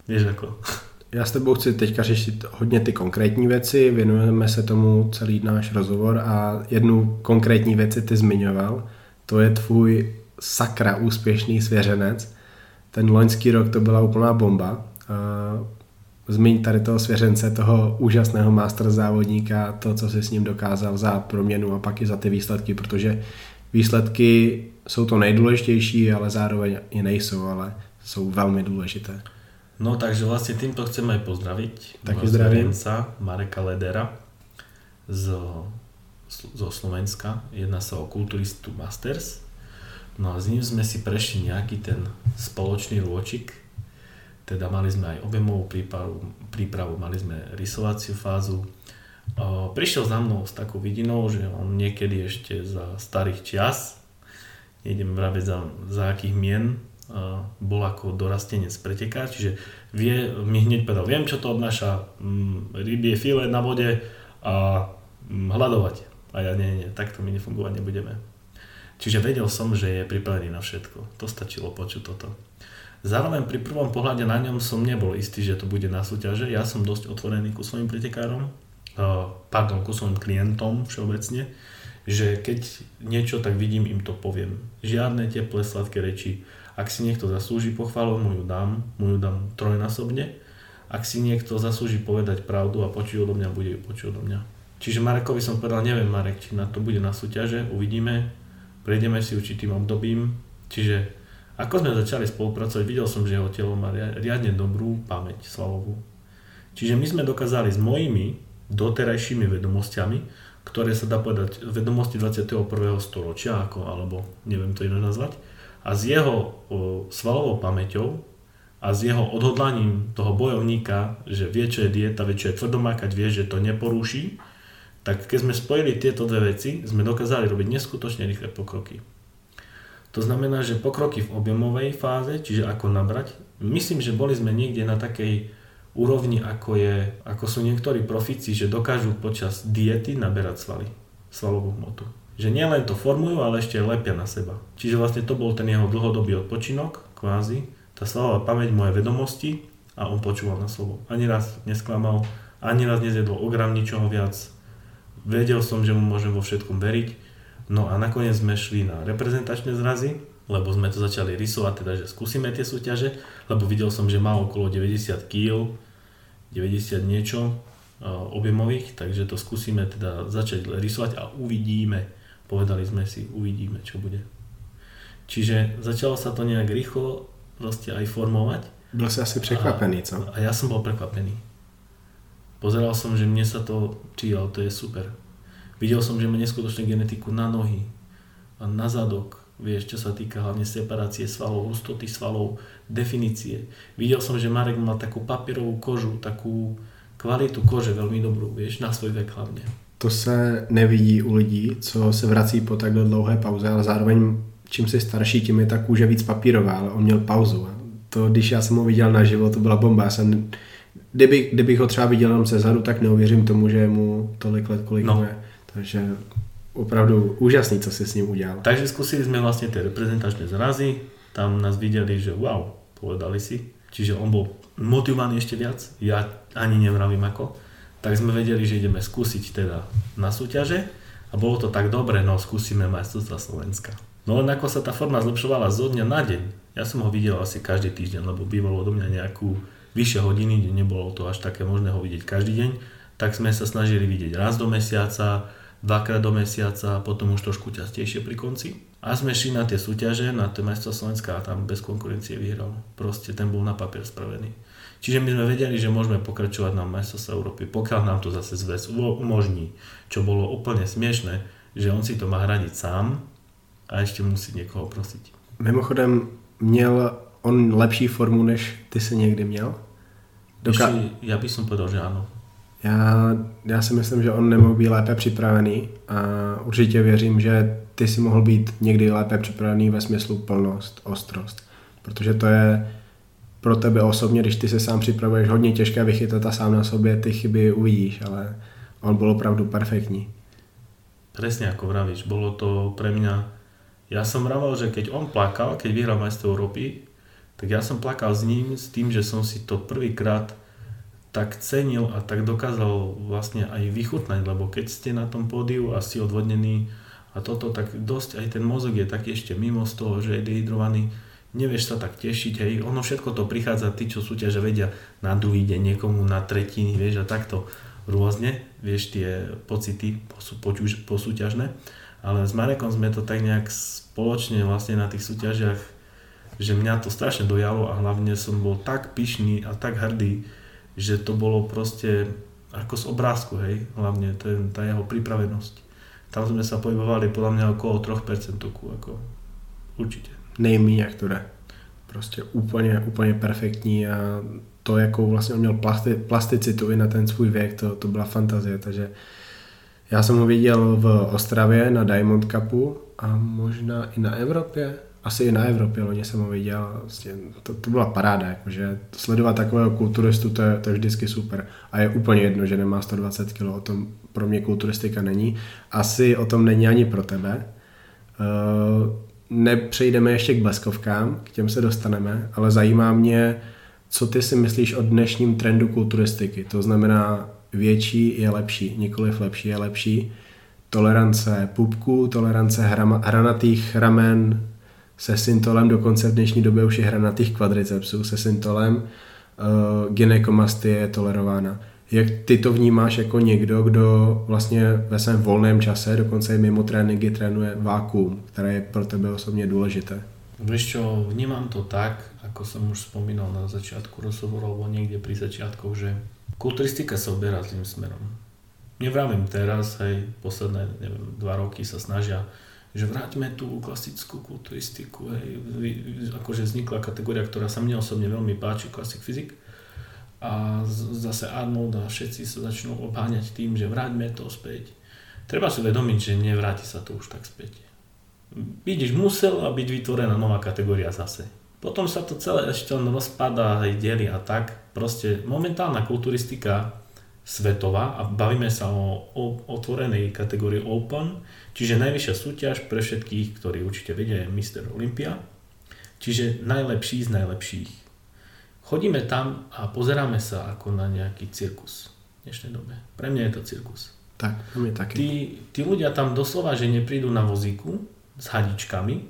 vieš ako. [laughs] Já s tebou chci teďka řešit hodně ty konkrétní věci, věnujeme se tomu celý náš rozhovor a jednu konkrétní věci ty zmiňoval, to je tvůj sakra úspěšný svěřenec. Ten loňský rok to byla úplná bomba. Zmiň tady toho svěřence, toho úžasného master závodníka, to, co si s ním dokázal za proměnu a pak i za ty výsledky, protože výsledky jsou to nejdůležitější, ale zároveň i nejsou, ale jsou velmi důležité. No takže vlastne týmto chcem aj pozdraviť. Taky zdravím. sa Mareka Ledera z, zo Slovenska. Jedná sa o kulturistu Masters. No a s ním sme si prešli nejaký ten spoločný rôčik. Teda mali sme aj objemovú prípravu, prípravu mali sme rysovaciu fázu. Prišiel za mnou s takou vidinou, že on niekedy ešte za starých čias nejdem vraviť za, za akých mien, bol ako dorastenec preteká, čiže vie, mi hneď povedal, viem čo to obnáša, mm, rybie file na vode a mm, hľadovať. A ja nie, nie, takto my nefungovať nebudeme. Čiže vedel som, že je pripravený na všetko. To stačilo počuť toto. Zároveň pri prvom pohľade na ňom som nebol istý, že to bude na súťaže. Ja som dosť otvorený ku svojim pretekárom, pardon, ku svojim klientom všeobecne že keď niečo tak vidím, im to poviem. Žiadne teplé, sladké reči. Ak si niekto zaslúži pochvalu, mu ju dám, mu ju dám trojnásobne. Ak si niekto zaslúži povedať pravdu a počuť odo mňa, bude ju počuť odo mňa. Čiže Marekovi som povedal, neviem Marek, či na to bude na súťaže, uvidíme, prejdeme si určitým obdobím. Čiže ako sme začali spolupracovať, videl som, že jeho telo má riadne dobrú pamäť svalovú. Čiže my sme dokázali s mojimi doterajšími vedomosťami, ktoré sa dá povedať vedomosti 21. storočia, ako, alebo neviem to iné nazvať, a s jeho o, svalovou pamäťou a s jeho odhodlaním toho bojovníka, že vie, čo je dieta, vie, čo je tvrdomákať, vie, že to neporúši, tak keď sme spojili tieto dve veci, sme dokázali robiť neskutočne rýchle pokroky. To znamená, že pokroky v objemovej fáze, čiže ako nabrať, myslím, že boli sme niekde na takej úrovni, ako, je, ako sú niektorí profici, že dokážu počas diety naberať svaly, svalovú hmotu. Že nielen to formujú, ale ešte lepia na seba. Čiže vlastne to bol ten jeho dlhodobý odpočinok, kvázi, tá svalová pamäť, moje vedomosti a on počúval na slovo. Ani raz nesklamal, ani raz nezjedol o gram ničoho viac. Vedel som, že mu môžem vo všetkom veriť. No a nakoniec sme šli na reprezentačné zrazy, lebo sme to začali rysovať, teda že skúsime tie súťaže, lebo videl som, že má okolo 90 kg, 90 niečo objemových, takže to skúsime teda začať rysovať a uvidíme. Povedali sme si, uvidíme, čo bude. Čiže začalo sa to nejak rýchlo proste aj formovať. Bol si asi prekvapený, co? A ja som bol prekvapený. Pozeral som, že mne sa to číjal, to je super. Videl som, že má neskutočnú genetiku na nohy, a na zadok, vieš, čo sa týka hlavne separácie svalov, hustoty svalov, definície. Videl som, že Marek mal takú papierovú kožu, takú kvalitu kože veľmi dobrú, vieš, na svoj vek hlavne. To se nevidí u lidí, co se vrací po takhle dlouhé pauze, ale zároveň čím si starší, tím je ta kůže víc papírová, ale on měl pauzu. To, když já jsem ho na život, to byla bomba. Já jsem, kdyby, kdybych ho třeba viděl jenom zadu, tak neuvěřím tomu, že mu tolik let, kolik no. je. Takže opravdu úžasný, co si s ním udělal. Takže skúsili sme vlastne tie reprezentačné zrazy, tam nás videli, že wow, povedali si. Čiže on bol motivovaný ešte viac, ja ani nevravím ako. Tak sme vedeli, že ideme skúsiť teda na súťaže a bolo to tak dobre, no skúsime majstrovstva Slovenska. No len ako sa tá forma zlepšovala zo dňa na deň, ja som ho videl asi každý týždeň, lebo bývalo do mňa nejakú vyššie hodiny, kde nebolo to až také možné ho vidieť každý deň, tak sme sa snažili vidieť raz do mesiaca, dvakrát do mesiaca potom už trošku častejšie pri konci. A sme šli na tie súťaže, na to mesto Slovenska a tam bez konkurencie vyhral. Proste ten bol na papier spravený. Čiže my sme vedeli, že môžeme pokračovať na majstrovstve Európy, pokiaľ nám to zase zväz umožní, čo bolo úplne smiešné, že on si to má hradiť sám a ešte musí niekoho prosiť. Mimochodem, měl on lepší formu, než ty si někdy měl? Doka- ja by som povedal, že áno. Já, já si myslím, že on nemohl být lépe připravený a určitě věřím, že ty si mohl být někdy lépe připravený ve smyslu plnost, ostrost. Protože to je pro tebe osobně, když ty se sám připravuješ, hodně těžké vychytat a sám na sobě ty chyby uvidíš, ale on byl opravdu perfektní. Presne ako vravíš, bolo to pre mňa... Ja som vravel, že keď on plakal, keď vyhral majstvo Európy, tak ja som plakal s ním, s tým, že som si to prvýkrát tak cenil a tak dokázal vlastne aj vychutnať, lebo keď ste na tom pódiu a ste odvodnení a toto, tak dosť aj ten mozog je taký ešte mimo z toho, že je dehydrovaný, nevieš sa tak tešiť, hej, ono všetko to prichádza, tí, čo súťaže vedia na druhý deň, niekomu na tretiny, vieš, a takto rôzne, vieš, tie pocity posúťažné, ale s Marekom sme to tak nejak spoločne vlastne na tých súťažiach, že mňa to strašne dojalo a hlavne som bol tak pyšný a tak hrdý, že to bolo proste ako z obrázku, hej, hlavne ten, tá jeho pripravenosť. Tam sme sa pohybovali podľa mňa okolo 3% ako určite. Nejmíň ktoré. Prostě úplně, úplně perfektní a to, jakou vlastně on měl plasti, plasticitu i na ten svůj věk, to, to byla fantazie, takže já jsem ho viděl v Ostravě na Diamond Cupu a možná i na Evropě, asi i na Evropě, loni jsem ho viděl, vlastně, to, to byla paráda, jakože sledovat takového kulturistu, to je, to je vždycky super. A je úplně jedno, že nemá 120 kg, o tom pro mě kulturistika není. Asi o tom není ani pro tebe. Uh, nepřejdeme ještě k bleskovkám, k těm se dostaneme, ale zajímá mě, co ty si myslíš o dnešním trendu kulturistiky. To znamená, větší je lepší, nikoliv lepší je lepší. tolerance pupků, tolerance hranatých ramen se syntolem, dokonce v dnešní době už je hranatých kvadricepsů se syntolem, uh, gynekomastie je tolerována. Jak ty to vnímáš jako někdo, kdo vlastně ve svém volném čase, dokonce i mimo tréninky, trénuje vákuum, které je pro tebe osobně důležité? Vieš čo, vnímam to tak, ako som už spomínal na začiatku rozhovoru, alebo niekde pri začiatkoch, že kulturistika sa oberá zlým smerom. Nevravím teraz, hej, posledné, neviem, dva roky sa snažia, že vráťme tú klasickú kulturistiku, hej, akože vznikla kategória, ktorá sa mne osobne veľmi páči, Classic Physics, a zase Arnold a všetci sa začnú obháňať tým, že vráťme to späť. Treba si uvedomiť, že nevráti sa to už tak späť. Vidíš, musela byť vytvorená nová kategória zase. Potom sa to celé ešte len rozpadá, aj deli a tak. Proste momentálna kulturistika svetová a bavíme sa o, o otvorenej kategórii Open, čiže najvyššia súťaž pre všetkých, ktorí určite vedia je Mr. Olympia, čiže najlepší z najlepších chodíme tam a pozeráme sa ako na nejaký cirkus v dnešnej dobe. Pre mňa je to cirkus. Tak, mňa taký. Tí, tí ľudia tam doslova, že neprídu na vozíku s hadičkami,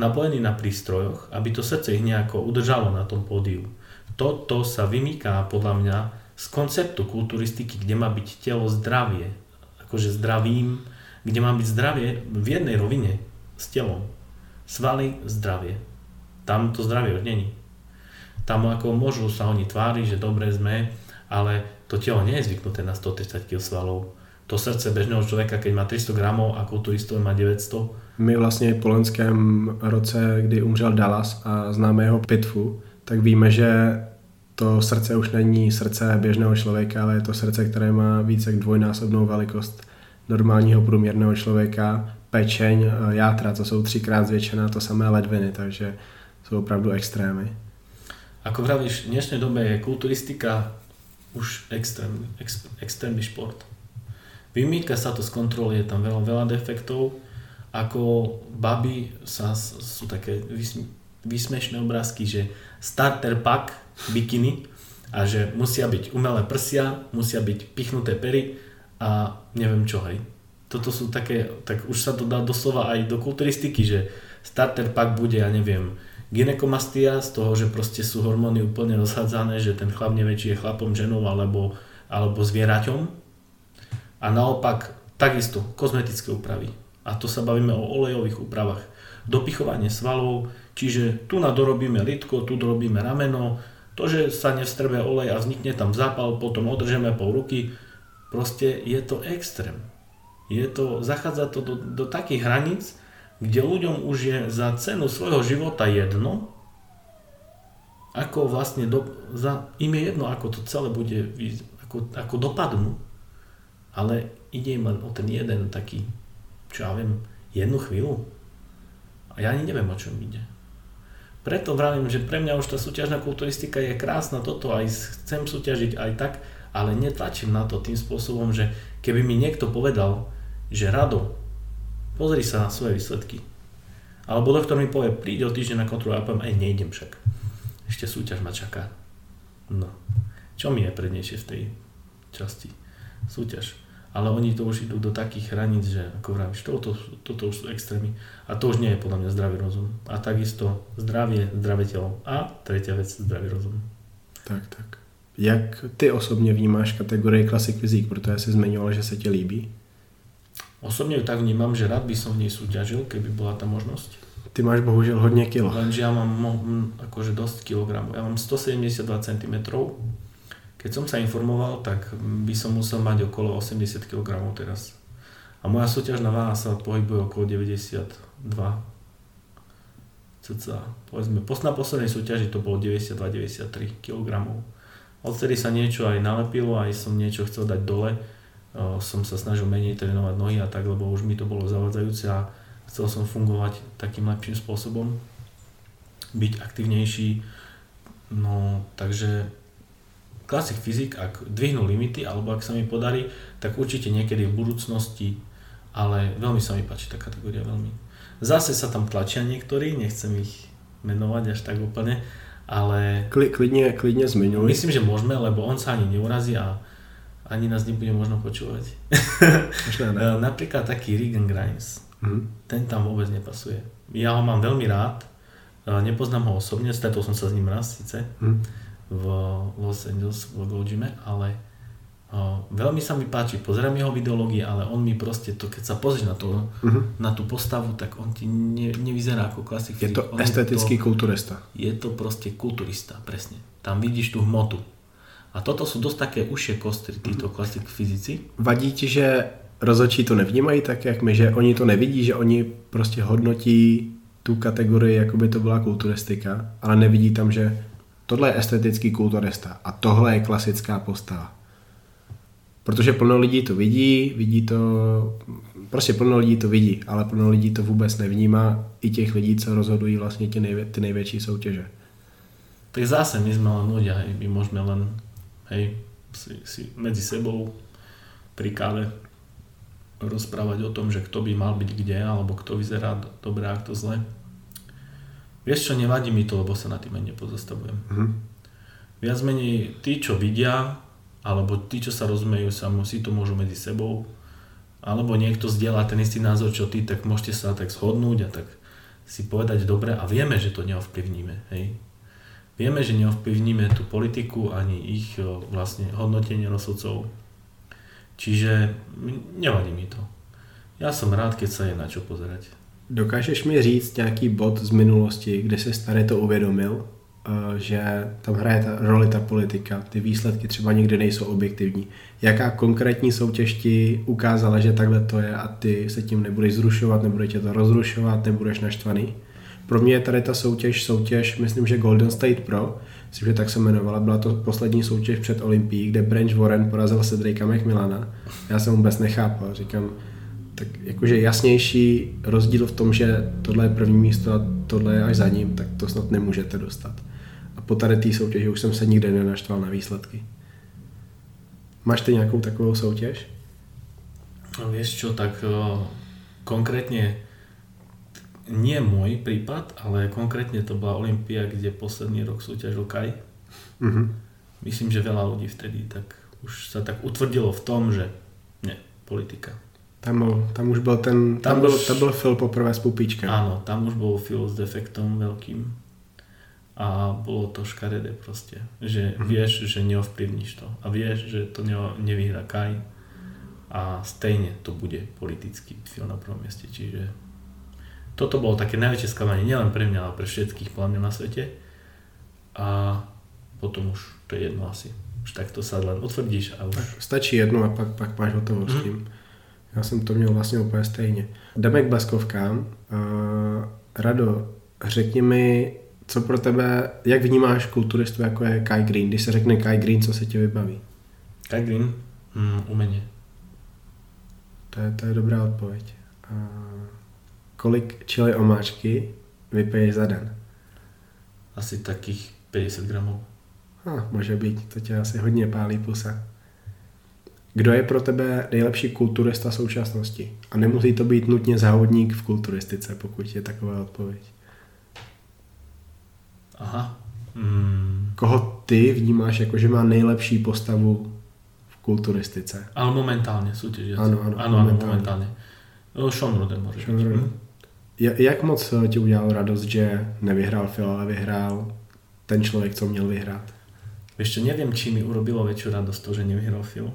napojení na prístrojoch, aby to srdce ich nejako udržalo na tom pódiu. Toto sa vymýká podľa mňa z konceptu kulturistiky, kde má byť telo zdravie, akože zdravím, kde má byť zdravie v jednej rovine s telom. Svaly, zdravie. Tam to zdravie už není. Tam ako môžu sa oni tváriť, že dobre sme, ale to telo nie je zvyknuté na 130 kg svalov. To srdce bežného človeka, keď má 300 gramov a kulturistov má 900. My vlastně po loňském roce, kdy umřel Dallas a známe jeho pitvu, tak víme, že to srdce už není srdce běžného člověka, ale je to srdce, které má více jak dvojnásobnou velikost normálního průměrného člověka, pečeň, játra, to jsou třikrát zvětšená, to samé ledviny, takže jsou opravdu extrémy. Ako vravíš, v dnešnej dobe je kulturistika už extrém, ex, extrémny šport. Vymýtka sa to z kontroly, je tam veľa, veľa defektov. Ako baby sa, sú také vysmešné obrázky, že starter pack bikiny a že musia byť umelé prsia, musia byť pichnuté pery a neviem čo, hej. Toto sú také, tak už sa to dá doslova aj do kulturistiky, že starter pack bude, ja neviem, Ginekomastia z toho, že proste sú hormóny úplne rozhádzané, že ten chlap nevie, či je chlapom, ženou alebo, alebo zvieraťom. A naopak takisto kozmetické úpravy. A to sa bavíme o olejových úpravách. Dopichovanie svalov, čiže tu na dorobíme litko, tu dorobíme rameno, to, že sa nevstrbe olej a vznikne tam zápal, potom održeme pol ruky, proste je to extrém. Je to, zachádza to do, do takých hraníc, kde ľuďom už je za cenu svojho života jedno, ako vlastne do, za, im je jedno, ako to celé bude, ako, ako dopadnú, ale ide im len o ten jeden taký, čo ja viem, jednu chvíľu. A ja ani neviem, o čom ide. Preto vravím, že pre mňa už tá súťažná kulturistika je krásna, toto aj chcem súťažiť aj tak, ale netlačím na to tým spôsobom, že keby mi niekto povedal, že Rado, Pozri sa na svoje výsledky. Alebo doktor mi povie, príde o týždeň na kontrolu ja poviem, aj nejdem však. Ešte súťaž ma čaká. No. Čo mi je prednejšie v tej časti? Súťaž. Ale oni to už idú do takých hraníc, že ako vravíš, toto, toto už sú extrémy. A to už nie je podľa mňa zdravý rozum. A takisto zdravie, zdravé telo. A tretia vec, zdravý rozum. Tak, tak. Jak ty osobně vnímáš kategorii Classic Physique, protože jsi zmiňoval, že se ti líbí? Osobne ju tak vnímam, že rád by som v nej súťažil, keby bola tá možnosť. Ty máš bohužiaľ hodne kilo. Lenže ja mám akože dosť kilogramov. Ja mám 172 cm. Keď som sa informoval, tak by som musel mať okolo 80 kg teraz. A moja súťažná váha sa pohybuje okolo 92 cca. Povedzme, na poslednej súťaži to bolo 92-93 kg. Odtedy sa niečo aj nalepilo, aj som niečo chcel dať dole som sa snažil menej trénovať nohy a tak, lebo už mi to bolo zavadzajúce a chcel som fungovať takým lepším spôsobom, byť aktivnejší. No, takže Classic Physics, ak dvihnú limity, alebo ak sa mi podarí, tak určite niekedy v budúcnosti, ale veľmi sa mi páči tá kategória, veľmi. Zase sa tam tlačia niektorí, nechcem ich menovať až tak úplne, ale... Klidne, klidne zmiňuj. Myslím, že môžeme, lebo on sa ani neurazí a ani nás nebude možno počúvať. Ne. [laughs] E, Napríklad taký Regan Grimes, Mhm. ten tam vôbec nepasuje. Ja ho mám veľmi rád, e, nepoznám ho osobne, stretol som sa s ním raz síce Mhm. V Los Angeles v Gold Gyme, ale o, veľmi sa mi páči, pozerám jeho videológie, ale on mi proste to, keď sa pozrieš na, to, Mhm. na tú postavu, tak on ti ne, nevyzerá ako klasik. Je to On estetický to, kulturista. je to proste kulturista, presne. Tam vidíš tú hmotu. A toto sú dosť také užšie kostry, títo klasik fyzici. Vadí ti, že rozhodčí to nevnímají tak, jak my, že oni to nevidí, že oni prostě hodnotí tu kategorii, jako by to byla kulturistika, ale nevidí tam, že tohle je estetický kulturista a tohle je klasická postava. Protože plno lidí to vidí, vidí to, prostě plno lidí to vidí, ale plno lidí to vůbec nevnímá, i těch lidí, co rozhodují vlastně ty, nejvě, ty největší soutěže. Tak zase my sme len ľudia, hej, my môžeme len hej, si, si medzi sebou pri káve rozprávať o tom, že kto by mal byť kde, alebo kto vyzerá do- dobre a kto zle. Vieš čo, nevadí mi to, lebo sa na tým aj nepozastavujem. Mhm. Viac menej tí, čo vidia, alebo tí, čo sa rozumejú, sa si to môžu medzi sebou, alebo niekto zdieľa ten istý názor, čo ty, tak môžete sa tak zhodnúť a tak si povedať dobre a vieme, že to neovplyvníme, hej. Vieme, že neovplyvníme tú politiku ani ich o, vlastne hodnotenie rozhodcov. Čiže nevadí mi to. Ja som rád, keď sa je na čo pozerať. Dokážeš mi říct nějaký bod z minulosti, kde se tady to uvědomil, eh, že tam hraje ta roli ta politika, ty výsledky třeba nikdy nejsou objektivní. Jaká konkrétní soutěž ti ukázala, že takhle to je a ty se tím nebudeš zrušovat, nebude tě to rozrušovat, nebudeš naštvaný? Pro mě je tady ta soutěž, soutěž, myslím, že Golden State Pro, myslím, že tak se jmenovala, byla to poslední soutěž před Olympií, kde Branch Warren porazil Cedrika McMillana. Já jsem vůbec nechápal, říkám, tak jakože jasnější rozdíl v tom, že tohle je první místo a tohle je až za ním, tak to snad nemůžete dostat. A po tady té soutěži už jsem se nikdy nenaštval na výsledky. Máš ty nějakou takovou soutěž? No vieš čo, tak o, konkrétne nie môj prípad, ale konkrétne to bola Olympia, kde posledný rok súťažil Kaj. Mhm. Myslím, že veľa ľudí vtedy tak už sa tak utvrdilo v tom, že nie, politika. Tam, byl, tam už byl ten, tam, Tam byl, už- tam byl Phil poprvé s pupíčkem. Áno, tam už bol Phil s defektom veľkým a bolo to škaredé proste, že Mhm. vieš, že neovplyvníš to a vieš, že to ne- nevyhrá Kaj a stejne to bude politický Phil na prvom mieste, čiže toto bolo také najväčšie sklamanie nielen pre mňa, ale pre všetkých mňa na svete a potom už to je jedno asi. Už takto sa len utvrdíš a už... Tak stačí jedno a pak, pak máš hotovo s tím. Já jsem to měl vlastně úplně stejně. Jdeme k baskovkám. Rado, řekni mi, co pro tebe, jak vnímáš kulturistu jako je Kai Green? Když se řekne Kai Green, co se ti vybaví? Kaj Green, mm, umenie. To je, to je dobrá odpověď. Uh, kolik čili omáčky vypiješ za den? Asi takých 50 gramov. Ha, může být, to tě asi hodně pálí pusa. Kdo je pro tebe nejlepší kulturista současnosti? A nemusí to být nutně závodník v kulturistice, pokud je taková odpověď. Aha. Mm, Koho ty vnímáš jako, že má nejlepší postavu v kulturistice? ale momentálne súťažiaci. Áno, áno, áno, áno momentálne. momentálne. No, Sean Roden Sean. Roden. Hm. Ja- Jak moc ti udělal radost, že nevyhrál Phil, ale vyhrál ten člověk, co měl vyhrát? Vieš čo, neviem, či mi urobilo väčšiu radosť to, že nevyhral Phil,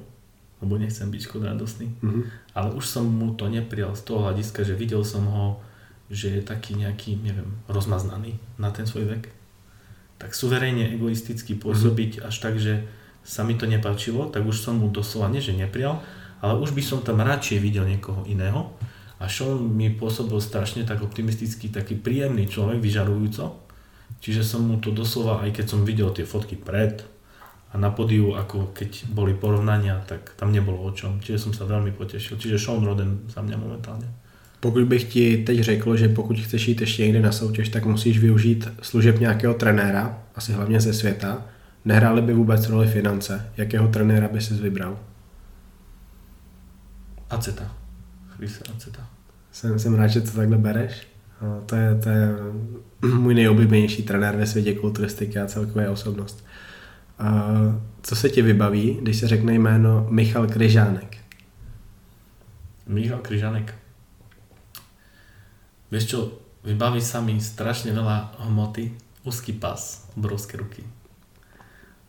lebo nechcem byť škoda radostný, Mhm. ale už som mu to neprijal z toho hľadiska, že videl som ho, že je taký nejaký, neviem, rozmaznaný na ten svoj vek. Tak suverejne egoisticky pôsobiť až tak, že sa mi to nepáčilo, tak už som mu doslova nie, že neprijal, ale už by som tam radšej videl niekoho iného. A Sean mi pôsobil strašne tak optimistický, taký príjemný človek, vyžarujúco. Čiže som mu to doslova, aj keď som videl tie fotky pred a na podiu, ako keď boli porovnania, tak tam nebolo o čom. Čiže som sa veľmi potešil. Čiže Sean Roden za mňa momentálne. Pokud bych ti teď řekl, že pokud chceš jít ještě někde na soutěž, tak musíš využít služeb nějakého trenéra, asi hlavně ze světa, nehrály by vůbec roli finance. Jakého trenéra by si vybral? Aceta. Chris Aceta. Jsem, jsem rád, že to takhle bereš. A To je, to je můj nejoblíbenější trenér ve světě kulturistiky a celkové osobnost. Co se ti vybaví, když se řekne jméno Michal Kryžánek? Michal Kryžánek. Vieš čo, vybaví sa mi strašne veľa hmoty, úzky pás, obrovské ruky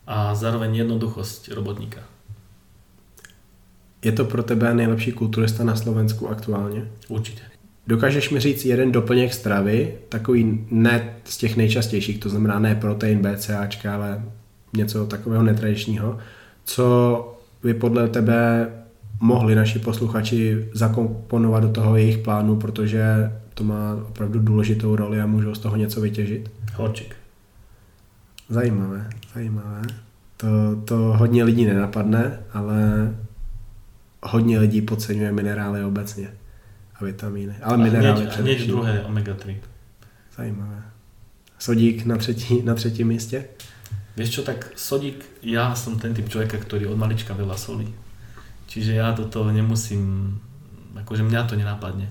a zároveň jednoduchosť robotníka. Je to pro tebe nejlepší kulturista na Slovensku aktuálně? Určitě. Dokážeš mi říct jeden doplněk stravy, takový ne z těch nejčastějších, to znamená ne protein, BCAčka, ale něco takového netradičního, co by podle tebe mohli naši posluchači zakomponovat do toho jejich plánu, protože to má opravdu důležitou roli a můžou z toho něco vytěžit? Horčík. Zajímavé, zajímavé. To, to hodně lidí nenapadne, ale hodně lidí podceňuje minerály obecně a vitamíny. Ale a minerály hneď, hneď druhé omega-3. Zajímavé. Sodík na třetí, na třetím místě? Vieš čo, tak sodík, ja som ten typ človeka, ktorý od malička veľa solí. Čiže ja do toho nemusím, akože mňa to nenapadne.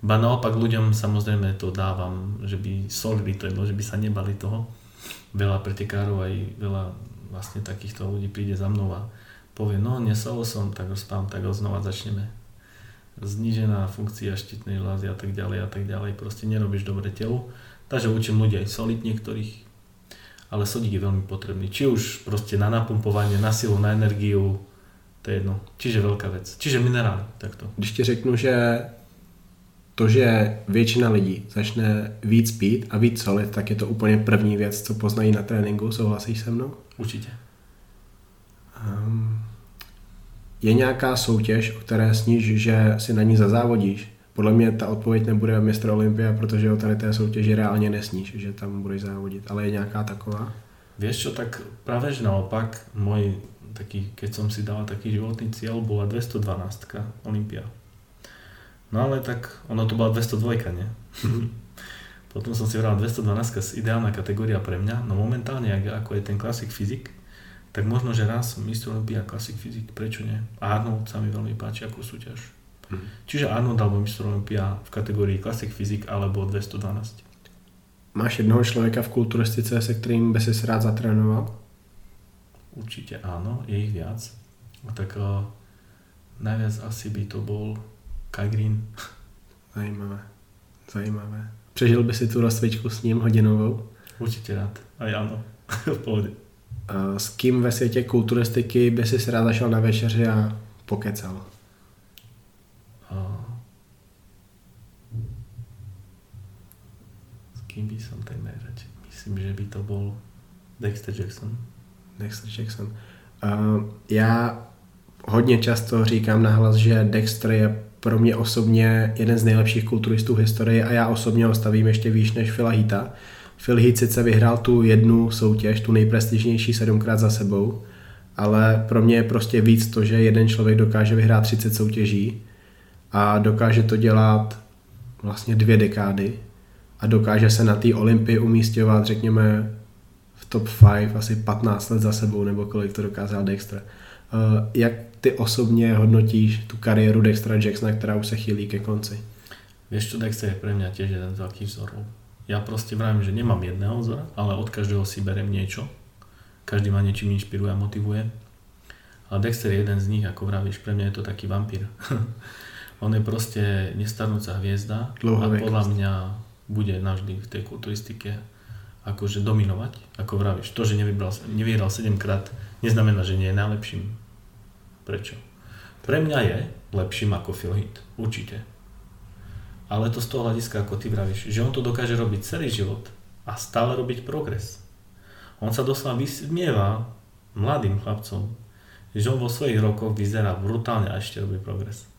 Ba naopak ľuďom samozrejme to dávam, že by solili to jedlo, že by sa nebali toho. Veľa pretekárov aj veľa vlastne takýchto ľudí príde za mnou a povie, no nesol som, tak rozpávam, tak ho znova začneme. Znížená funkcia štítnej žlázy a tak ďalej a tak ďalej, proste nerobíš dobre telu. Takže učím ľudí aj soliť niektorých, ale sodík je veľmi potrebný. Či už proste na napumpovanie, na silu, na energiu, to je jedno. Čiže veľká vec. Čiže minerály, takto. Když ti řeknu, že to, že většina lidí začne víc pít a víc solit, tak je to úplně první věc, co poznají na tréninku. Souhlasíš se mnou? Určitě. Um, je nějaká soutěž, o které sníš, že si na ní zazávodíš? Podle mě ta odpověď nebude mistr Olympia, protože o tady té soutěži reálně nesníš, že tam budeš závodit. Ale je nějaká taková? Vieš čo, tak práve že naopak, môj taký, keď som si dal taký životný cieľ, bola 212 Olympia. No ale tak, ono to bola 202, nie? [laughs] Potom som si vral 212 ideálna kategória pre mňa, no momentálne, ako je ten Classic Physics, tak možno, že raz Mr. Olympia Classic Physics, prečo nie? Arnold sa mi veľmi páči ako súťaž. Mm. Čiže Arnold alebo Mr. Olympia v kategórii Classic Physics alebo 212. Máš jednoho člověka v kulturistice, se kterým by si rád zatrénoval? Určite áno, je ich viac. A tak uh, najviac asi by to bol Kai Green. [laughs] Zajímavé, zajímavé. Přežil by si tu rozcvičku s ním hodinovou? Určite rád. Aj áno, [laughs] v pohode. A s kým ve světě kulturistiky by si rád zašel na večeři a pokecal? A... S kým by som tak najradšej? Myslím, že by to bol Dexter Jackson. Dexter Jackson. Uh, já hodně často říkám nahlas, že Dexter je pro mě osobně jeden z nejlepších kulturistů v historii a já osobně ho stavím ještě výš než Phila Heata. Phil Heath sice vyhrál tu jednu soutěž, tu nejprestižnější sedmkrát za sebou, ale pro mě je prostě víc to, že jeden člověk dokáže vyhrát 30 soutěží a dokáže to dělat vlastně dvě dekády a dokáže se na té olympii umístěvat, řekněme, v top 5 asi 15 let za sebou, nebo kolik to dokázal Dexter. Uh, jak ty osobně hodnotíš tu kariéru Dextera Jacksona, která už se chýlí ke konci? Vieš čo, Dexter je pre mňa tiež jeden z veľkých vzorov. Ja proste vravím, že nemám jedného vzora, ale od každého si berem niečo. Každý ma niečím inšpiruje a motivuje. Ale Dexter je jeden z nich, ako vravíš, pre mňa je to taký vampír. [laughs] On je proste nestarnúca hviezda a podľa mňa bude navždy v tej kulturistike akože dominovať, ako vravíš. To, že nevybral, nevyhral 7 krát, neznamená, že nie je najlepším. Prečo? Pre mňa je lepším ako Phil Heath, určite. Ale to z toho hľadiska, ako ty vravíš, že on to dokáže robiť celý život a stále robiť progres. On sa doslova vysmieva mladým chlapcom, že on vo svojich rokoch vyzerá brutálne a ešte robí progres.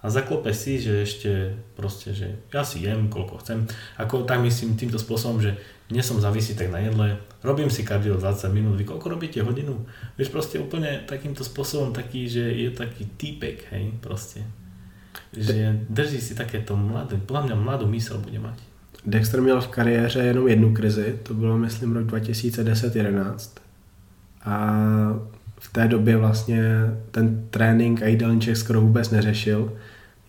A zaklope si, že ešte proste, že ja si jem, koľko chcem. Ako tak myslím týmto spôsobom, že nie som závisí tak na jedle, robím si kardio 20 minút, vy koľko robíte hodinu? Vieš, proste úplne takýmto spôsobom taký, že je taký týpek, hej, proste. Že drží si takéto mladé, podľa mňa mladú mysel bude mať. Dexter měl v kariéře jenom jednu krizi, to bylo myslím rok 2010-11 a v té době vlastně ten trénink a jídelníček skoro vůbec neřešil.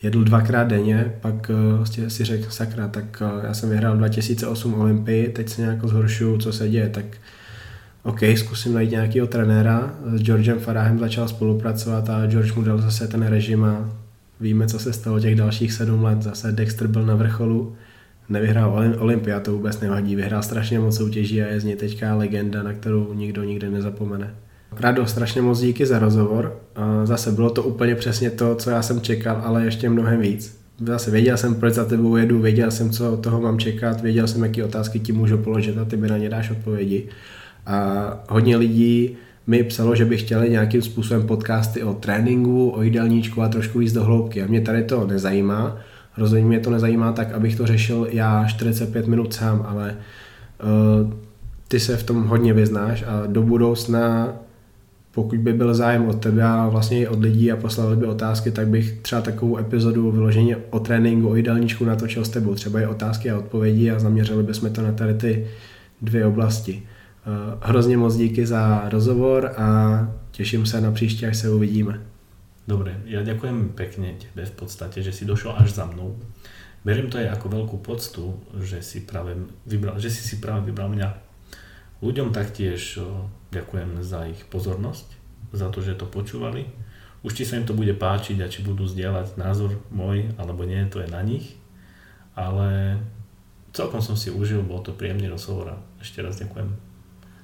Jedl dvakrát denně, pak vlastně si řekl, sakra, tak já jsem vyhrál 2008 Olympii, teď se nějak zhoršuju, co se děje, tak OK, zkusím najít nějakého trenéra. S Georgem Farahem začal spolupracovat a George mu dal zase ten režim a víme, co se stalo těch dalších sedm let. Zase Dexter byl na vrcholu, nevyhrál Olympia, to vůbec nevadí, vyhrál strašně moc soutěží a je z něj teďka legenda, na kterou nikdo nikdy nezapomene. Rado, strašně moc díky za rozhovor. Zase bylo to úplně přesně to, co já jsem čekal, ale ještě mnohem víc. Zase věděl jsem, proč za tebou jedu, věděl jsem, co od toho mám čekat, věděl jsem, jaké otázky ti můžu položit a ty mi na ně dáš odpovědi. A hodně lidí mi psalo, že by chtěli nějakým způsobem podcasty o tréninku, o jídelníčku a trošku víc do hloubky. A mě tady to nezajímá. Rozhodně mě to nezajímá tak, abych to řešil já 45 minut sám, ale uh, ty se v tom hodně vyznáš a do budoucna pokud by byl zájem od tebe a vlastně i od lidí a poslali by otázky, tak bych třeba takovou epizodu vyloženě o tréninku, o jídelníčku natočil s tebou. Třeba i otázky a odpovědi a zaměřili bychom to na tady ty dvě oblasti. Eh, hrozně moc díky za rozhovor a těším se na příště, až se uvidíme. Dobre, ja ďakujem pekne tebe v podstate, že si došel až za mnou. Beriem to aj ako veľkú poctu, že si práve vybral, že si si práve vybral mňa. Ľuďom taktiež ďakujem za ich pozornosť, za to, že to počúvali. Už či sa im to bude páčiť a či budú zdieľať názor môj alebo nie, to je na nich. Ale celkom som si užil, bol to príjemný rozhovor a ešte raz ďakujem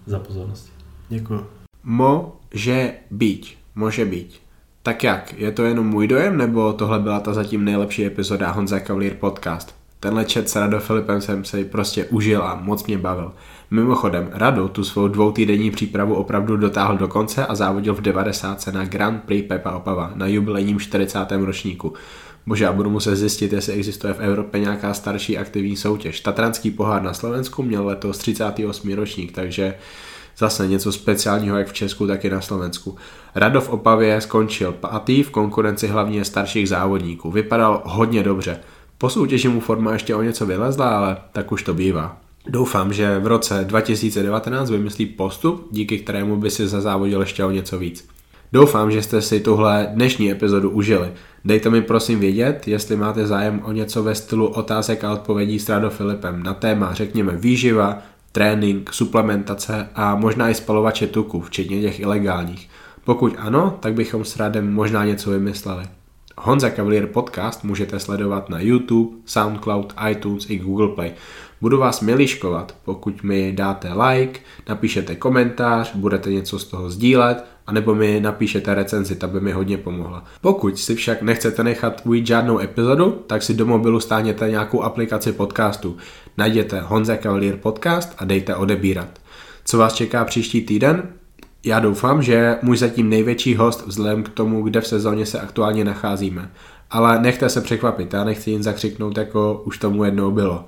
za pozornost. Děkuji. Může být. Může být. Tak jak? Je to jenom můj dojem, nebo tohle byla ta zatím nejlepší epizoda Honza Cavalier podcast? Tenhle chat s Rado Filipem jsem si prostě užil a moc mě bavil. Mimochodem, Rado tu svou dvoutýdenní přípravu opravdu dotáhl do konce a závodil v 90. na Grand Prix Pepa Opava na jubilejním 40. ročníku. Bože, já budu muset zjistit, jestli existuje v Evropě nějaká starší aktivní soutěž. Tatranský pohár na Slovensku měl letos 38. ročník, takže zase něco speciálního jak v Česku, tak i na Slovensku. Radov Opavě skončil pátý v konkurenci hlavně starších závodníků. Vypadal hodně dobře. Po soutěži mu forma ještě o něco vylezla, ale tak už to bývá. Doufám, že v roce 2019 vymyslí postup, díky kterému by si zazávodil ještě o něco víc. Doufám, že jste si tuhle dnešní epizodu užili. Dejte mi prosím vědět, jestli máte zájem o něco ve stylu otázek a odpovědí s Rado Filipem na téma, řekněme, výživa, trénink, suplementace a možná i spalovače tuku, včetně těch ilegálních. Pokud ano, tak bychom s Radem možná něco vymysleli. Honza Cavalier podcast můžete sledovat na YouTube, SoundCloud, iTunes i Google Play. Budu vás miliškovat, pokud mi dáte like, napíšete komentář, budete něco z toho sdílet, anebo mi napíšete recenzi, ta by mi hodně pomohla. Pokud si však nechcete nechat ujít žádnou epizodu, tak si do mobilu stáhněte nějakou aplikaci podcastu. Najděte Honza Cavalier podcast a dejte odebírat. Co vás čeká příští týden? Já doufám, že můj zatím největší host vzhledem k tomu, kde v sezóně se aktuálně nacházíme. Ale nechte se překvapit, já nechci jen zakřiknout, jako už tomu jednou bylo.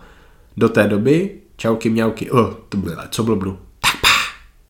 Do té doby, čauky mňauky, oh, to bylo, co blbnu.